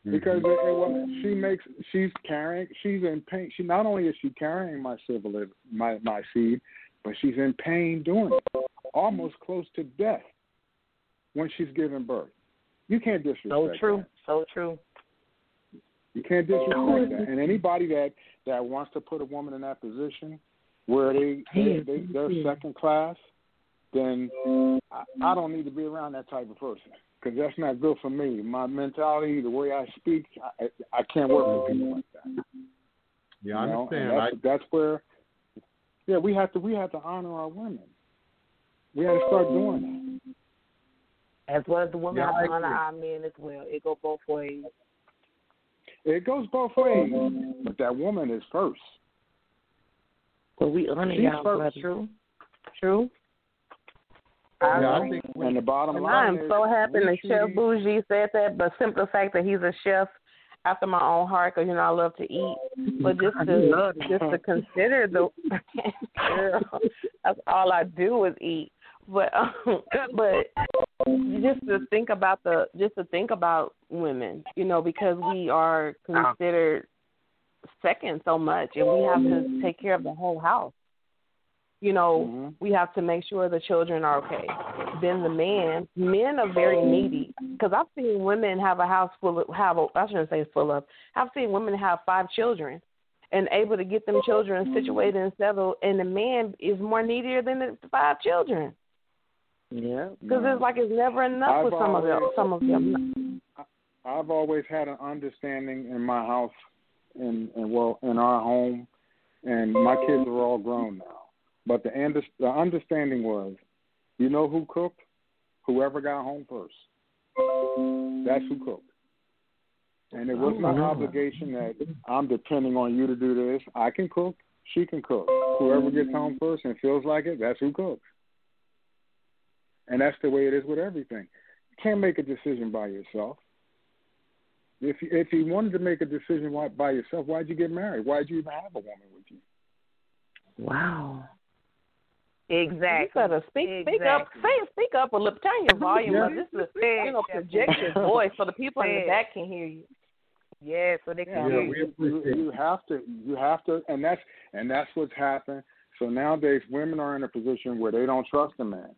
Mm-hmm. because it, it, was- she makes she's carrying she's in pain. She not only is she carrying my civil my my seed, but she's in pain doing it, almost close to death when she's giving birth. You can't disrespect. So true. that. So true. You can't disrespect that. And anybody that that wants to put a woman in that position where they, they, they they're second class, then I, I don't need to be around that type of person because that's not good for me. My mentality, the way I speak, I I can't work with people like that. Yeah, I you know? understand. And I, that's, that's where, yeah, we have to we have to honor our women. We have to start doing that. As well as the women Yeah, I have to honor our men as well. It go both ways. It goes both ways, but that woman is first. But we honor She's y'all, first. brother. True. True. yeah, I I think we, And the bottom And line I am is so happy we that Chef Bougie said that, but simple fact that he's a chef after my own heart, because you know I love to eat. But just to just to consider the girl, that's all I do is eat. But um, but just to think about the just to think about women, you know, because we are considered second so much, and we have to take care of the whole house. You know, Mhm. we have to make sure the children are okay. Then the man, men are very needy because I've seen women have a house full of have a, I shouldn't say full of. I've seen women have five children and able to get them children situated and settled, and the man is more needier than the five children Yeah. because it's like it's never enough I've with some of them. Some of them. I've always had an understanding in my house, and and well in our home, and my kids are all grown now. But the under, the understanding was, you know who cooked? Whoever got home first. That's who cooked. And it was my Oh, obligation that I'm depending on you to do this. I can cook. She can cook. Whoever gets home first and feels like it, that's who cooks. And that's the way it is with everything. You can't make a decision by yourself. If if he wanted to make a decision by yourself, why'd you get married? Why'd you even have a woman with you? Wow. Exactly. You better speak speak up. Say speak up a little. Turn your volume Yeah. up. This is a you know project your voice so the people in the back can hear you. Yeah, so they can I hear mean, we you. you, you have to you have to and that's and that's what's happened. So nowadays women are in a position where they don't trust the man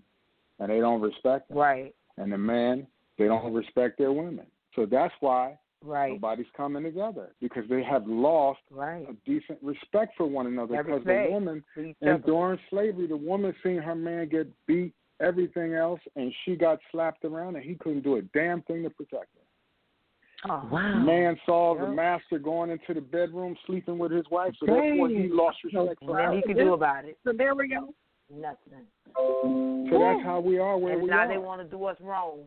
and they don't respect him. Right, And the man they don't respect their women. So that's why right, nobody's coming together because they have lost right. a decent respect for one another That because the woman For and during slavery the woman seen her man get beat everything else and she got slapped around and he couldn't do a damn thing to protect her. Oh, Wow. Man saw the master going into the bedroom sleeping with his wife, so therefore he lost respect for Nothing her. you can do about it. So there we go. Nothing. So that's how we are where And we now are. they want to do us wrong.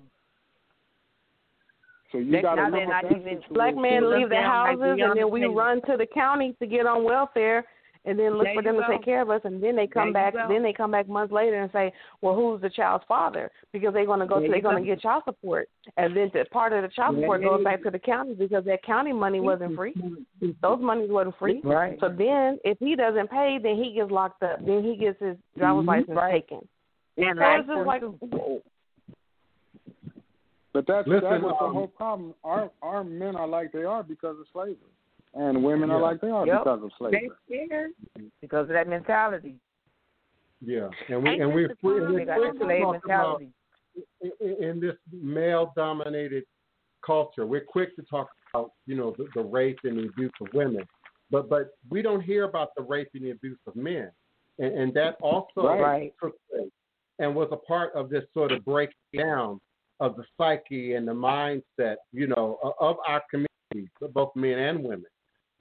So you they- got to now look they're at not that even- Black men leave their houses and then we Beyonce. run to the county to get on welfare and then look There for you them to go. take care of us and then they come There back then they come back months later and say, Well who's the child's father? Because they're gonna go There to they're gonna get child support. And then the part of the child There support goes back to the county because that county money wasn't free. Those monies wasn't free. Right. So then if he doesn't pay then he gets locked up. Then he gets his driver's Mhm. license Right. taken. And So it's just like But that's Listen, that was the um, whole problem. Our our men are like they are because of slavery, and women are like they are Yep. because of They slavery. scared. because of that mentality. Yeah, and we Ain't and this we the we time? we They slave talk about mentality. in, in- in this male-dominated culture, we're quick to talk about you know the, the rape and the abuse of women, but but we don't hear about the rape and the abuse of men, and, and that also Right. took place and was a part of this sort of breaking down of the psyche and the mindset, you know, of our community, both men and women.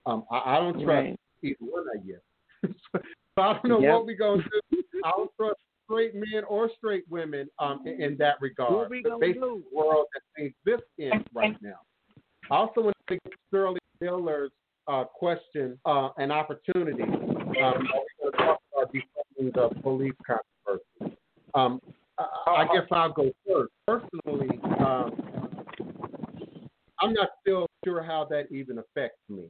Um, I, I don't trust Right. either one of you. so I don't know Yep. what we're gonna do. I don't trust straight men or straight women um, in, in that regard. The basic do? world that exist in right now. I also want to give Shirley Miller's uh, question uh, an opportunity. Um, we're going to talk about defunding the police controversy. Um, I, I guess I'll go first. Personally, um, I'm not still sure how that even affects me.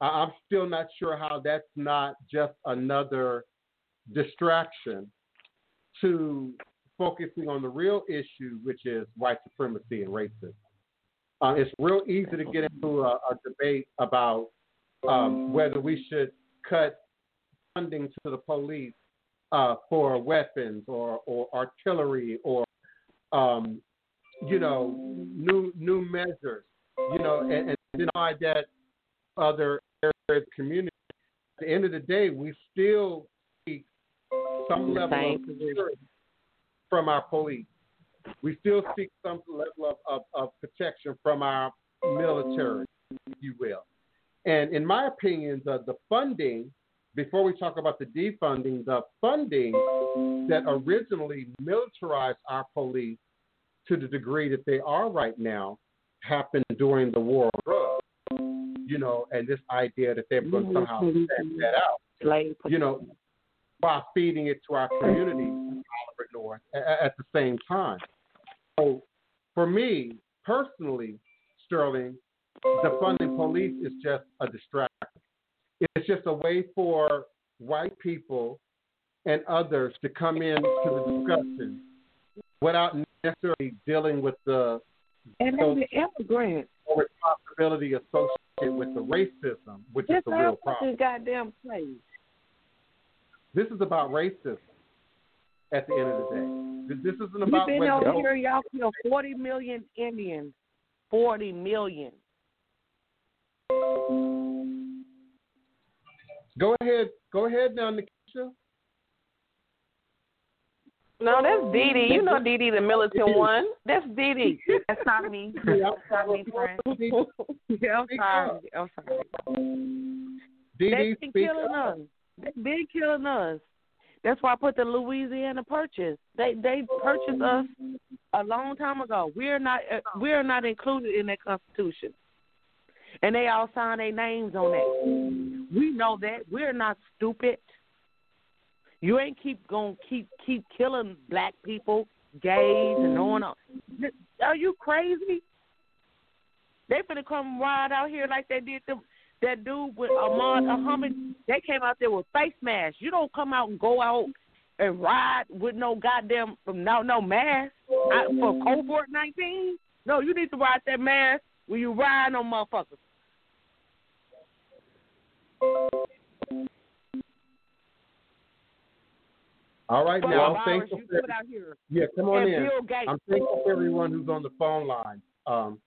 I, I'm still not sure how that's not just another distraction to focusing on the real issue, which is white supremacy and racism. Uh, it's real easy to get into a, a debate about um, whether we should cut funding to the police uh, for weapons or, or artillery or um, you know new new measures. You know, and, and deny that other areas community. At the end of the day, we still seek some level of security from our police. We still seek some level of, of, of protection from our military, if you will. And in my opinion, the, the funding, before we talk about the defunding, the funding that originally militarized our police to the degree that they are right now happened during the war on drugs. You know, and this idea that they're going to somehow mm-hmm. stamp that out you know, by feeding it to our community in Oliver North at the same time. So for me personally, Sterling, defunding police is just a distraction. It's just a way for white people and others to come in to the discussion without necessarily dealing with the And then the immigrants. responsibility associated with the racism, which is the real problem. fucking goddamn place. This is about racism at the end of the day. This isn't We've been whether over here, y'all killed 40 million Indians. 40 million. Go ahead, go ahead now, Nikisha. No, that's Dee Dee. You know Dee Dee, the militant one. That's Dee Dee. That's not me. That's not me, friend. Yeah, I'm Speak sorry. up. I'm sorry. Dee They've Dee, been speak killing up. us. They've been killing us. That's why I put the Louisiana Purchase. They they purchased us a long time ago. We're not uh, we're not included in their constitution, and they all signed their names on that. We know that. We're not stupid. You ain't keep going keep keep killing black people, gays, and on. are you crazy? They finna come ride out here like they did the that dude with Ahmad Ahmed. They came out there with face masks. You don't come out and go out and ride with no goddamn no no mask I, for COVID nineteen. No, you need to ride that mask when you ride on motherfuckers. All right, now I'm thankful. you For, out here. yeah, come on in. I'm thankful for everyone who's on the phone line. Um,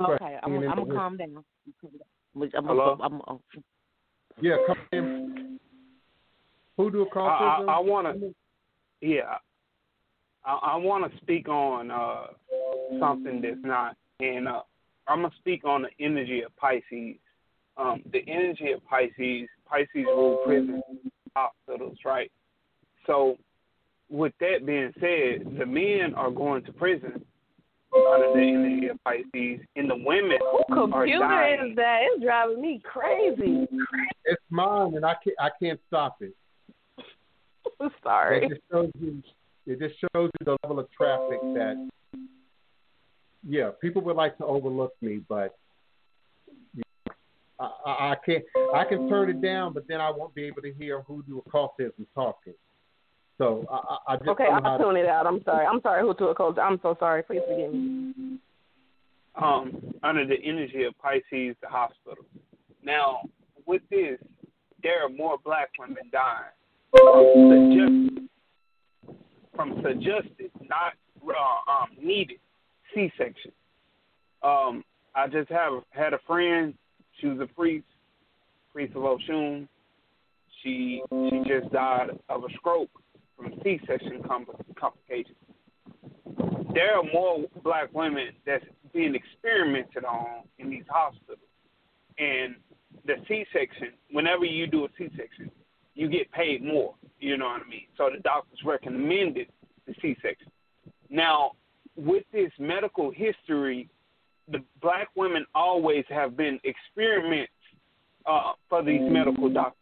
Okay, I'm, I'm gonna calm down. I'm, I'm, Hello? I'm, I'm, Yeah, come in. Who do a I, call? I, I want to, yeah, I, I want to speak on uh, something that's not, and uh, I'm gonna speak on the energy of Pisces. Um, the energy of Pisces, Pisces rule prisons, hospitals, right? So, with that being said, the men are going to prison under the energy of Pisces, and the women are Computer dying. is that? It's driving me crazy. It's mine, and I can't. I can't stop it. Sorry. It just shows you. It just shows you the level of traffic that. Yeah, people would like to overlook me, but I, I, I can't. I can turn it down, but then I won't be able to hear hoodoo occultism talking. So I, I I just Okay, don't know how I'll to- it out. I'm sorry. I'm sorry. Who to a coach? I'm so sorry. Please forgive me. um, under the energy of Pisces, the hospital. Now, with this, there are more black women dying from suggested, from suggested, not uh, um, needed C-section. Um, I just have had a friend. She was a priest, priest of Oshun. She she just died of a stroke from C-section compl- complications. There are more black women that's being experimented on in these hospitals, and the C-section. Whenever you do a C-section, you get paid more. You know what I mean? So the doctors recommended the C-section. Now, with this medical history, the black women always have been experiments uh, for these medical doctors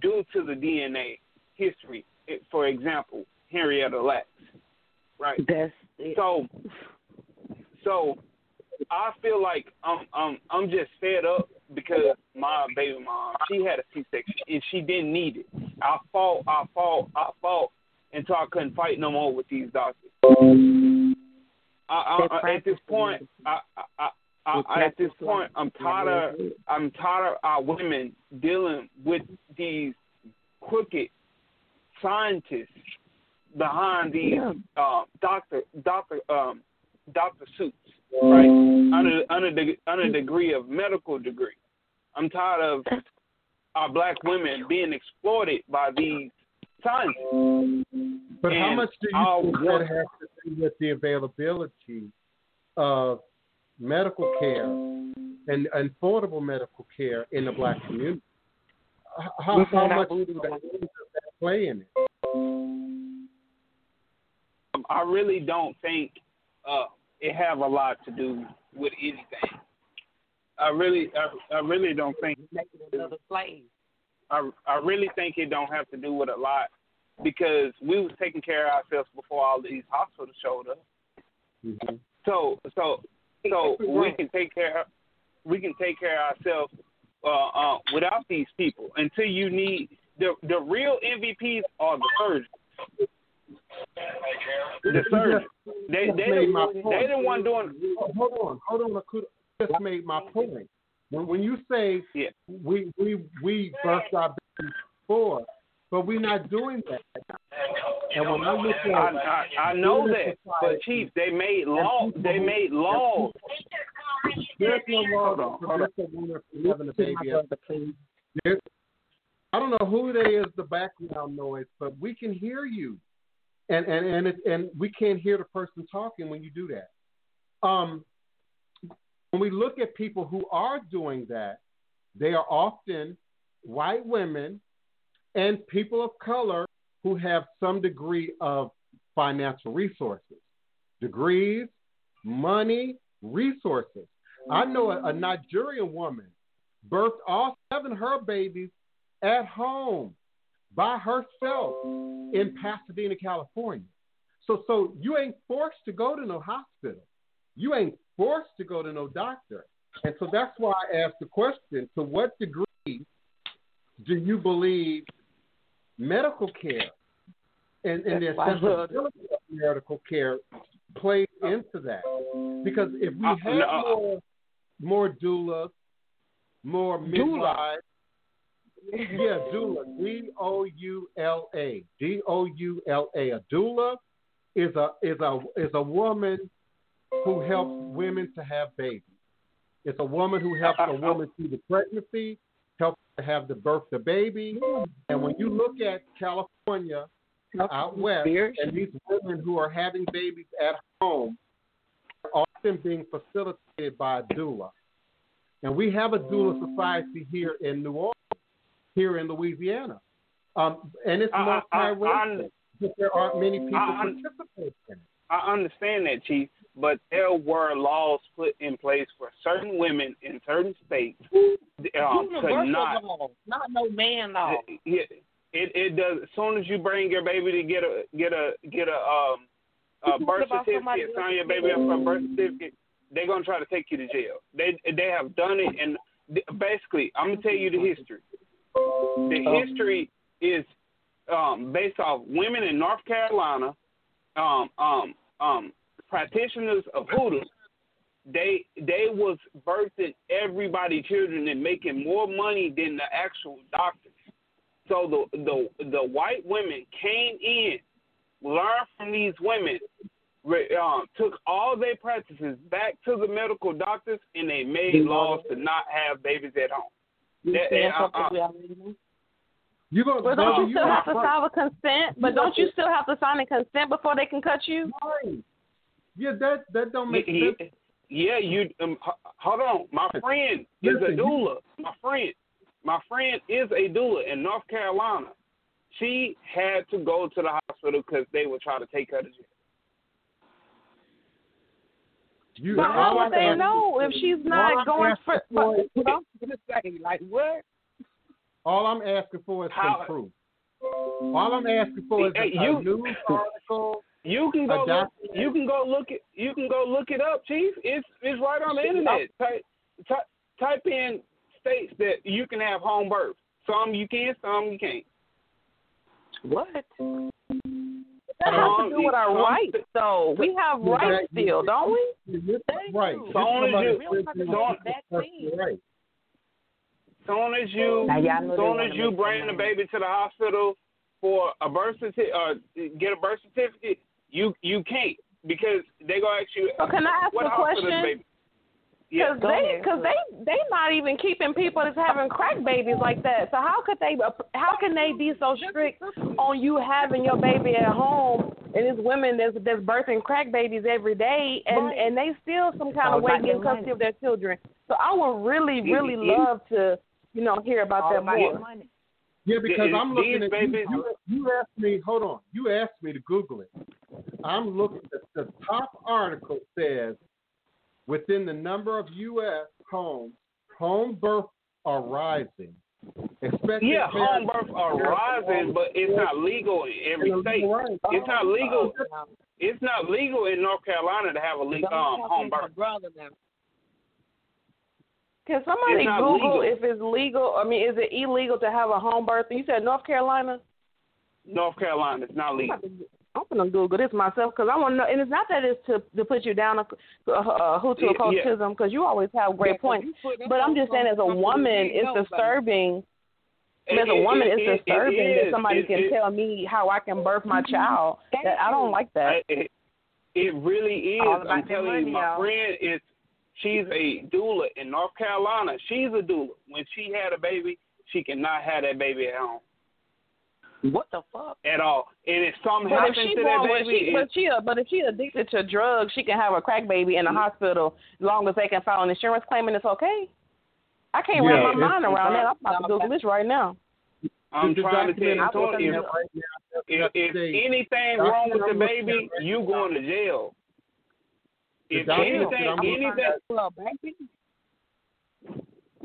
due to the DNA history. It- For example, Henrietta Lacks, right? That's So, so I feel like I'm I'm I'm just fed up because my baby mom she had a C-section and she didn't need it. I fought, I fought, I fought until I couldn't fight no more with these doctors. I, I, at this point, I, I, I, I, at this point, I'm tired of I'm tired of our women dealing with these crooked scientists behind these uh, doctor doctor um, doctor suits, right? Under under the under the degree of medical degree. I'm tired of our black women being exploited by these scientists. But how much do you I'll think that has to do with the availability of medical care and, and affordable medical care in the black community? How, how much voodoo does that play in it? Um, I really don't think uh, it have a lot to do with anything. I really, I, I really don't think. another slave. I, I really think it don't have to do with a lot because we was taking care of ourselves before all these hospitals showed up. Mm-hmm. So, so, so we can take care. We can take care of ourselves uh, uh, without these people. Until you need the the real MVPs are the surgeons. The surgeons. They Just they made the, my they the one doing. Hold on, hold on. I could just made my point. When when you say Yeah. we we we birthed our babies before, but we're not doing that. And when I look at I, I, I know that, but chief, they made law. They made laws. There's no law Hold on, hold on. prevent a woman from having a I don't know who there is the background noise, but we can hear you, and and and it, and we can't hear the person talking when you do that. Um, when we look at people who are doing that, they are often white women and people of color who have some degree of financial resources, degrees, money, resources. I know a, a mm. Nigerian woman birthed all seven of her babies at home by herself in mm. Pasadena, California. So, so you ain't forced to go to no hospital. You ain't forced to go to no doctor. And so that's why I asked the question to what degree do you believe medical care and, and the That's why accessibility of medical care plays into that? Because if we Uh, have no, uh, more, more doulas, more midwives, yeah, doula, D O U L A, D O U L A. A doula is a is a is a woman who helps women to have babies. It's a woman who helps a woman through the pregnancy, helps to have the birth of the baby. And when you look at California out west, and these women who are having babies at home are often being facilitated by a doula. And we have a doula society here in New Orleans, here in Louisiana. Um, and it's I- I- I- multiracial, but there aren't many people I- participating in it. I understand that, Chief, but there were laws put in place for certain women in certain states um, to not. law, not no man law. Yeah, it it does. As soon as you bring your baby to get a get a get a um a birth talking about somebody certificate, sign your baby up for a birth certificate, they're gonna try to take you to jail. They they have done it, and basically, I'm gonna tell you the history. The history is um, based off women in North Carolina, um, um, um, practitioners of hoodoo. They they was birthing everybody children and making more money than the actual doctors. So the the the white women came in, learned from these women, re, um, took all their practices back to the medical doctors, and they made laws to not have babies at home. You That- saying and, uh, something uh, we? You gonna, But don't you still have to sign a consent? But don't you still have to sign a consent before they can cut you? Yeah, that that don't make Yeah, sense. yeah, you. Um, hold on, my friend is a Listen, you- doula. My friend, my friend is a doula in North Carolina. She had to go to the hospital because they would try to take her to jail. You, But how would I'm they asking- know if she's not going for? for is- What I'm gonna say, like what? All I'm asking for is How- some proof. All I'm asking for is Hey, a, you- a news article. You can go. Look, you can go look it. You can go look it up, Chief. It's it's right on the internet. Type type, type in states that you can have home birth. Some you can, some you can't. What? That has to do with our rights, though. We have rights still, don't we? Right. So long as you, We don't have to so, go to vaccine. Right. soon as you, Now, y'all know they soon as you bring the baby to the hospital for a birth certificate, uh, get a birth certificate, you you can't because they gonna ask you. So can I ask what a the question? baby? Yeah. Because they, cause they, they not even keeping people that's having crack babies like that. So how could they, how can they be so strict on you having your baby at home and it's women that's that's birthing crack babies every day and Right. and they still some kind all of way getting custody money. of their children. So I would really, really It- it- love to, you know, hear about All that more. money. Yeah, because These I'm looking at babies- you, you. You asked me. Hold on. You asked me to Google it. I'm looking. The, the top article says within the number of U.S. homes, home births are rising. Expected Yeah, home parents- births are rising, but it's not legal in every state. It's not legal. It's not legal in North Carolina to have a legal um, home birth. Can somebody Google legal. if it's legal? I mean, is it illegal to have a home birth? You said North Carolina. North Carolina, it's not legal. I'm gonna Google this myself because I want to know. And it's not that it's to to put you down a, uh, uh, Hoodoo Yeah, occultism because you always have great points. But I'm just saying, as a woman, it's disturbing. As a woman, it- it's it- it disturbing that somebody It- can it- tell me how I can birth my child. That I don't like that. It, it really is. I'm telling money, you, my y'all. friend is. She's a doula in North Carolina. She's a doula. When she had a baby, she cannot have that baby at home What the fuck? at all. And if something But if happens she to born with baby, she, but she, uh, but if she addicted to drugs, she can have a crack baby in the hospital as long as they can file an insurance claim and it's okay. I can't Yeah, wrap my mind around that. I'm about to Google this right now. I'm The trying to tell you, document Tony, I'm if, looking at right now, if, if say- anything wrong with the document I'm looking baby, you now- going to jail. If anything, anything, at- Well, baby.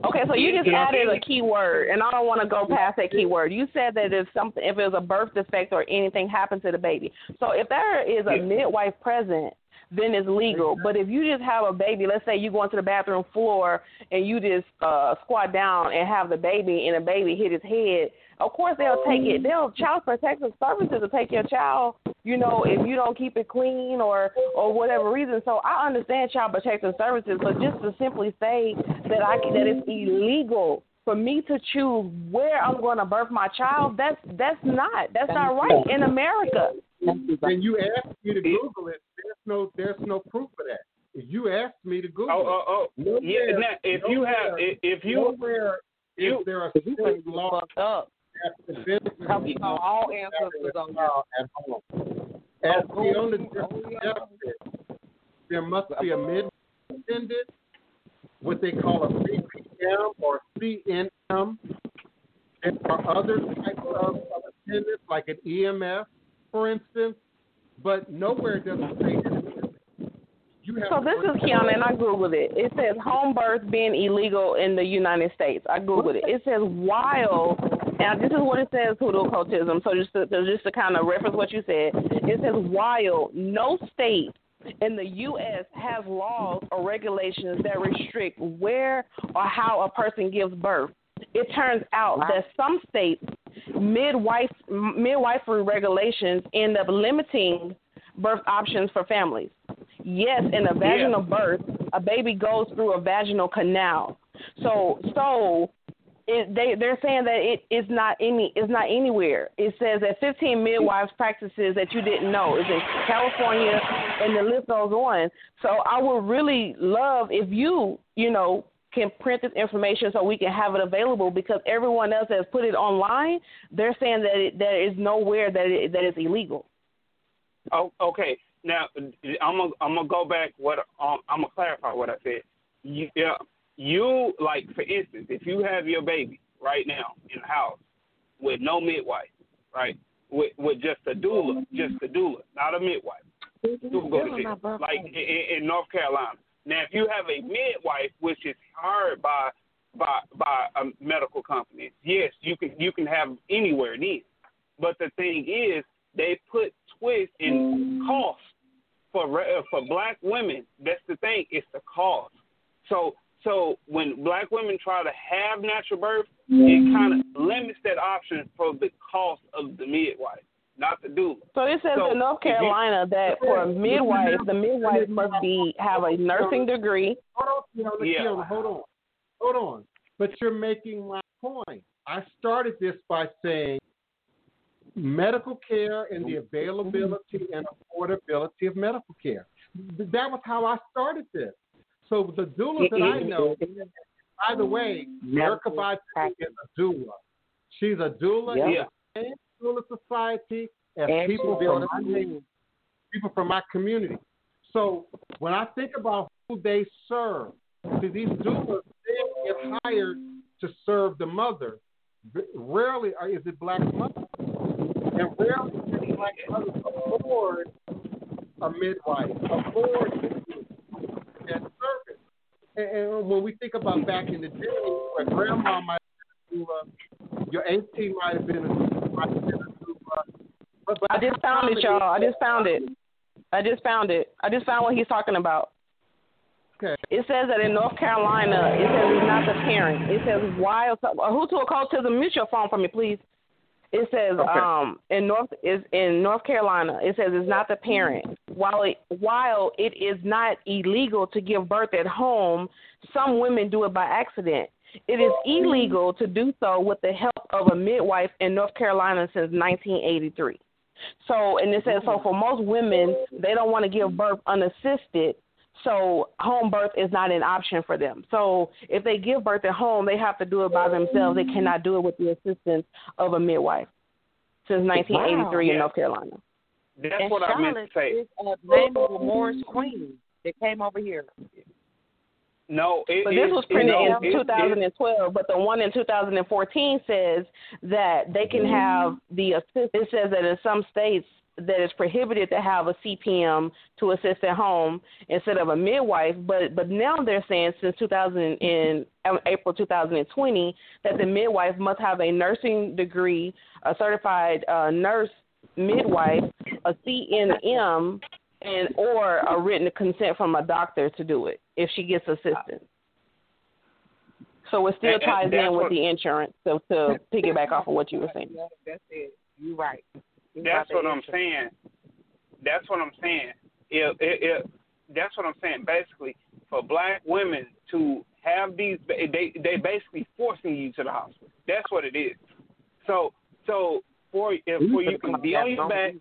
Okay, so you just Yeah. added a keyword, and I don't want to go past that keyword. You said that if something, if it was a birth defect or anything happened to the baby. So if there is a Yeah. midwife present then it's legal. But if you just have a baby, let's say you go into the bathroom floor and you just uh squat down and have the baby and the baby hit his head, of course they'll take it. They'll child protective services will take your child, you know, if you don't keep it clean or or whatever reason. So I understand child protective services, but just to simply say that I that it's illegal for me to choose where I'm going to birth my child, that's that's not that's not right in America. And you asked me to Google it. There's no there's no proof of that. You asked me to Google Oh, oh, oh. Nowhere- yeah. Now, if you have, if, if you, nowhere you, is there a state law up. That prevents Come on, all ancestors on here. at home. As Fiona just suggested, there must be a midwife attended, what they call a CPM or CNM. There are other types of, of attendants, like an EMS, for instance, but nowhere does it say that. You have So this is Kiona, and I googled it. It says home birth being illegal in the United States. I googled it. It says while, and this is what it says, hoodoo occultism. So just to, just to kind of reference what you said, it says while no state in the U.S. has laws or regulations that restrict where or how a person gives birth. It turns out that some states midwife midwifery regulations end up limiting birth options for families. Yes, in a vaginal birth, a baby goes through a vaginal canal. So so it, they they're saying that it is not any it's not anywhere. It says that 15 midwives practices that you didn't know is in California, and the list goes on. So I would really love if you you know can print this information so we can have it available because everyone else has put it online. They're saying that it, there is nowhere that it, that is illegal. Oh, okay. Now I'm gonna I'm gonna go back. What um, I'm gonna clarify what I said. You, yeah, you like for instance, if you have your baby right now in the house with no midwife, right, with with just a doula, just a doula, not a midwife. Go to jail, like in, in North Carolina. Now, if you have a midwife, which is hired by by by a medical company, yes, you can you can have anywhere it is. But the thing is, they put twist in cost for uh, for black women. That's the thing. It's the cost. So so when black women try to have natural birth, it kind of limits that option for the cost of the midwife, not the doula. So it says So, in North if you- Carolina that for a midwife, the midwife must be have a nursing degree. Hold on, Fiona, Yeah. Fiona, hold on. Hold on. But you're making my point. I started this by saying medical care and the availability and affordability of medical care. That was how I started this. So the doula that I know, by the way, Erica Bajee is a doula. She's a doula in Yeah. the same doula society as And people from people from my community. So when I think about who they serve, see these doulas they get hired to serve the mother. Rarely are, is it black mothers, and rarely can black mothers afford a midwife, afford that service. And, and when we think about back in the day, where grandma might have been a your auntie might have been a, might have been a. But, but I just found it, y'all. I just found it. I just found it. I just found what he's talking about. Okay. It says that in North Carolina, it says it's not the parent. It says uh, Hoodoo occultism. Mute your phone for me, please. It says Okay. um in North is in North Carolina. It says it's not the parent. While it while it is not illegal to give birth at home, some women do it by accident. It is illegal to do so with the help of a midwife in North Carolina since 1983. So, and it says so for most women, they don't want to give birth unassisted. So, home birth is not an option for them. So, if they give birth at home, they have to do it by themselves. They cannot do it with the assistance of a midwife since 1983 Wow. in North Carolina. That's and what I meant to Charlotte say. is uh, name of a Moorish Queen that came over here. No, it, But this it- was it- printed no, in it- it- 2012, but the one in 2014 says that they can have the assist. It says that in some states that it's prohibited to have a CPM to assist at home instead of a midwife. But but now they're saying since 2000 in um, April 2020 that the midwife must have a nursing degree, a certified uh, nurse midwife, a CNM, and or a written consent from a doctor to do it if she gets assistance. So it still ties in with the insurance. So to piggyback off of what you were saying. That's it. You're right. You what I'm saying. That's what I'm saying. It, it, it, that's what I'm saying. Basically, for black women to have these, they they basically forcing you to the hospital. That's what it is. So so for if for you can be on your back,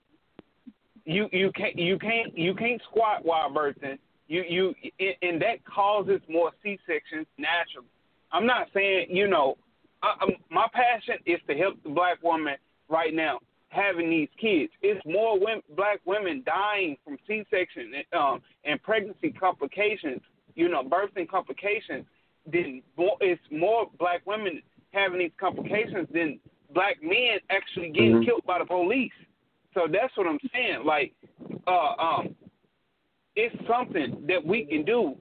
you you can't you can't you can't squat while birthing. You you and that causes more C sections naturally. I'm not saying you know. I, I'm, my passion is to help the black woman right now having these kids. It's more women, black women dying from C-section um, and pregnancy complications. You know, birthing complications. Than more, it's more black women having these complications than black men actually getting Mhm. killed by the police. So that's what I'm saying. Like, uh, um, it's something that we can do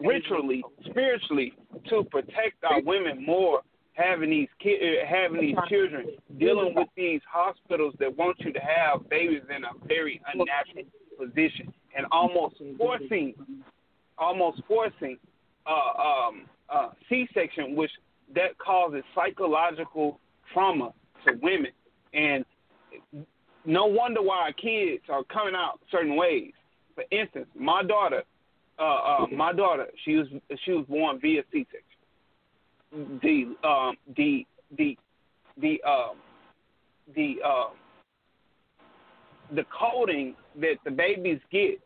ritually, spiritually, to protect our women more. Having these ki- uh, having these children, dealing with these hospitals that want you to have babies in a very unnatural position, and almost forcing, almost forcing, uh, um, uh, C-section, which that causes psychological trauma to women, and no wonder why our kids are coming out certain ways. For instance, my daughter, uh, uh, my daughter, she was she was born via C-section. The um, the the the um, the uh, the coating that the babies get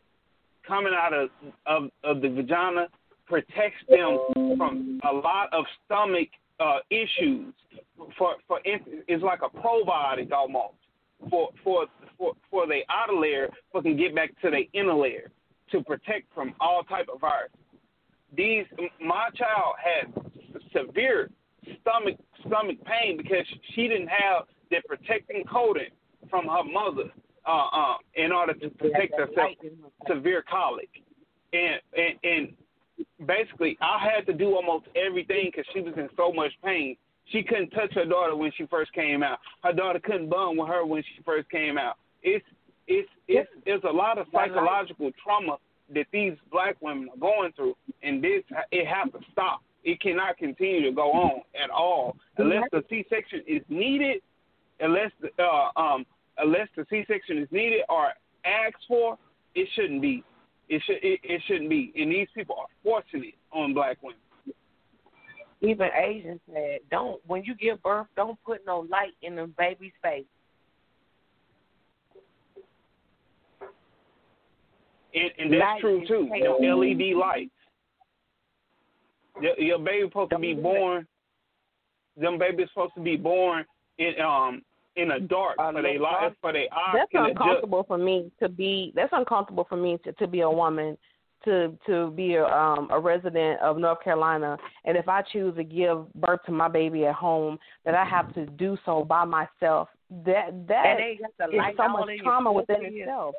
coming out of, of of the vagina protects them from a lot of stomach uh, issues. For for it's like a probiotic almost for for for for the outer layer, but can get back to the inner layer to protect from all type of viruses. These my child had severe stomach stomach pain because she didn't have the protecting coating from her mother uh, uh, in order to protect herself severe colic, and and and basically I had to do almost everything because she was in so much pain. She couldn't touch her daughter when she first came out. Her daughter couldn't bond with her when she first came out. It's it's it's it's a lot of psychological trauma that these black women are going through, and this it has to stop. It cannot continue to go on at all unless the C-section is needed, unless the, uh, um unless the C-section is needed or asked for. It shouldn't be. It should it, it shouldn't be. And these people are forcing it on black women. Even Asians said, "Don't when you give birth, don't put no light in the baby's face." And, and that's Light true too. The LED lights. Your, your baby supposed to be born. Them babies supposed to be born in um in a dark A for they little light dark. for they eyes That's uncomfortable for me to be. That's uncomfortable for me to to be a woman, to to be a um a resident of North Carolina, and if I choose to give birth to my baby at home, that I have to do so by myself. That that And they got the is light so much trauma within pussy. itself.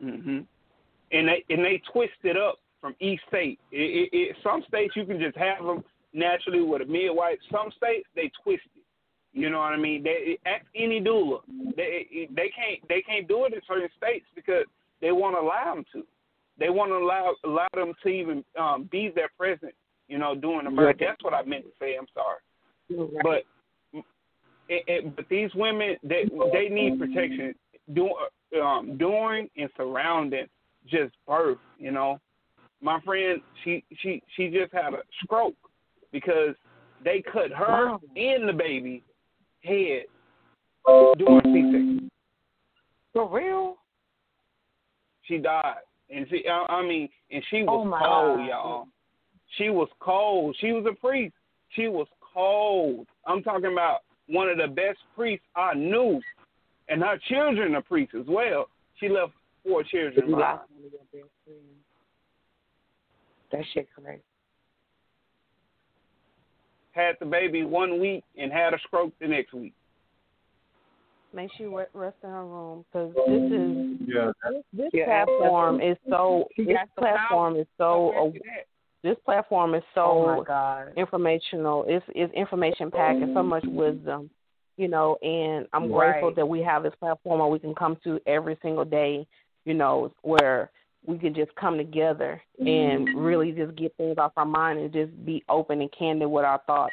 hmm And they and they twist it up from each state. It, it, it, some states you can just have them naturally with a midwife. Some states they twist it. You know what I mean? They ask any doula. They they can't they can't do it in certain states because they won't allow them to. They won't allow allow them to even um, be there present. You know, doing the birth. That's what I meant to say. I'm sorry, but it, it, but these women they they need protection during um, during and surrounding just birth. You know, my friend she she she just had a stroke because they cut her and the baby head during C-section. For real? She died, and she I, I mean, and she was Oh, cold, God. y'all. She was cold. She was a priest. She was cold. I'm talking about one of the best priests I knew, and her children are priests as well. She left four children You behind. lost one of your best friends. That shit crazy. Had the baby one week and had a stroke the next week. Make sure you rest in her room because this is Yeah. this, this Yeah, platform is so this platform is so Don't ask you that. this platform is Oh so my God. informational. It's it's information packed and so much wisdom. you know, and I'm Right. grateful that we have this platform where we can come to every single day, you know, where we can just come together and mm-hmm. really just get things off our mind and just be open and candid with our thoughts.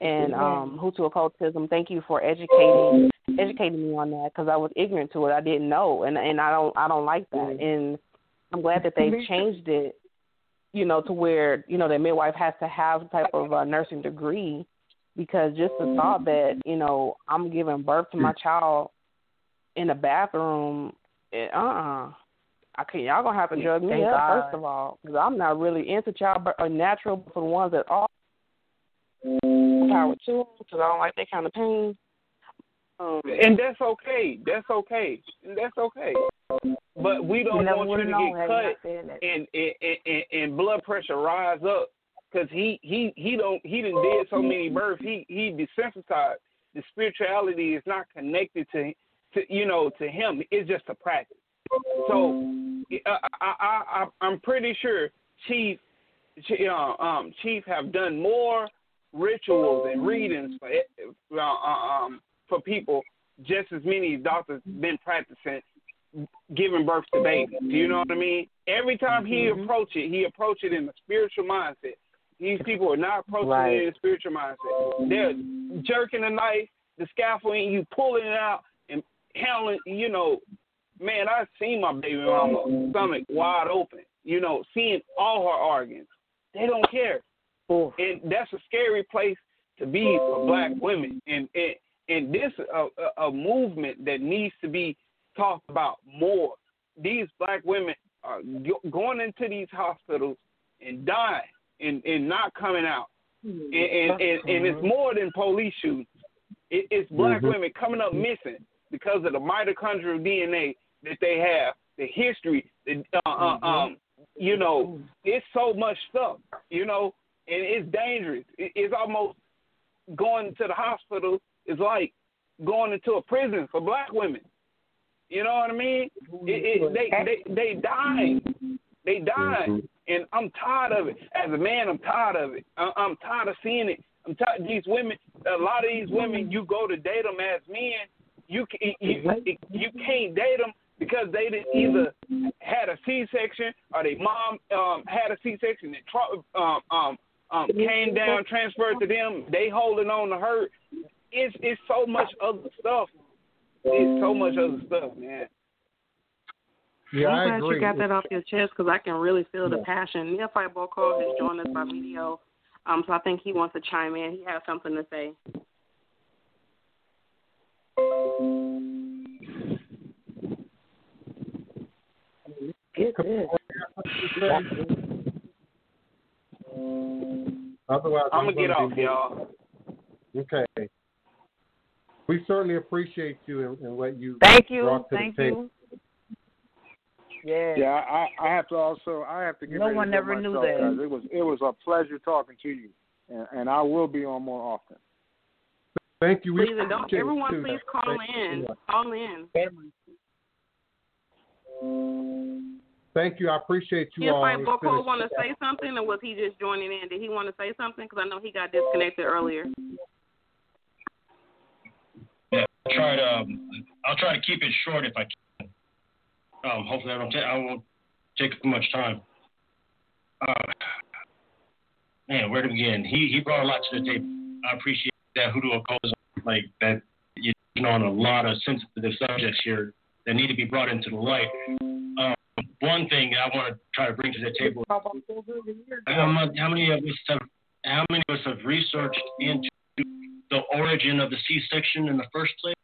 And um, Hoodoo occultism, thank you for educating educating me on that because I was ignorant to it. I didn't know, and and I don't I don't like that. Mm-hmm. And I'm glad that they've mm-hmm. changed it, you know, to where you know the midwife has to have some type of a nursing degree because just the thought that you know I'm giving birth to my mm. child in the bathroom, it, uh-uh. I can't. Y'all gonna have to drug me Thank up God. first of all, because I'm not really into childbirth or natural for the ones that are power to because I don't like that kind of pain. Um, and that's okay. That's okay. That's okay. But we don't want you to get cut and and, and and blood pressure rise up because he he he don't he done did so many births. He he desensitized. The spirituality is not connected to to you know to him. It's just a practice. So I I, I I'm pretty sure Chief uh, um, Chief have done more rituals and readings for uh, uh, um for people just as many doctors been practicing giving birth to babies. Do you know what I mean? Every time he approach it, he approach it in a spiritual mindset. These people are not approaching Right. it in a spiritual mindset. They're jerking the knife, the scaffolding, you pulling it out and handling. You know, man, I've seen my baby mama stomach wide open. You know, seeing all her organs. They don't care, and that's a scary place to be for black women. And and and this a, a, a movement that needs to be talked about more. These black women are go- going into these hospitals and dying and, and not coming out. And, and, and, and it's more than police shootings. It, it's black Mhm. women coming up missing because of the mitochondrial DNA that they have, the history, the uh, uh, um, you know, it's so much stuff, you know, and it's dangerous. It, it's almost going to the hospital is like going into a prison for black women. You know what I mean? It, it, they they they dying, they dying, and I'm tired of it. As a man, I'm tired of it. I, I'm tired of seeing it. I'm tired. These women, a lot of these women, you go to date them as men, you ca- you you, you can't date them because they didn't either had a C-section or their mom um, had a C-section and tro- um, um, um, came down, transferred to them. They holding on to her. It's it's so much other stuff. It's so much other stuff, man. Yeah, I'm I glad agree. you got that off your chest because I can really feel the Yeah. passion. Neophyte Boko has joined us by video, um, so I think he wants to chime in. He has something to say. Get. Otherwise, I'm gonna get off, be- y'all. Okay. We certainly appreciate you and, and what you Thank you. brought to Thank the table. you. Yeah. Yeah, I, I have to also I have to give No one to go ever knew that. It was it was a pleasure talking to you, and, and I will be on more often. Thank you. We Please and don't everyone too. please call Thank in. you. Call in. Thank you. I appreciate you all. Neophyte It's Boko want to say something, or was he just joining in? Did he want to say something? Because I know he got disconnected earlier. Yeah, I'll try to. Um, I'll try to keep it short if I can. Um, hopefully, I don't. Ta- I won't take too much time. Uh, man, where to begin? He he brought a lot to the table. I appreciate that hoodoo occultism, like that. You know, on a lot of sensitive subjects here that need to be brought into the light. One thing I want to try to bring to the table. How, mu- how many of us have? How many of us have researched into the origin of the C-section in the first place?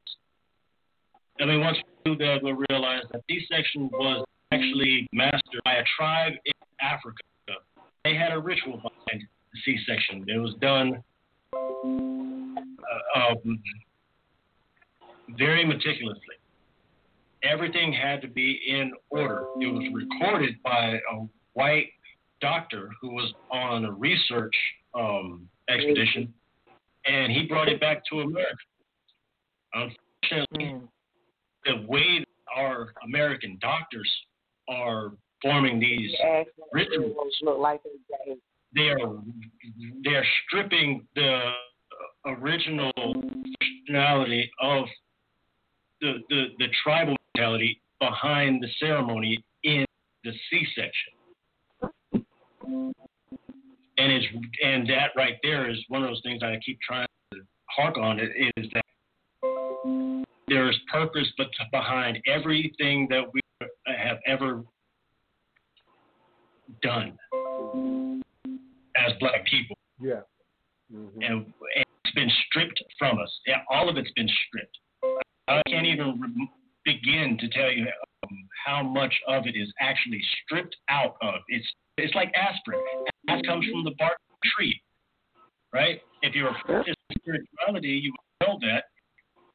I mean, once we do that, we'll realize that C-section was actually mastered by a tribe in Africa. They had a ritual behind the C-section. It was done uh, um, very meticulously. Everything had to be in order. It was recorded by a white doctor who was on a research um, expedition, and he brought it back to America. Unfortunately, the way our American doctors are forming these rituals, look like they they are they are stripping the original functionality of the, the, the tribal mentality behind the ceremony in the C-section. And it's and that right there is one of those things I keep trying to hark on. It is that there is purpose, but behind everything that we have ever done as black people. Yeah. Mm-hmm. And, and it's been stripped from us. Yeah, all of it's been stripped. I can't even begin to tell you um, how much of it is actually stripped out of. It's it's like aspirin. That comes from the bark of a tree, right? If you're a practice of spirituality, you will know that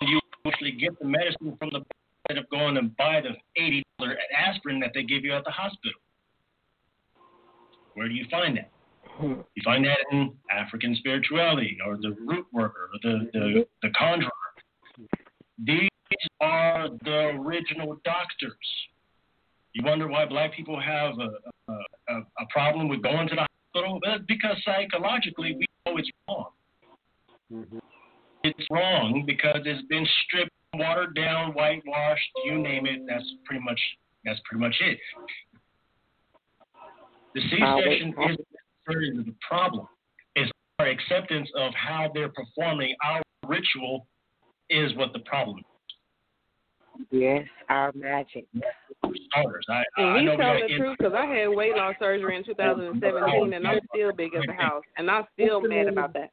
you actually get the medicine from the instead of going and buy the eighty dollar aspirin that they give you at the hospital. Where do you find that? You find that in African spirituality or the root worker or the, the, the conjurer. These are the original doctors. You wonder why black people have a, a, a problem with going to the hospital? Well, because psychologically we know it's wrong. Mm-hmm. It's wrong because it's been stripped, watered down, whitewashed, you name it. That's pretty much that's pretty much it. The C-section is necessarily the problem. It's our acceptance of how they're performing our ritual is what the problem is. Yes, our magic. Starters. I, And I he's know we telling gotta the end- truth because I had weight loss surgery in 2017 and I'm still big as a house and I'm still mad about that.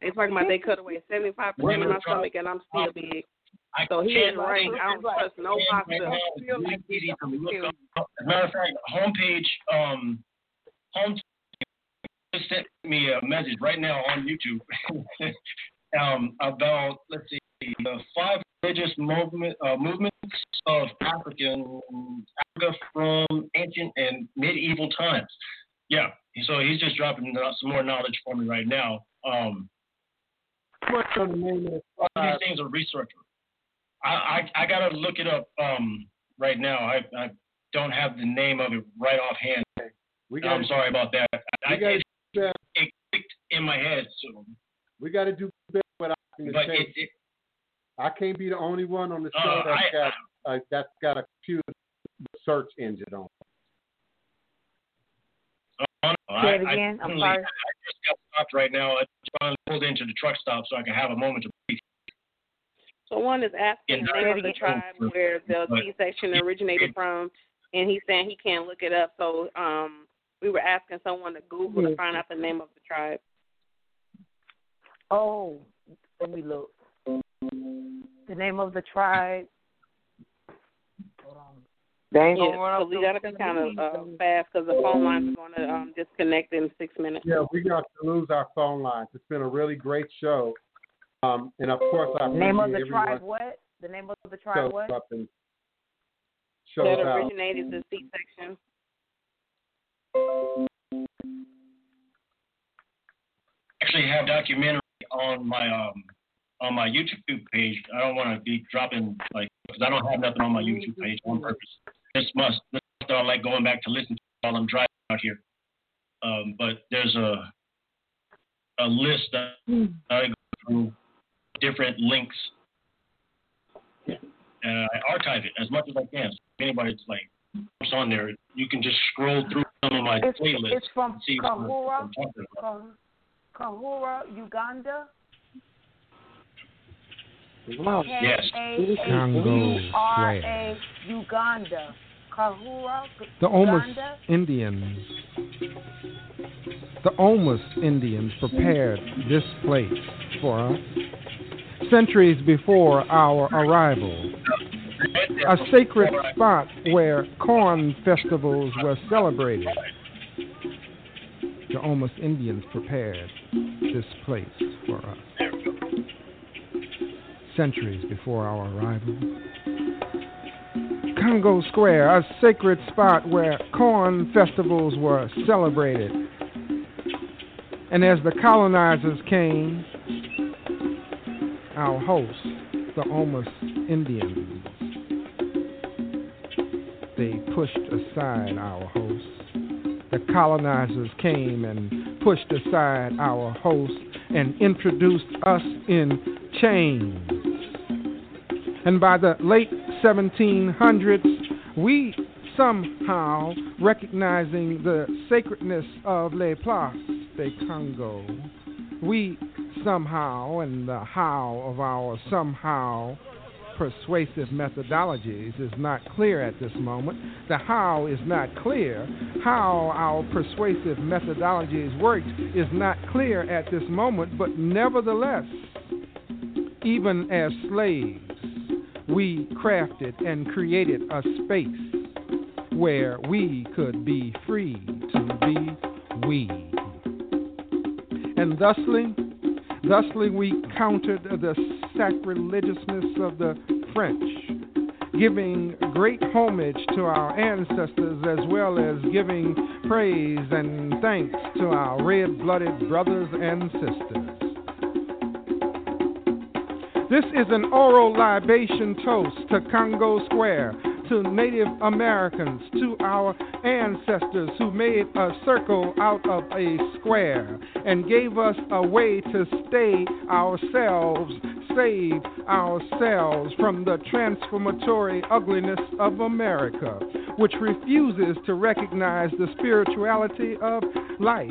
They talking about they cut away 75 percent of my stomach and I'm still big. So he can't is right. I don't trust no right hospital. now is really easy to look up. As a matter of fact, homepage, um, home just sent me a message right now on YouTube um, about let's see the five religious movement uh, movements of African Africa from ancient and medieval times. Yeah, so he's just dropping some more knowledge for me right now. Um, What's the name of the all these things are researchable. I, I I gotta look it up um right now. I I don't have the name of it right offhand. We got I'm sorry about that. I, got it, to it clicked in my head, so we got to do better without having but it, it I can't be the only one on the show Uh, that's I- got uh, that's got a computer search engine on. uh, Say I, it again. I, I'm sorry. I just got stopped right now. I just finally pulled into the truck stop so I can have a moment to breathe. So one is asking the name of the tribe where the But- C-section originated from, and he's saying he can't look it up. So um, we were asking someone to Google to find out the name of the tribe. Oh, let me look. The name of the tribe. Hold. They ain't Yeah, gonna run so up we the- gotta be kind of uh, fast because the phone lines are going to um, disconnect in six minutes. Yeah, we got to lose our phone lines. It's been a really great show. Um, and of course, I name of the appreciate tribe what? The name of the shows tribe what? up and shows That out. originated the C-section. actually have documentary on my um on my YouTube page. I don't want to be dropping like because I don't have nothing on my YouTube page on purpose. This must this stuff I like going back to listen to while I'm driving out here. Um, but there's a a list that I go through different links and I archive it as much as I can. So if anybody's like what's on there, you can just scroll through some of my It's, playlists it's from and see what I'm Kahura, Kahura, Uganda. Yes. K-A-H-U-R-A, Uganda. Kahura, The Omus Indians. The Omus Indians prepared this place for us centuries before our arrival. A sacred spot where corn festivals were celebrated. The Omus Indians prepared this place for us centuries before our arrival. Congo Square, a sacred spot where corn festivals were celebrated. And as the colonizers came, our hosts, the Omus Indians, they pushed aside our hosts. The colonizers came and pushed aside our hosts and introduced us in chains. And by the late 1700s, we somehow, recognizing the sacredness of Les Places de Congo, we somehow, and the how of our somehow persuasive methodologies is not clear at this moment. The how is not clear. How our persuasive methodologies worked is not clear at this moment, but nevertheless, even as slaves, we crafted and created a space where we could be free to be we. And thusly, thusly we countered the sacrilegiousness of the French, giving great homage to our ancestors as well as giving praise and thanks to our red blooded brothers and sisters. This is an oral libation toast to Congo Square, to Native Americans, to our ancestors who made a circle out of a square and gave us a way to stay ourselves, save ourselves from the transformatory ugliness of America, which refuses to recognize the spirituality of life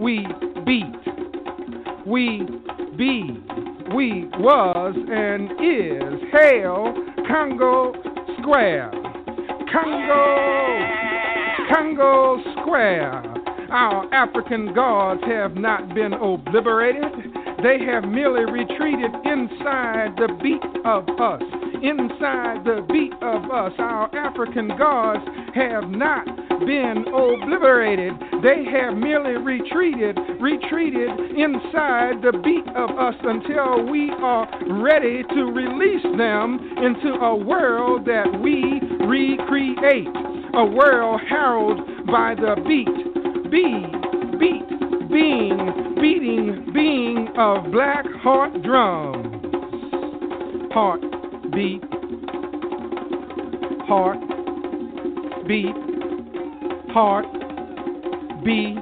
we beat, we be, we was and is. Hail Congo Square. Congo, Congo Square. Our African gods have not been obliterated. They have merely retreated inside the beat of us. Inside the beat of us, our African gods have not been obliterated. They have merely retreated, retreated inside the beat of us until we are ready to release them into a world that we recreate. A world heralded by the beat, be, beat, being, beating, being of black heart drums. Heart, beat, heart, beat, heart be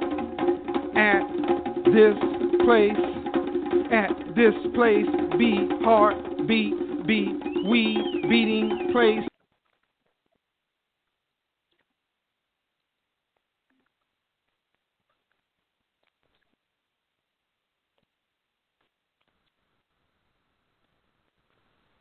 at this place, at this place, be heart, beat, be we beating place